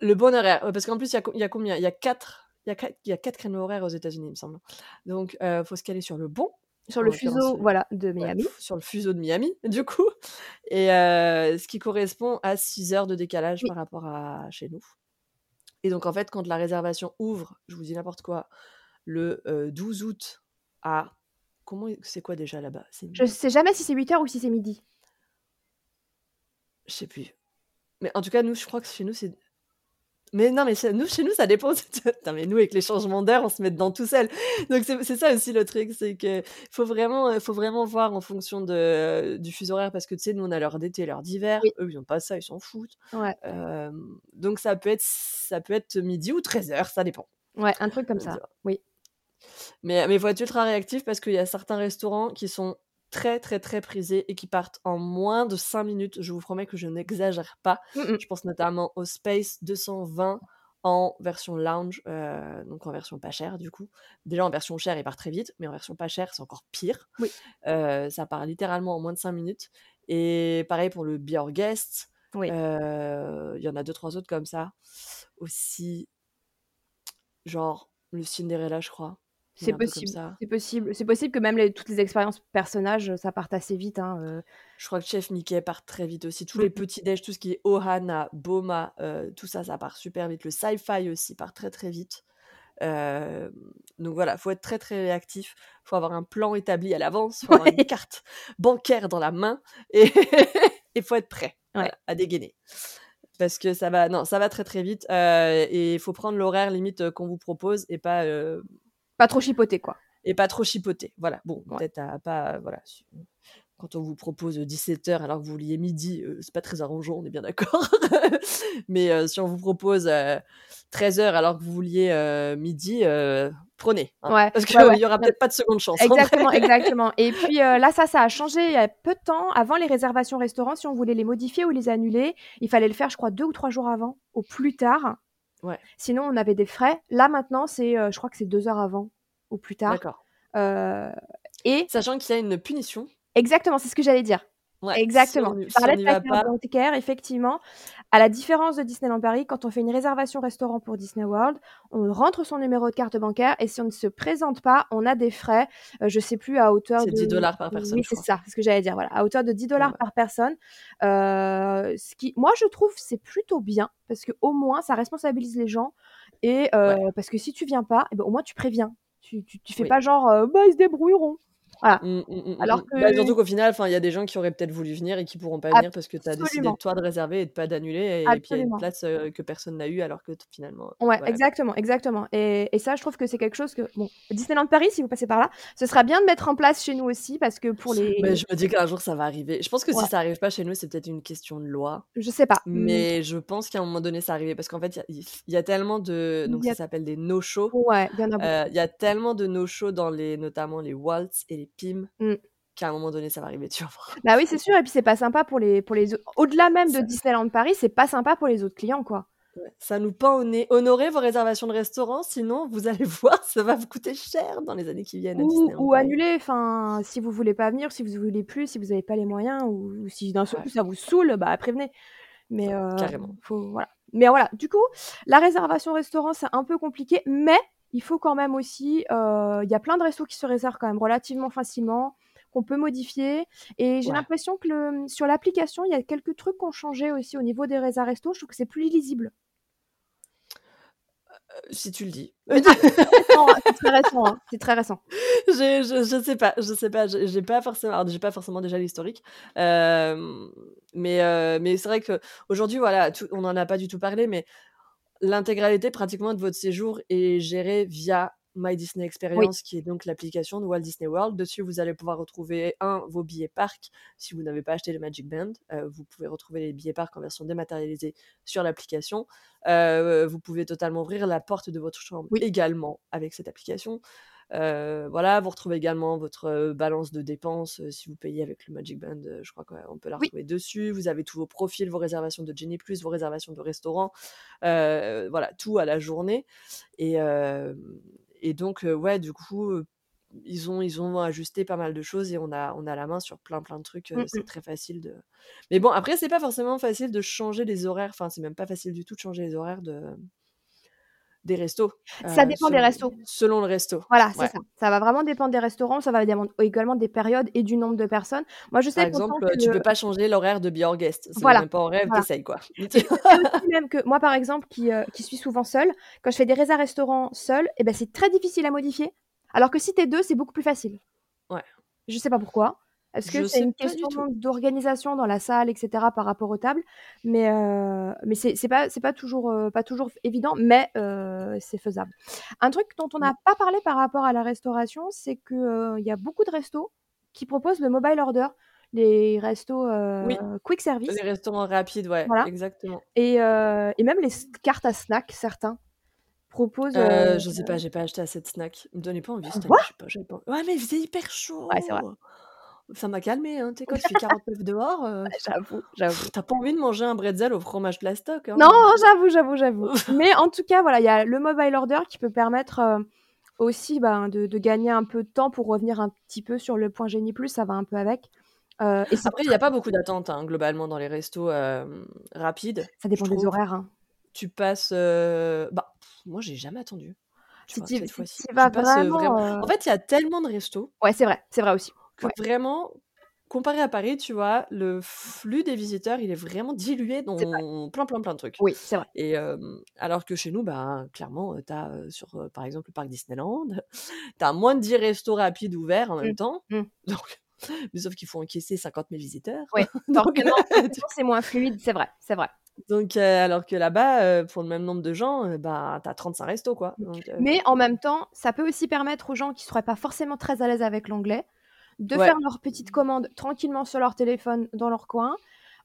Le bon horaire. Ouais, Parce qu'en plus, il y a, y combien? Il y a quatre. Il y a quatre, il y a quatre créneaux horaires aux États-Unis, il me semble. Donc, il faut se caler sur le bon. Sur le fuseau euh, voilà, de Miami. sur le fuseau de Miami, du coup. Et euh, ce qui correspond à 6 heures de décalage Oui. par rapport à chez nous. Et donc, en fait, quand la réservation ouvre, je vous dis n'importe quoi, le euh, 12 août à. Comment c'est quoi déjà là-bas? Je sais jamais si c'est 8h ou si c'est midi. Je sais plus. Mais en tout cas, nous, je crois que chez nous, c'est. Mais non, mais chez nous, chez nous, ça dépend. Mais nous, avec les changements d'heure, on se met dedans tout seul. Donc, c'est ça aussi le truc, c'est que faut vraiment, euh, faut vraiment voir en fonction de, du fuseau horaire, parce que tu sais, nous, on a l'heure d'été, l'heure d'hiver. Oui. Eux, ils n'ont pas ça, ils s'en foutent. Ouais, Euh, donc, ça peut, être, ça peut être midi ou 13 heures, ça dépend. ouais, un truc comme ça. Oui. Mais il faut être ultra réactif parce qu'il y a certains restaurants qui sont très, très, très prisés et qui partent en moins de 5 minutes. Je vous promets que je n'exagère pas. Je pense notamment au Space 220 en version lounge, euh, donc en version pas chère du coup. Déjà en version chère, il part très vite, mais en version pas chère, c'est encore pire. Oui. Euh, ça part littéralement en moins de 5 minutes. Et pareil pour le Be Our Guest. Oui. Euh, Il y en a deux, trois autres comme ça. Aussi, genre le Cinderella, je crois. C'est possible. C'est possible. C'est possible que même les- toutes les expériences personnages, ça parte assez vite. Hein, euh. Je crois que Chef Mickey part très vite aussi. Tous les petits déj, tout ce qui est Ohana, Boma, euh, tout ça, ça part super vite. Le sci-fi aussi part très très vite. Euh, donc voilà, faut être très très réactif. Faut avoir un plan établi à l'avance. Faut avoir une Ouais. carte bancaire dans la main et il faut être prêt voilà, Ouais. à dégainer. Parce que ça va, non, ça va très très vite euh, et il faut prendre l'horaire limite euh, qu'on vous propose et pas euh, Pas trop chipoter, quoi. et pas trop chipoter. Voilà, bon, Ouais. peut-être à pas. Voilà. Quand on vous propose 17h alors que vous vouliez midi, euh, c'est pas très arrangeant, on est bien d'accord. Mais euh, si on vous propose 13h alors que vous vouliez euh, midi, euh, prenez. hein, Ouais, parce qu'il ouais, ouais. y aura peut-être pas de seconde chance. vrai. Exactement, exactement. Et puis euh, là, ça, ça a changé il y a peu de temps. Avant les réservations restaurants, si on voulait les modifier ou les annuler, il fallait le faire, je crois, deux ou trois jours avant, au plus tard. Ouais. Sinon, on avait des frais. Là, maintenant, c'est, euh, je crois que c'est deux heures avant, au plus tard. D'accord. Euh, et Sachant qu'il y a une punition. exactement, c'est ce que j'allais dire. Ouais, Exactement. Si on, Tu parlais de la carte pas, effectivement. À la différence de Disneyland Paris, quand on fait une réservation restaurant pour Disney World, on rentre son numéro de carte bancaire et si on ne se présente pas, on a des frais, euh, je sais plus, à hauteur de... 10 dollars par personne, Oui, c'est ça, c'est ce que j'allais dire, voilà, à hauteur de 10 dollars Ouais. par personne. Euh, ce qui, moi, je trouve, c'est plutôt bien parce que au moins, ça responsabilise les gens et euh, parce que si tu viens pas, eh ben, au moins, tu préviens. Tu, tu, tu fais Oui. pas genre, euh, bah, ils se débrouilleront. Voilà. Mm, mm, mm, Alors mm. Bah, que- surtout qu'au final, il y a des gens qui auraient peut-être voulu venir et qui pourront pas venir parce que tu as décidé toi de réserver et de pas d'annuler et, puis il y a une place euh, que personne n'a eu alors que finalement. Ouais, voilà. exactement, exactement. Et, et ça, je trouve que c'est quelque chose que, bon, Disneyland Paris, si vous passez par là, ce sera bien de mettre en place chez nous aussi, parce que pour les, Mais je me dis qu'un jour ça va arriver. Je pense que Ouais. si ça arrive pas chez nous, c'est peut-être une question de loi. je sais pas. Mais je pense qu'à un moment donné, ça arrive parce qu'en fait, il y a- y, tellement de. Donc a- ça s'appelle des no-shows. Ouais, il y en a beaucoup. Euh, Il y a tellement de no-shows dans les, notamment les Waltz et les PIM. Mm. qu'à un moment donné, ça va arriver, tu. Bah oui, c'est sûr. Et puis c'est pas sympa pour les pour les au- au-delà même de Disneyland Paris, c'est pas sympa pour les autres clients quoi. Ouais, Ça nous pend au nez. Honorez vos réservations de restaurant, sinon vous allez voir, ça va vous coûter cher dans les années qui viennent à Ou, ou annuler, enfin, si vous voulez pas venir, si vous voulez plus, si vous avez pas les moyens, ou, ou si d'un seul Ouais. coup ça vous saoule, bah prévenez. Mais euh, Carrément. faut voilà. Mais voilà, du coup, la réservation restaurant c'est un peu compliqué, mais il faut quand même aussi, euh, il y a plein de restos qui se réservent quand même relativement facilement, qu'on peut modifier. Et j'ai Ouais. l'impression que le, sur l'application, il y a quelques trucs qui ont changé aussi au niveau des réserves restos. Je trouve que c'est plus lisible. Euh, Si tu le dis. C'est très récent, hein, c'est très récent. je, je, je sais pas, je sais pas, j'ai pas forcément, j'ai pas forcément déjà l'historique, euh, mais euh, mais c'est vrai que aujourd'hui, voilà, tout- on en a pas du tout parlé, mais l'intégralité pratiquement de votre séjour est gérée via My Disney Experience, qui est donc l'application de Walt Disney World. Dessus, vous allez pouvoir retrouver un vos billets parc. Si vous n'avez pas acheté le Magic Band, euh, vous pouvez retrouver les billets parc en version dématérialisée sur l'application. Euh, vous pouvez totalement ouvrir la porte de votre chambre Oui. également avec cette application. Euh, voilà, vous retrouvez également votre balance de dépenses euh, si vous payez avec le Magic Band. euh, je crois qu'on peut la Oui. retrouver dessus. Vous avez tous vos profils, vos réservations de Genie Plus, vos réservations de restaurant, euh, voilà, tout à la journée. Et, et donc, ouais, du coup, ils ont, ils ont ajusté pas mal de choses et on a, on a la main sur plein, plein de trucs. euh, Mm, c'est très facile de. Mais bon, après, c'est pas forcément facile de changer les horaires. Enfin, c'est même pas facile du tout de changer les horaires de des restos. Ça euh, dépend des selon- restos. Selon le resto. Voilà, c'est Ouais. ça. Ça va vraiment dépendre des restaurants, ça va dépendre également des périodes et du nombre de personnes. Moi, je sais Par exemple, que tu le- peux pas changer l'horaire de Be Our Guest. C'est Voilà, même pas en rêve, voilà. t'essayes quoi. Même que moi, par exemple, qui, euh, qui suis souvent seule, quand je fais des réserves restaurants seule, eh ben, c'est très difficile à modifier. Alors que si t'es deux, c'est beaucoup plus facile. Ouais. Je sais pas pourquoi. Est-ce que c'est une question d'organisation dans la salle, etc., par rapport aux tables? Mais, euh, mais c'est pas, pas, toujours, euh, pas toujours évident, mais euh, c'est faisable. Un truc dont on n'a Mm. pas parlé par rapport à la restauration, c'est qu'il y a beaucoup de restos qui proposent le mobile order, les restos euh, Oui. quick service. Les restaurants rapides, ouais, Voilà. exactement. Et, euh, et même les cartes à snack, certains proposent. Euh, je sais pas, j'ai pas acheté assez de snacks. Il me donnait pas envie Quoi je sais pas, pas. Ouais, mais il faisait hyper chaud. Ouais, c'est vrai. Ça m'a calmé, hein. Tu sais, quand il fait 49 dehors, euh, J'avoue, j'avoue. t'as pas envie de manger un bretzel au fromage plastoc. Hein. Non, j'avoue, j'avoue, j'avoue. Mais en tout cas, voilà, il y a le mobile order qui peut permettre euh, aussi ben, de, de gagner un peu de temps pour revenir un petit peu sur le point génie plus, ça va un peu avec. Euh, et Après, il n'y a pas beaucoup d'attente, hein, globalement, dans les restos euh, rapides. ça dépend des horaires. hein. Tu passes. Bah, pff, moi, j'ai jamais attendu. Tu Si tu vas vraiment. En fait, il y a tellement de restos Ouais, c'est vrai, c'est vrai aussi. Que Ouais. vraiment, comparé à Paris, tu vois, le flux des visiteurs, il est vraiment dilué dans plein, plein, plein de trucs. Oui, c'est vrai. Et euh, alors que chez nous, bah, clairement, tu as sur, euh, par exemple, le parc Disneyland, tu as moins de 10 restos rapides ouverts en même Mm, temps. mm. Donc, mais sauf qu'il faut encaisser 50 000 visiteurs. Ouais, donc, c'est moins fluide, c'est vrai, c'est vrai. donc, euh, alors que là-bas, euh, pour le même nombre de gens, euh, bah, tu as 35 restos, quoi. Donc, euh, Mais en même temps, ça peut aussi permettre aux gens qui seraient pas forcément très à l'aise avec l'anglais de Ouais. faire leur petite commande tranquillement sur leur téléphone dans leur coin.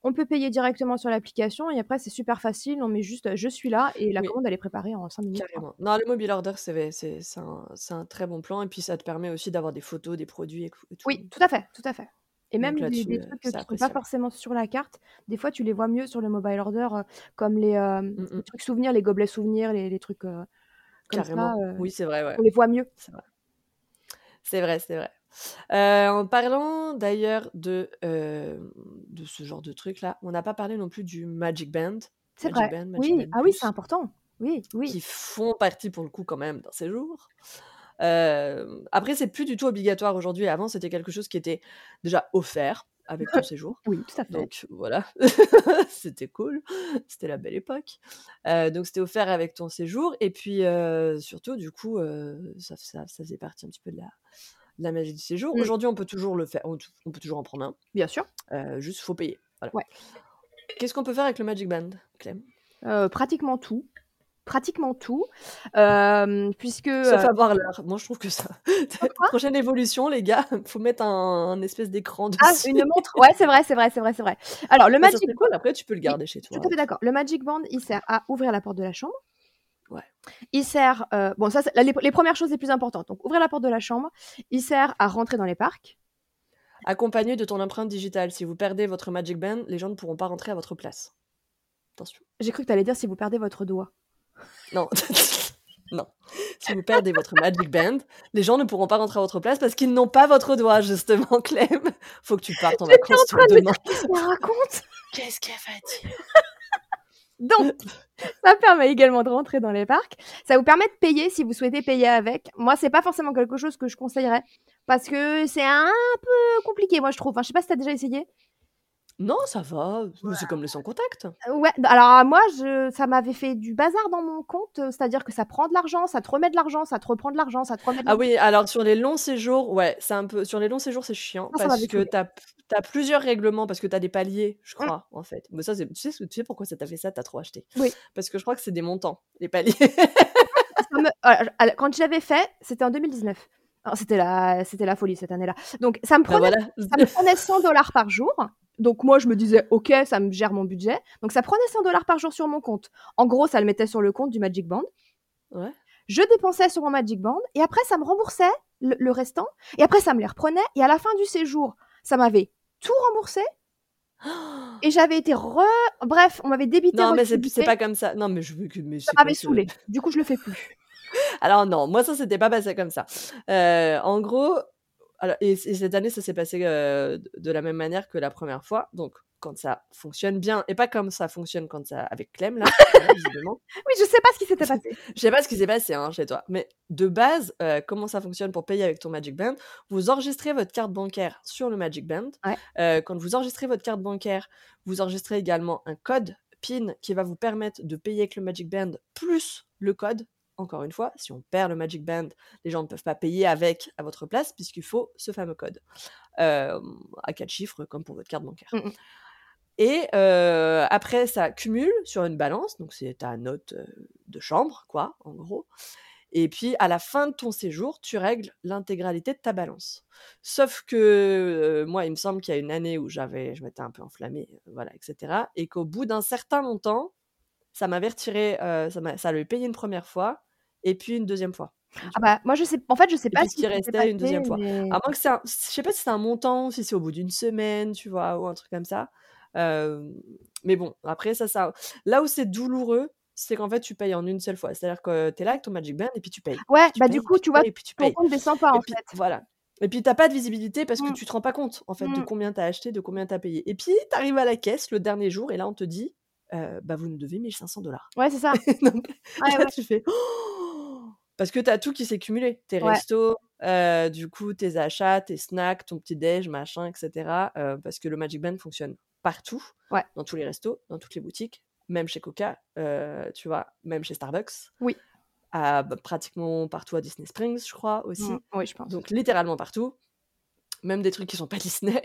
On peut payer directement sur l'application et après c'est super facile. On met juste euh, je suis là et la Oui. commande elle est préparée en 5 minutes. Carrément. Non, le mobile order, c'est un, très bon plan. Et puis, ça te permet aussi d'avoir des photos, des produits et, tout. Oui, tout à fait, tout à fait. Et même des, euh, trucs c'est qui sont pas forcément sur la carte, des fois tu les vois mieux sur le mobile order, euh, comme les, euh, Mm, les mm. trucs souvenirs, les gobelets souvenirs, les, les trucs euh, comme Carrément. ça. Oui, c'est vrai, ouais. on les voit mieux. C'est vrai. C'est vrai, c'est vrai. Euh, en parlant d'ailleurs de, euh, de ce genre de truc-là, on n'a pas parlé non plus du Magic Band. C'est vrai. Band, Oui, Band ah oui, c'est important. Oui, oui. qui font partie pour le coup quand même d'un séjour. Euh, après, c'est plus du tout obligatoire aujourd'hui. Avant, c'était quelque chose qui était déjà offert avec ton séjour. Oui, tout à fait. Donc voilà, c'était cool, c'était la belle époque. Euh, donc c'était offert avec ton séjour et puis euh, surtout du coup euh, ça, ça, ça faisait partie un petit peu de la, la magie du séjour. Mm. Aujourd'hui on peut toujours le faire, on, on peut toujours en prendre un, Bien sûr. euh, juste faut payer. Voilà. Ouais. Qu'est-ce qu'on peut faire avec le Magic Band, Clem? Euh, pratiquement tout. Pratiquement tout. Euh, puisque. Sauf euh, avoir l'heure. Moi je trouve que ça. Prochaine évolution les gars, faut mettre un, un espèce d'écran dessus. Ah, une montre Ouais, c'est vrai, c'est vrai, c'est vrai, c'est vrai. Alors, le Magic cool, après tu peux le garder chez toi. Tout à fait d'accord. Le Magic Band, il sert à ouvrir la porte de la chambre. Il sert. euh, bon, ça, c'est la- les, les premières choses les plus importantes. Donc, ouvrir la porte de la chambre. Il sert à rentrer dans les parcs. accompagné de ton empreinte digitale. Si vous perdez votre Magic Band, les gens ne pourront pas rentrer à votre place. Attention. J'ai cru que tu allais dire si vous perdez votre doigt. Non. non. Si vous perdez votre Magic Band, les gens ne pourront pas rentrer à votre place parce qu'ils n'ont pas votre doigt, justement, Clem. Faut que tu partes en vacances en train de demain. Qu'est-ce qu'elle raconte? Qu'est-ce qu'elle va dire? Donc, ça permet également de rentrer dans les parcs. Ça vous permet de payer si vous souhaitez payer avec. Moi, c'est pas forcément quelque chose que je conseillerais parce que c'est un peu compliqué, moi, je trouve. Enfin, je sais pas si t'as déjà essayé. Non, ça va. C'est comme le sans contact. Euh, Ouais, alors moi, je, ça m'avait fait du bazar dans mon compte, euh, c'est-à-dire que ça prend de l'argent, ça te remet de l'argent, ça te reprend de l'argent, ça te remet de Ah oui, alors sur les longs séjours, ouais, c'est un peu. Sur les longs séjours, c'est chiant parce que saoulé. T'as as plusieurs règlements, parce que t'as des paliers, je Mm. crois, en fait. Mais ça, c'est- tu sais, tu sais pourquoi ça t'a fait ça T'as trop acheté? Oui. Parce que je crois que c'est des montants, les paliers. Alors, quand je l'avais fait, c'était en 2019. Alors, C'était la, c'était la folie cette année-là. Donc, ça me Ben prenait, voilà. ça me prenait 100 dollars par jour. Donc, moi, je me disais, OK, ça me gère mon budget. Donc, ça prenait 100 dollars par jour sur mon compte. En gros, ça le mettait sur le compte du Magic Band. Ouais. Je dépensais sur mon Magic Band et après, ça me remboursait le, le restant. Et après, ça me les reprenait. Et à la fin du séjour, ça m'avait tout remboursé. Et j'avais été re... Bref, on m'avait débité. Non, mais c'est pas comme ça. Non, mais je veux que. Mais Ça m'avait saoulé. Du coup, je le fais plus. Alors non, moi ça s'était pas passé comme ça. Euh, en gros, alors, et, et cette année ça s'est passé euh, de la même manière que la première fois. Donc quand ça fonctionne bien et pas comme ça fonctionne quand ça avec Clem là. Oui, je sais pas ce qui s'était passé. Je sais pas ce qui s'est passé hein, chez toi, mais de base, euh, comment ça fonctionne pour payer avec ton Magic Band? Vous enregistrez votre carte bancaire sur le Magic Band. Ouais. Euh, quand vous enregistrez votre carte bancaire, vous enregistrez également un code PIN qui va vous permettre de payer avec le Magic Band plus le code. Encore une fois, si on perd le Magic Band, les gens ne peuvent pas payer avec à votre place puisqu'il faut ce fameux code euh, à quatre chiffres comme pour votre carte bancaire. Mm, mm. Et euh, après, ça cumule sur une balance, donc c'est ta note euh, de chambre, quoi, en gros. Et puis, à la fin de ton séjour, tu règles l'intégralité de ta balance. Sauf que euh, moi, il me semble qu'il y a une année où j'avais, je m'étais un peu enflammée, voilà, etc. Et qu'au bout d'un certain montant, ça m'avait retiré, euh, ça, m'a- ça avait payé une première fois, et puis une deuxième fois. Ah bah, moi, je sais. En fait, je sais Et pas s'était restait une deuxième fois. À moins que c'est un... Je sais pas si c'est un montant, si c'est au bout d'une semaine, tu vois, ou un truc comme ça. Mais bon, après, ça, ça... Là où c'est douloureux, c'est qu'en fait, tu payes en une seule fois. C'est-à-dire que tu es là avec ton Magic Band et puis tu payes. Ouais, Tu bah payes, du coup, tu vois, payes, puis tu ton payes. compte descend pas Et en puis, fait. voilà. Et puis, t'as pas de visibilité parce que Mm. tu te rends pas compte, en fait, de Mm. combien t'as acheté, de combien t'as payé. Et puis, t'arrives à la caisse le dernier jour et là, on te dit, euh, bah, vous nous devez 1500 dollars. Ouais, c'est ça. Donc, Ouais, là, ouais. tu fais Oh parce que tu as tout qui s'est cumulé tes Ouais. restos euh, du coup tes achats tes snacks ton petit déj machin etc euh, parce que le Magic Band fonctionne partout Ouais. dans tous les restos dans toutes les boutiques même chez Coca euh, tu vois même chez Starbucks Oui. à, bah, pratiquement partout à Disney Springs je crois aussi Mm, Oui, je pense. donc littéralement partout même des trucs qui sont pas Disney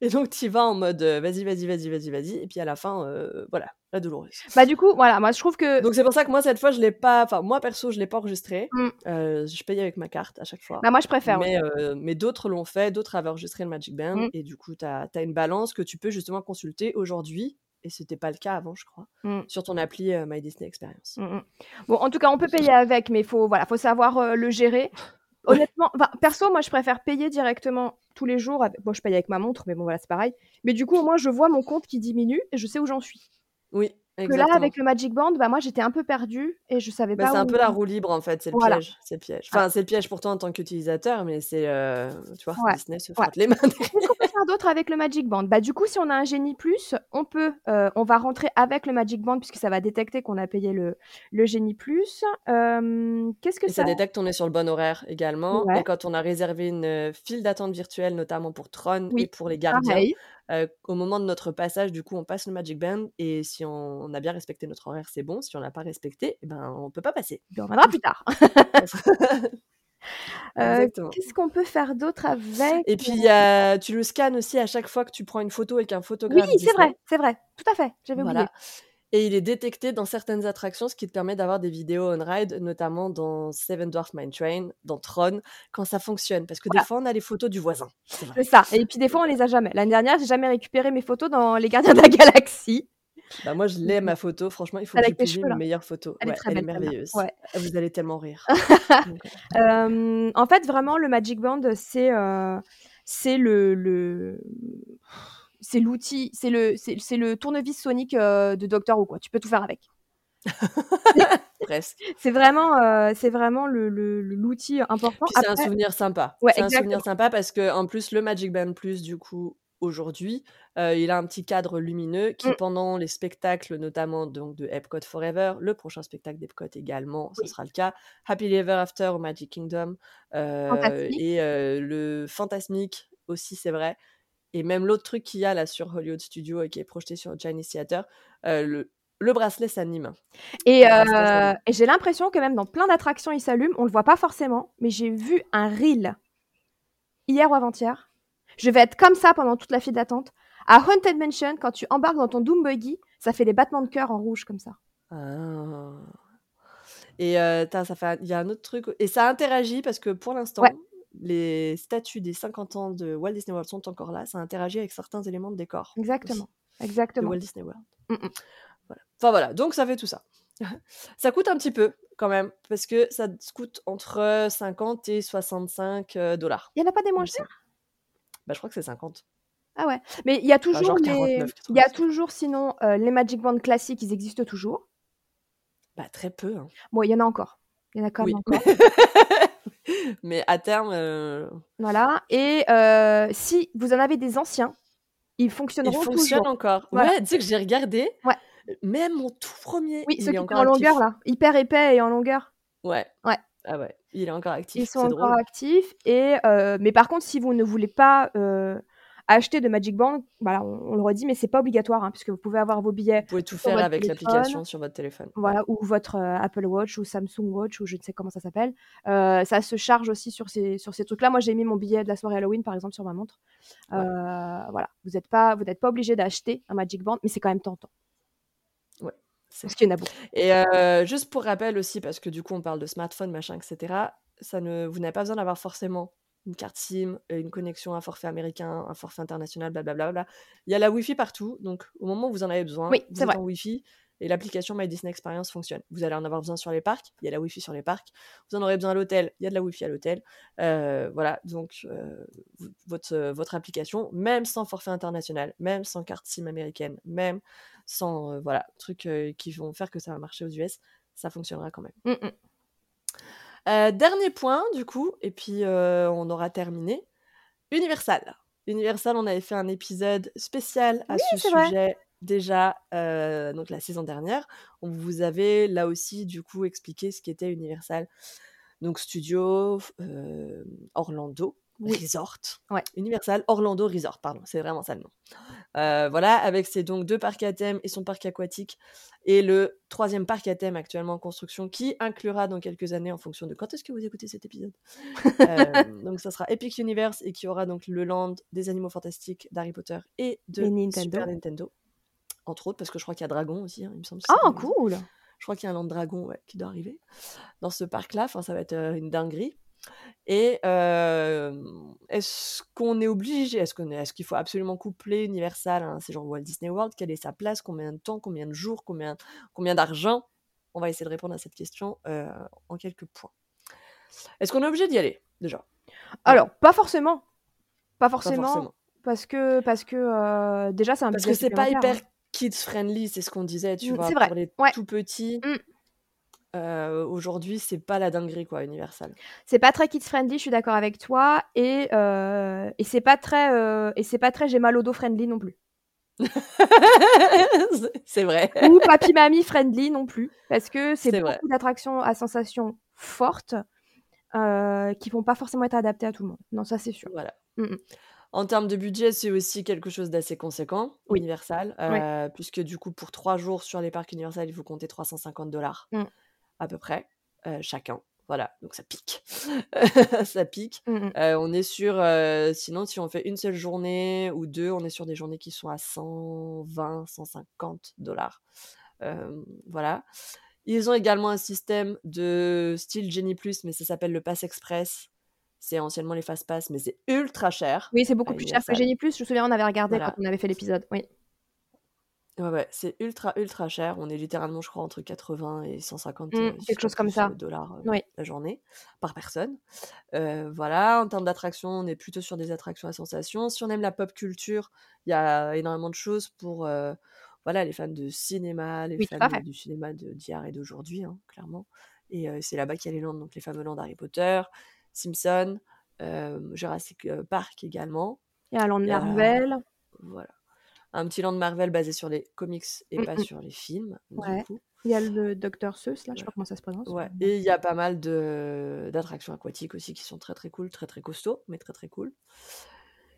et donc tu vas en mode euh, vas-y vas-y vas-y vas-y vas-y et puis à la fin euh, voilà la douloureuse Bah du coup, voilà, moi je trouve que. donc c'est pour ça que moi cette fois je l'ai pas, enfin moi perso je l'ai pas enregistré. Mm. Euh, je paye avec ma carte à chaque fois. Bah moi je préfère. ouais. mais euh, mais d'autres l'ont fait, d'autres avaient enregistré le Magic Band Mm. et du coup tu as, une balance que tu peux justement consulter aujourd'hui et c'était pas le cas avant je crois Mm. sur ton appli euh, My Disney Experience. Mm, mm. Bon, en tout cas, on peut payer avec, mais il faut, voilà, faut savoir euh, le gérer. Honnêtement, perso, moi je préfère payer directement tous les jours. Avec... Bon, je paye avec ma montre, mais bon, voilà, c'est pareil. Mais du coup, au moins, je vois mon compte qui diminue et je sais où j'en suis. Oui, Que exactement. là, avec le Magic Band, bah moi j'étais un peu perdue et je savais Bah, pas c'est un peu la roue libre en fait, c'est le Voilà. piège, c'est le piège. Enfin, c'est le piège pour toi en tant qu'utilisateur, mais c'est euh, tu vois, Ouais. Disney se Ouais. frotte les mains. Qu'est-ce qu'on peut faire d'autre avec le Magic Band? Bah du coup, si on a un génie plus, on peut, euh, on va rentrer avec le Magic Band puisque ça va détecter qu'on a payé le, le génie plus. Euh, Qu'est-ce que Et ça ça détecte qu'on est sur le bon horaire également. Ouais. Et quand on a réservé une euh, file d'attente virtuelle, notamment pour Tron Oui, et pour les gardiens, Pareil. Euh, au moment de notre passage, du coup, on passe le Magic Band. Et si on, on a bien respecté notre horaire, c'est bon. Si on l'a pas respecté, eh ben, on peut pas passer. Puis on reviendra plus tard. Euh. Qu'est-ce qu'on peut faire d'autre avec Et puis, tu le scannes aussi à chaque fois que tu prends une photo avec un Oui, photographe. c'est Disney. vrai, c'est vrai. Tout à fait. J'avais Voilà. oublié. Et il est détecté dans certaines attractions, ce qui te permet d'avoir des vidéos on-ride, notamment dans Seven Dwarf Mine Train, dans Tron, quand ça fonctionne. Parce que Voilà. des fois, on a les photos du voisin. C'est ça. Et puis des fois, on les a jamais. L'année dernière, j'ai jamais récupéré mes photos dans Les Gardiens de la Galaxie. Bah, moi, je l'ai, ma photo. Franchement, il faut Avec que je publie mes meilleures photos. Elle est très elle belle, merveilleuse. Ouais. Vous allez tellement rire. Euh, en fait, vraiment, le Magic Band, c'est euh, c'est le, le... c'est l'outil, c'est le, c'est, le tournevis sonique euh, de Doctor Who quoi. Tu peux tout faire avec. Presque. C'est vraiment, euh, c'est vraiment le, l'outil important. C'est un souvenir sympa. Ouais, c'est un souvenir sympa parce que en plus le Magic Band Plus du coup aujourd'hui, euh, il a un petit cadre lumineux qui Mm. pendant les spectacles notamment donc de Epcot Forever, le prochain spectacle d'Epcot également, ce sera le cas, Happily Ever After au Magic Kingdom et le Fantasmic aussi c'est vrai. Et même l'autre truc qu'il y a là sur Hollywood Studio et qui est projeté sur Chinese Theater, euh, le, le bracelet s'anime. Et, Le bracelet euh, s'allume. et j'ai l'impression que même dans plein d'attractions, il s'allume. On le voit pas forcément, mais j'ai vu un reel hier ou avant-hier. Je vais être comme ça pendant toute la file d'attente. À Haunted Mansion, quand tu embarques dans ton Doom Buggy, ça fait des battements de cœur en rouge comme ça. Ah. Et euh, tain, ça fait, il y a un autre truc, et ça interagit parce que pour l'instant, Ouais. Les statues des 50 ans de Walt Disney World sont encore là. Ça interagit avec certains éléments de décor aussi Exactement. de Exactement. Walt Disney World. Mm, mm. Voilà. Enfin voilà, donc ça fait tout ça. ça coûte un petit peu quand même parce que ça te coûte entre 50 et 65 euh, dollars. Il y en a pas des moins chers? Bah, je crois que c'est 50. Ah ouais. Mais il y a toujours genre les... 49, Il y a 90. toujours sinon euh, les Magic Band classiques, ils existent toujours. Bah très peu. hein. Bon, il y en a encore. Il y en a quand même Oui. encore. Mais à terme, euh, Voilà. Et euh, si vous en avez des anciens, ils il fonctionneront fonctionne toujours. encore. Voilà. Ouais, tu sais que j'ai regardé. Ouais. Même mon tout premier, Oui, il ceux qui sont en longueur là, hyper épais et en longueur. Ouais. Ouais. Ah ouais, il est encore actif. Ils sont encore drôle. actifs. Et, euh, mais par contre, si vous ne voulez pas acheter de Magic Band, voilà, on, on le redit, mais c'est pas obligatoire, hein, puisque vous pouvez avoir vos billets, Vous pouvez tout faire avec l'application sur votre téléphone. Ouais. voilà, ou votre euh, Apple Watch ou Samsung Watch ou je ne sais comment ça s'appelle. Euh, ça se charge aussi sur ces, sur ces trucs-là. Moi, j'ai mis mon billet de la soirée Halloween, par exemple, sur ma montre. Ouais. Euh, voilà, vous n'êtes pas, vous n'êtes pas obligé d'acheter un Magic Band, mais c'est quand même tentant. Ouais, c'est Parce qu'il y en a beaucoup. Et juste pour rappel aussi, parce que du coup on parle de smartphone, machin, etc. Ça ne, vous n'avez pas besoin d'avoir forcément une carte SIM, une connexion, un forfait américain, un forfait international, blablabla. bla. Il y a la Wi-Fi partout, donc au moment où vous en avez besoin, Oui, vous êtes vrai. en Wi-Fi et l'application My Disney Experience fonctionne. Vous allez en avoir besoin sur les parcs, il y a la Wi-Fi sur les parcs. Vous en aurez besoin à l'hôtel, il y a de la Wi-Fi à l'hôtel. Euh, voilà, donc euh, votre, votre application, même sans forfait international, même sans carte SIM américaine, même sans euh, voilà trucs qui vont faire que ça va marcher aux US, ça fonctionnera quand même. Mm, mm. Euh, dernier point du coup, et puis euh, on aura terminé. Universal. Universal, on avait fait un épisode spécial à ce vrai. sujet déjà euh, donc la saison dernière. On vous avait là aussi du coup expliqué ce qu'était Universal. Donc studio Orlando Oui. Resort. Ouais. Universal Orlando Resort, pardon, c'est vraiment ça le nom. Euh, voilà, avec ses donc deux parcs à thème et son parc aquatique et le troisième parc à thème actuellement en construction qui inclura dans quelques années en fonction de quand est-ce que vous écoutez cet épisode. Euh, donc ça sera Epic Universe et qui aura donc le land des animaux fantastiques d'Harry Potter et de Et Nintendo. Super Nintendo. Entre autres, parce que je crois qu'il y a Dragon aussi, hein, il me semble. Oh, Dragon. cool Je crois qu'il y a un land dragon ouais, qui doit arriver dans ce parc-là. Enfin, ça va être euh, une dinguerie. Et euh, est-ce qu'on est obligé Est-ce qu'on est, qu'il faut absolument coupler Universal à un séjour Walt Disney World Quelle est sa place Combien de temps Combien de jours Combien, combien d'argent? On va essayer de répondre à cette question euh, en quelques points. Est-ce qu'on est obligé d'y aller déjà? Alors, pas forcément. Pas Pas forcément. Parce que, parce que euh, déjà, c'est un Parce que c'est pas supplémentaire, hyper kids friendly, c'est ce qu'on disait, tu Mm, vois. c'est vrai, Pour les ouais. tout petits, Mm. Euh, aujourd'hui, c'est pas la dinguerie, quoi, Universal. C'est pas très kids friendly, je suis d'accord avec toi, et euh, et c'est pas très euh, et c'est pas très j'ai mal au dos friendly non plus. c'est vrai. Ou papy mamie friendly non plus, parce que c'est beaucoup d'attractions à sensations fortes qui vont pas forcément être adaptées à tout le monde. Non, ça c'est sûr. Voilà. Mm, mm. En termes de budget, c'est aussi quelque chose d'assez conséquent, Oui. Universal, Oui. puisque du coup, pour trois jours sur les parcs Universal, il faut compter 350 dollars Mm. À peu près, euh, chacun. Voilà, donc ça pique. ça pique. Mm, mm. Euh, on est sur, euh, sinon, si on fait une seule journée ou deux, on est sur des journées qui sont à 120, 150 dollars. Euh, voilà. Ils ont également un système de style Genie Plus, mais ça s'appelle le Pass Express. C'est anciennement les Fast Pass, mais c'est ultra cher. Oui, c'est beaucoup plus cher que. Genie Plus. Je me souviens, on avait regardé Voilà. quand on avait fait l'épisode. Oui. Ouais, ouais, c'est ultra, ultra cher. On est littéralement, je crois, entre 80 et 150, Mmh, si quelque chose comme ça. dollars, Oui. la journée, par personne. Heu, voilà, en termes d'attractions, on est plutôt sur des attractions à sensations. Si on aime la pop culture, il y a énormément de choses pour, voilà, les fans de cinéma, les Oui, tout fans fait. du cinéma de d'hier et d'aujourd'hui, hein, clairement. Et c'est là-bas qu'il y a les lands, donc les fameux lands d'Harry Potter, Simpson, Jurassic, Park également. Il y a land Il y a Marvel. voilà. Un petit land Marvel basé sur les comics et Mmh pas sur les films, du Ouais. coup. Il y a le Docteur Seuss là, je sais Ouais. pas comment ça se prononce. Ouais et il y a pas mal de d'attractions aquatiques aussi qui sont très, très cool, très, très costauds, mais très, très cool.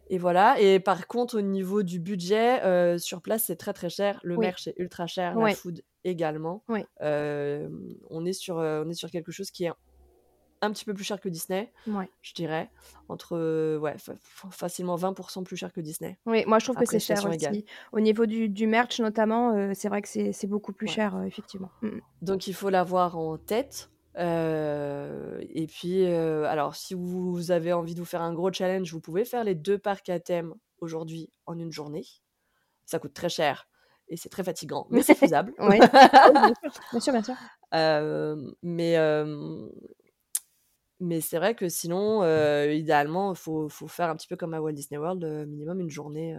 Et voilà et par contre au niveau du budget, heu, sur place, c'est très, très cher. Le Oui. merch est ultra cher, la Oui. food également. Oui. Hem, on est sur, heu, on est sur quelque chose qui est un petit peu plus cher que Disney, Ouais. je dirais. Entre, heu, ouais, fa fa facilement 20% plus cher que Disney. Oui, moi je trouve que c'est cher égale. aussi. Au niveau du du merch notamment, heu, c'est vrai que c'est beaucoup plus Ouais. cher, heu, effectivement. Mmh mh. Donc il faut l'avoir en tête. Et puis, alors si vous avez envie de vous faire un gros challenge, vous pouvez faire les 2 parcs à thème aujourd'hui en une journée. Ça coûte très cher et c'est très fatigant, mais c'est faisable. Oui, bien sûr. Bien sûr, bien sûr. Mais mais c'est vrai que sinon, idéalement, faut faut faire un petit peu comme à Walt Disney World, minimum une journée,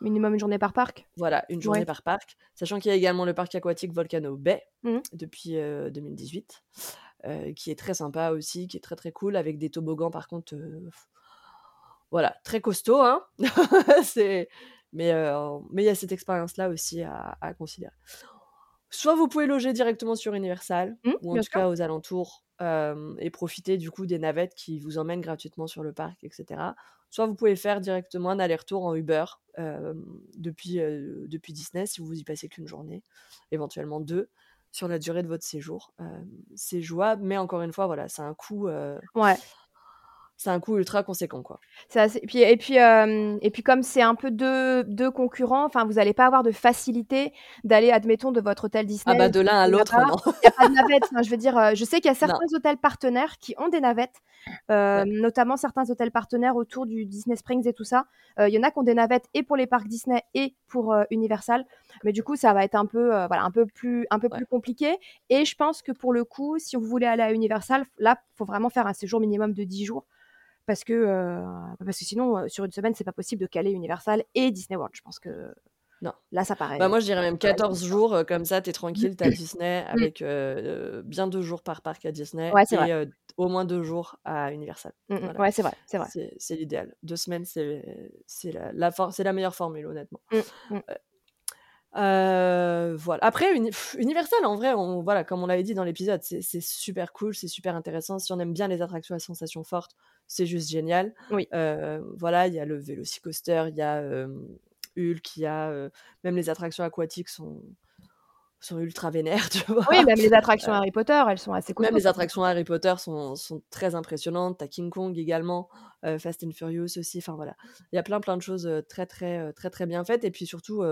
Minimum une journée par parc? voilà, une journée Ouais. par parc. Sachant qu'il y a également le parc aquatique Volcano Bay Mmh mh. depuis, heu, 2018, heu, qui est très sympa aussi, qui est très, très cool avec des toboggans par contre, voilà, très costaud, hein. C'est mais mais il y a cette expérience-là aussi à à considérer. Soit vous pouvez loger directement sur Universal Mmh, ou en tout sûr. cas aux alentours, et profiter du coup des navettes qui vous emmènent gratuitement sur le parc et cetera. Soit vous pouvez faire directement un aller-retour en Uber, depuis, Disney si vous y passez qu'une journée, éventuellement 2 sur la durée de votre séjour. C'est jouable, mais encore une fois, voilà, c'est un coût, Ouais. C'est un coût ultra conséquent, quoi. Assez et puis et puis, hem et puis comme c'est un peu 2- 2 concurrents, enfin vous allez pas avoir de facilité d'aller, admettons, de votre hôtel Ah Disney bah, de l'un à l'autre, non. Il y a pas de navette. Enfin, je veux dire, heu, je sais qu'il y a Non. certains hôtels partenaires qui ont des navettes, Ouais. notamment certains hôtels partenaires autour du Disney Springs et tout ça. Il y en a qui ont des navettes et pour les parcs Disney et pour, Universal. Mais du coup, ça va être un peu, voilà, un peu plus un peu Ouais. plus compliqué et je pense que pour le coup, si vous voulez aller à Universal, là, faut vraiment faire un séjour minimum de 10 jours parce que, parce que sinon, sur une semaine, c'est pas possible de caler Universal et Disney World. Je pense que Non. là, ça paraît Bah, moi, je dirais même ça paraît 14 jours, comme ça, tu es tranquille, tu as Disney Mmh. avec, bien 2 jours par parc à Disney Ouais, et au moins 2 jours à Universal. Mmh. Voilà. Ouais, c'est vrai, c'est vrai. C'est l'idéal. 2 semaines, c'est c'est la la for c'est la meilleure formule, honnêtement. Mmh, mmh. Heu, voilà. Après Uni Universal, en vrai, on voilà, comme on l'avait dit dans l'épisode, c'est super cool, c'est super intéressant. Si on aime bien les attractions à sensations fortes, c'est juste génial. Oui. Heu, voilà, il y a le Velocicoaster, il y a, hem, Hulk, il y a, même les attractions aquatiques sont sont ultra vénères, tu vois? Oui, même les attractions Heu Harry Potter, elles sont assez même costauds les même. attractions Harry Potter sont sont très impressionnantes. Tu as King Kong également, Fast and Furious aussi, enfin voilà. Il y a plein, plein de choses, très, très, très, très bien faites et puis surtout,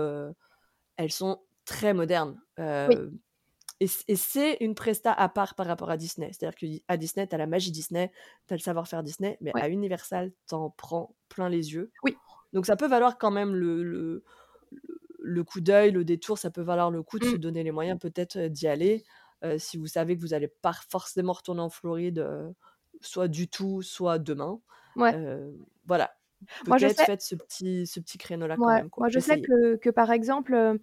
elles sont très modernes. Oui. Et c'est une presta à part par rapport à Disney. C'est-à-dire qu'à Disney, tu as la magie Disney, tu as le savoir-faire Disney, mais Ouais. à Universal, tu en prends plein les yeux. Oui. Donc ça peut valoir quand même le le le le coup d'œil, le détour, ça peut valoir le coup de se Mmh. donner les moyens peut-être, d'y aller, si vous savez que vous allez pas forcément retourner en Floride, soit du tout, soit demain. Ouais. Voilà. Moi, je sais faites ce petit ce petit créneau-là quand même, quoi. moi je sais que que par exemple, heu,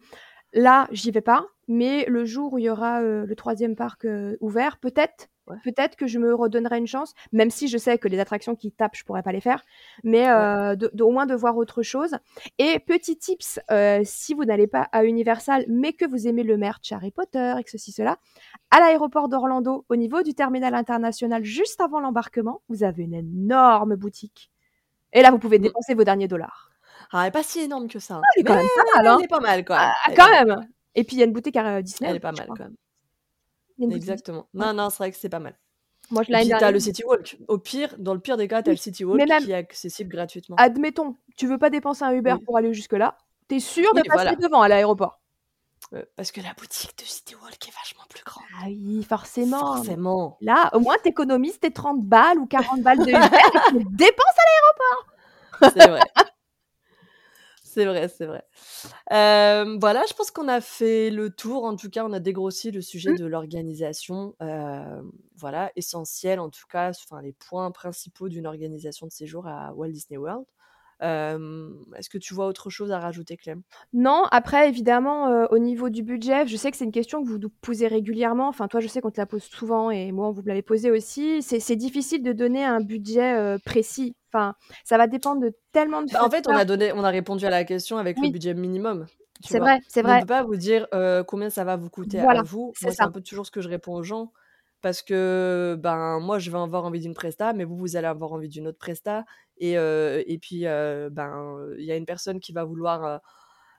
là, j'y vais pas, mais le jour où il y aura, heu, le 3e parc, heu, ouvert, peut-être Ouais. peut-être que je me redonnerai une chance, même si je sais que les attractions qui tapent, je pourrais pas les faire, mais Ouais. heu, de de au moins de voir autre chose et petit tips, si vous n'allez pas à Universal, mais que vous aimez le merch Harry Potter et que ceci cela, à l'aéroport d'Orlando, au niveau du terminal international, juste avant l'embarquement, vous avez une énorme boutique et là, vous pouvez Mmh. dépenser vos derniers dollars. Ah, elle est pas si énorme que ça, hein, Ah, elle est mais quand même pas mal, hein! elle est pas mal quand même. Ah, est quand même! Et puis il y a une boutique à Disney Elle est pas mal quand même. Boutique Exactement. Non, non, c'est vrai que c'est pas mal Moi, je et l'année puis tu as dernière le City Walk. Au pire, dans le pire des cas, tu as Oui, le City mais Walk même qui est accessible gratuitement. admettons, tu veux pas dépenser un Uber Oui. pour aller jusque-là, tu es sûr de passer voilà. devant à l'aéroport. Heu, parce que la boutique de City Walk est vachement plus grande. Ah oui, forcément. Forcément. Là, au moins, tu économises tes 30 balles ou 40 balles de Uber et tu dépenses à l'aéroport! C'est vrai. C'est vrai, c'est vrai. Hem, voilà, je pense qu'on a fait le tour. En tout cas, on a dégrossi le sujet Mmh. de l'organisation. Hem, voilà, essentiel en tout cas, enfin les points principaux d'une organisation de séjour à Walt Disney World. Est-ce que tu vois autre chose à rajouter, Clem? Non, après évidemment, heu, au niveau du budget, je sais que c'est une question que vous nous posez régulièrement. Enfin, toi, je sais qu'on te la pose souvent et moi, vous me l'avez posée aussi. C'est difficile de donner un budget, heu, précis. Enfin, ça va dépendre de tellement de Bah, en fait, on a donné on a répondu à la question avec le budget minimum, C'est vrai, c'est Mais on vrai. peut pas vous dire, combien ça va vous coûter à vous. c'est un peu toujours ce que je réponds aux gens parce que, ben, moi, je vais avoir envie d'une presta, mais vous, vous allez avoir envie d'une autre presta et et puis, ben, il y a une personne qui va vouloir,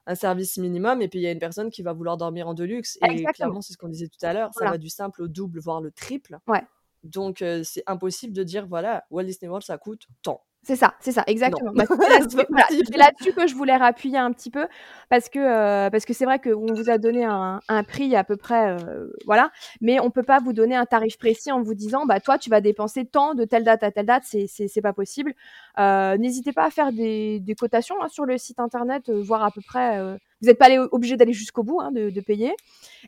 un service minimum et puis il y a une personne qui va vouloir dormir en deluxe et Exactement. clairement, c'est ce qu'on disait tout à l'heure, ça va du simple au double, voire le triple. Ouais. Donc c'est impossible de dire: «Voilà, Walt Disney World, ça coûte tant». C'est ça, c'est ça, exactement. Bah, c'est là-dessus voilà, que je voulais rappuyer un petit peu parce que, parce que c'est vrai qu'on vous a donné un un prix à peu près, heu, voilà, mais on peut pas vous donner un tarif précis en vous disant: «Bah, toi, tu vas dépenser tant de telle date à telle date», c'est c'est pas possible. Heu, n'hésitez pas à faire des des cotations, hein, sur le site internet, voir à peu près, vous êtes pas allé obligés d'aller jusqu'au bout, hein, de payer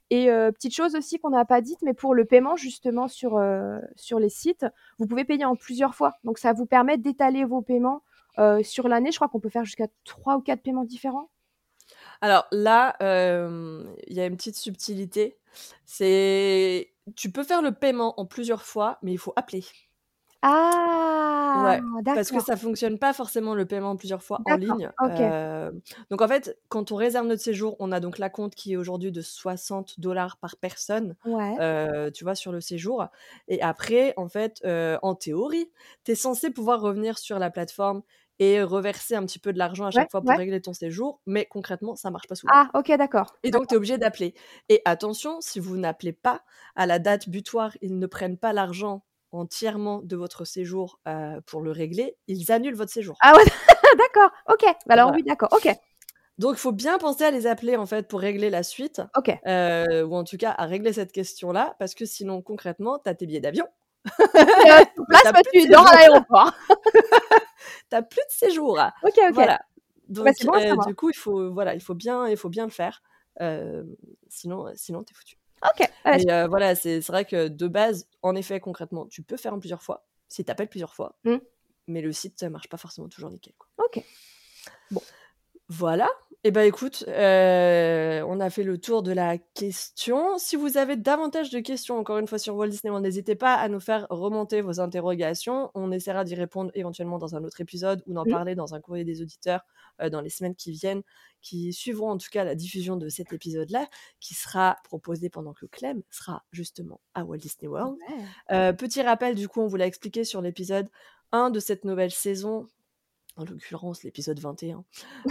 et heu, petite chose aussi qu'on n'a pas dite, mais pour le paiement justement sur, heu, sur les sites, vous pouvez payer en plusieurs fois. Donc ça vous permet d'étaler vos paiements, heu, sur l'année. Je crois qu'on peut faire jusqu'à 3 ou 4 paiements différents. Alors là, il y a une petite subtilité, c'est tu peux faire le paiement en plusieurs fois, mais il faut appeler. Ah! Ouais, parce que D'accord. ça fonctionne pas forcément le paiement plusieurs fois en D'accord, ligne. OK. Hem, donc en fait, quand on réserve notre séjour, on a donc l'acompte qui est aujourd'hui de 60 par personne, Ouais. heu, tu vois, sur le séjour et après, en fait, heu, en théorie, tu es censé pouvoir revenir sur la plateforme et reverser un petit peu de l'argent à Ouais, chaque fois pour ouais. régler ton séjour, mais concrètement, ça marche pas souvent. Ah, OK, d'accord, Et donc tu d'accord. es obligé d'appeler et attention, si vous n'appelez pas, à la date butoir, ils ne prennent pas l'argent entièrement de votre séjour, pour le régler, ils annulent votre séjour. Ah ouais, d'accord, OK. Bah alors Voilà. oui, d'accord, OK. Donc il faut bien penser à les appeler, en fait, pour régler la suite, OK. ou en tout cas à régler cette question-là, parce que sinon concrètement, tu as tes billets d'avion, mais place, plus de tu dors à séjour. l'aéroport. Tu as plus de séjour. OK, OK. Voilà. Bah, Donc bon du coup, il faut voilà, il faut bien il faut bien le faire, sinon, sinon tu es foutu. OK, ouais, Mais heu, voilà, c'est vrai que de base, en effet, concrètement, tu peux faire en plusieurs fois, si tu appelles plusieurs fois, Mmh. mais le site, ça marche pas forcément toujours nickel, quoi. OK. Bon. Voilà. Et bah, écoute, heu, on a fait le tour de la question. Si vous avez davantage de questions, encore une fois, sur Walt Disney World, n'hésitez pas à nous faire remonter vos interrogations. On essaiera d'y répondre éventuellement dans un autre épisode ou d'en Mmh. parler dans un courrier des auditeurs, heu, dans les semaines qui viennent, qui suivront en tout cas la diffusion de cet épisode-là, qui sera proposé pendant que Clem sera justement à Walt Disney World. Ouais. Heu, petit rappel, du coup, on vous l'a expliqué sur l'épisode 1 de cette nouvelle saison, en l'occurrence l'épisode 21.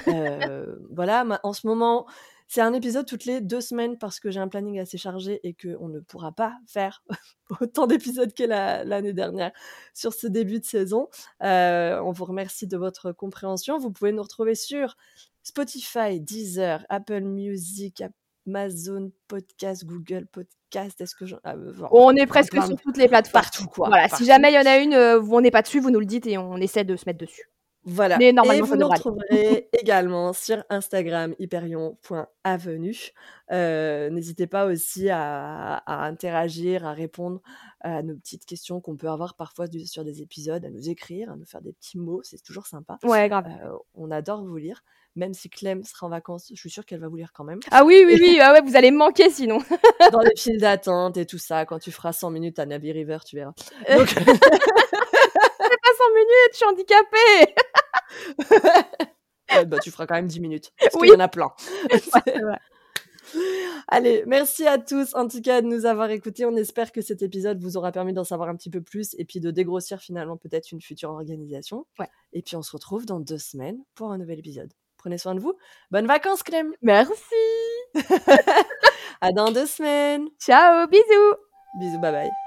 Heu, voilà, ma en ce moment, c'est un épisode toutes les 2 semaines parce que j'ai un planning assez chargé et qu'on ne pourra pas faire autant d'épisodes que la l'année dernière sur ce début de saison. Heu, on vous remercie de votre compréhension. Vous pouvez nous retrouver sur Spotify, Deezer, Apple Music, Amazon Podcast, Google Podcast. Est-ce que ah, genre, On est presque sur toutes les plateformes. partout, quoi, Voilà, si jamais il y en a une, où on n'est pas dessus, vous nous le dites et on essaie de se mettre dessus. Voilà. Mais Et vous nous retrouverez également sur Instagram, hyperion.avenue. Heu, n'hésitez pas aussi à à interagir, à répondre à nos petites questions qu'on peut avoir parfois du sur des épisodes, à nous écrire, à nous faire des petits mots, c'est toujours sympa. Ouais, grave. Heu, on adore vous lire. Même si Clem sera en vacances, je suis sûre qu'elle va vous lire quand même. Ah oui, oui, oui, ah ouais, vous allez me manquer sinon. Dans les files d'attente et tout ça, quand tu feras 100 minutes à Navi River, tu verras. Euh. Donc C'est pas 100 minutes, je suis handicapée! Ouais, bah, tu feras quand même 10 minutes, parce Oui. qu'il y en a plein. Allez, merci à tous en tout cas de nous avoir écoutés. On espère que cet épisode vous aura permis d'en savoir un petit peu plus et puis de dégrossir finalement peut-être une future organisation. Ouais. Et puis on se retrouve dans 2 semaines pour un nouvel épisode. Prenez soin de vous. Bonnes vacances Clem! Merci! À dans 2 semaines! Ciao, bisous! Bisous, bye bye.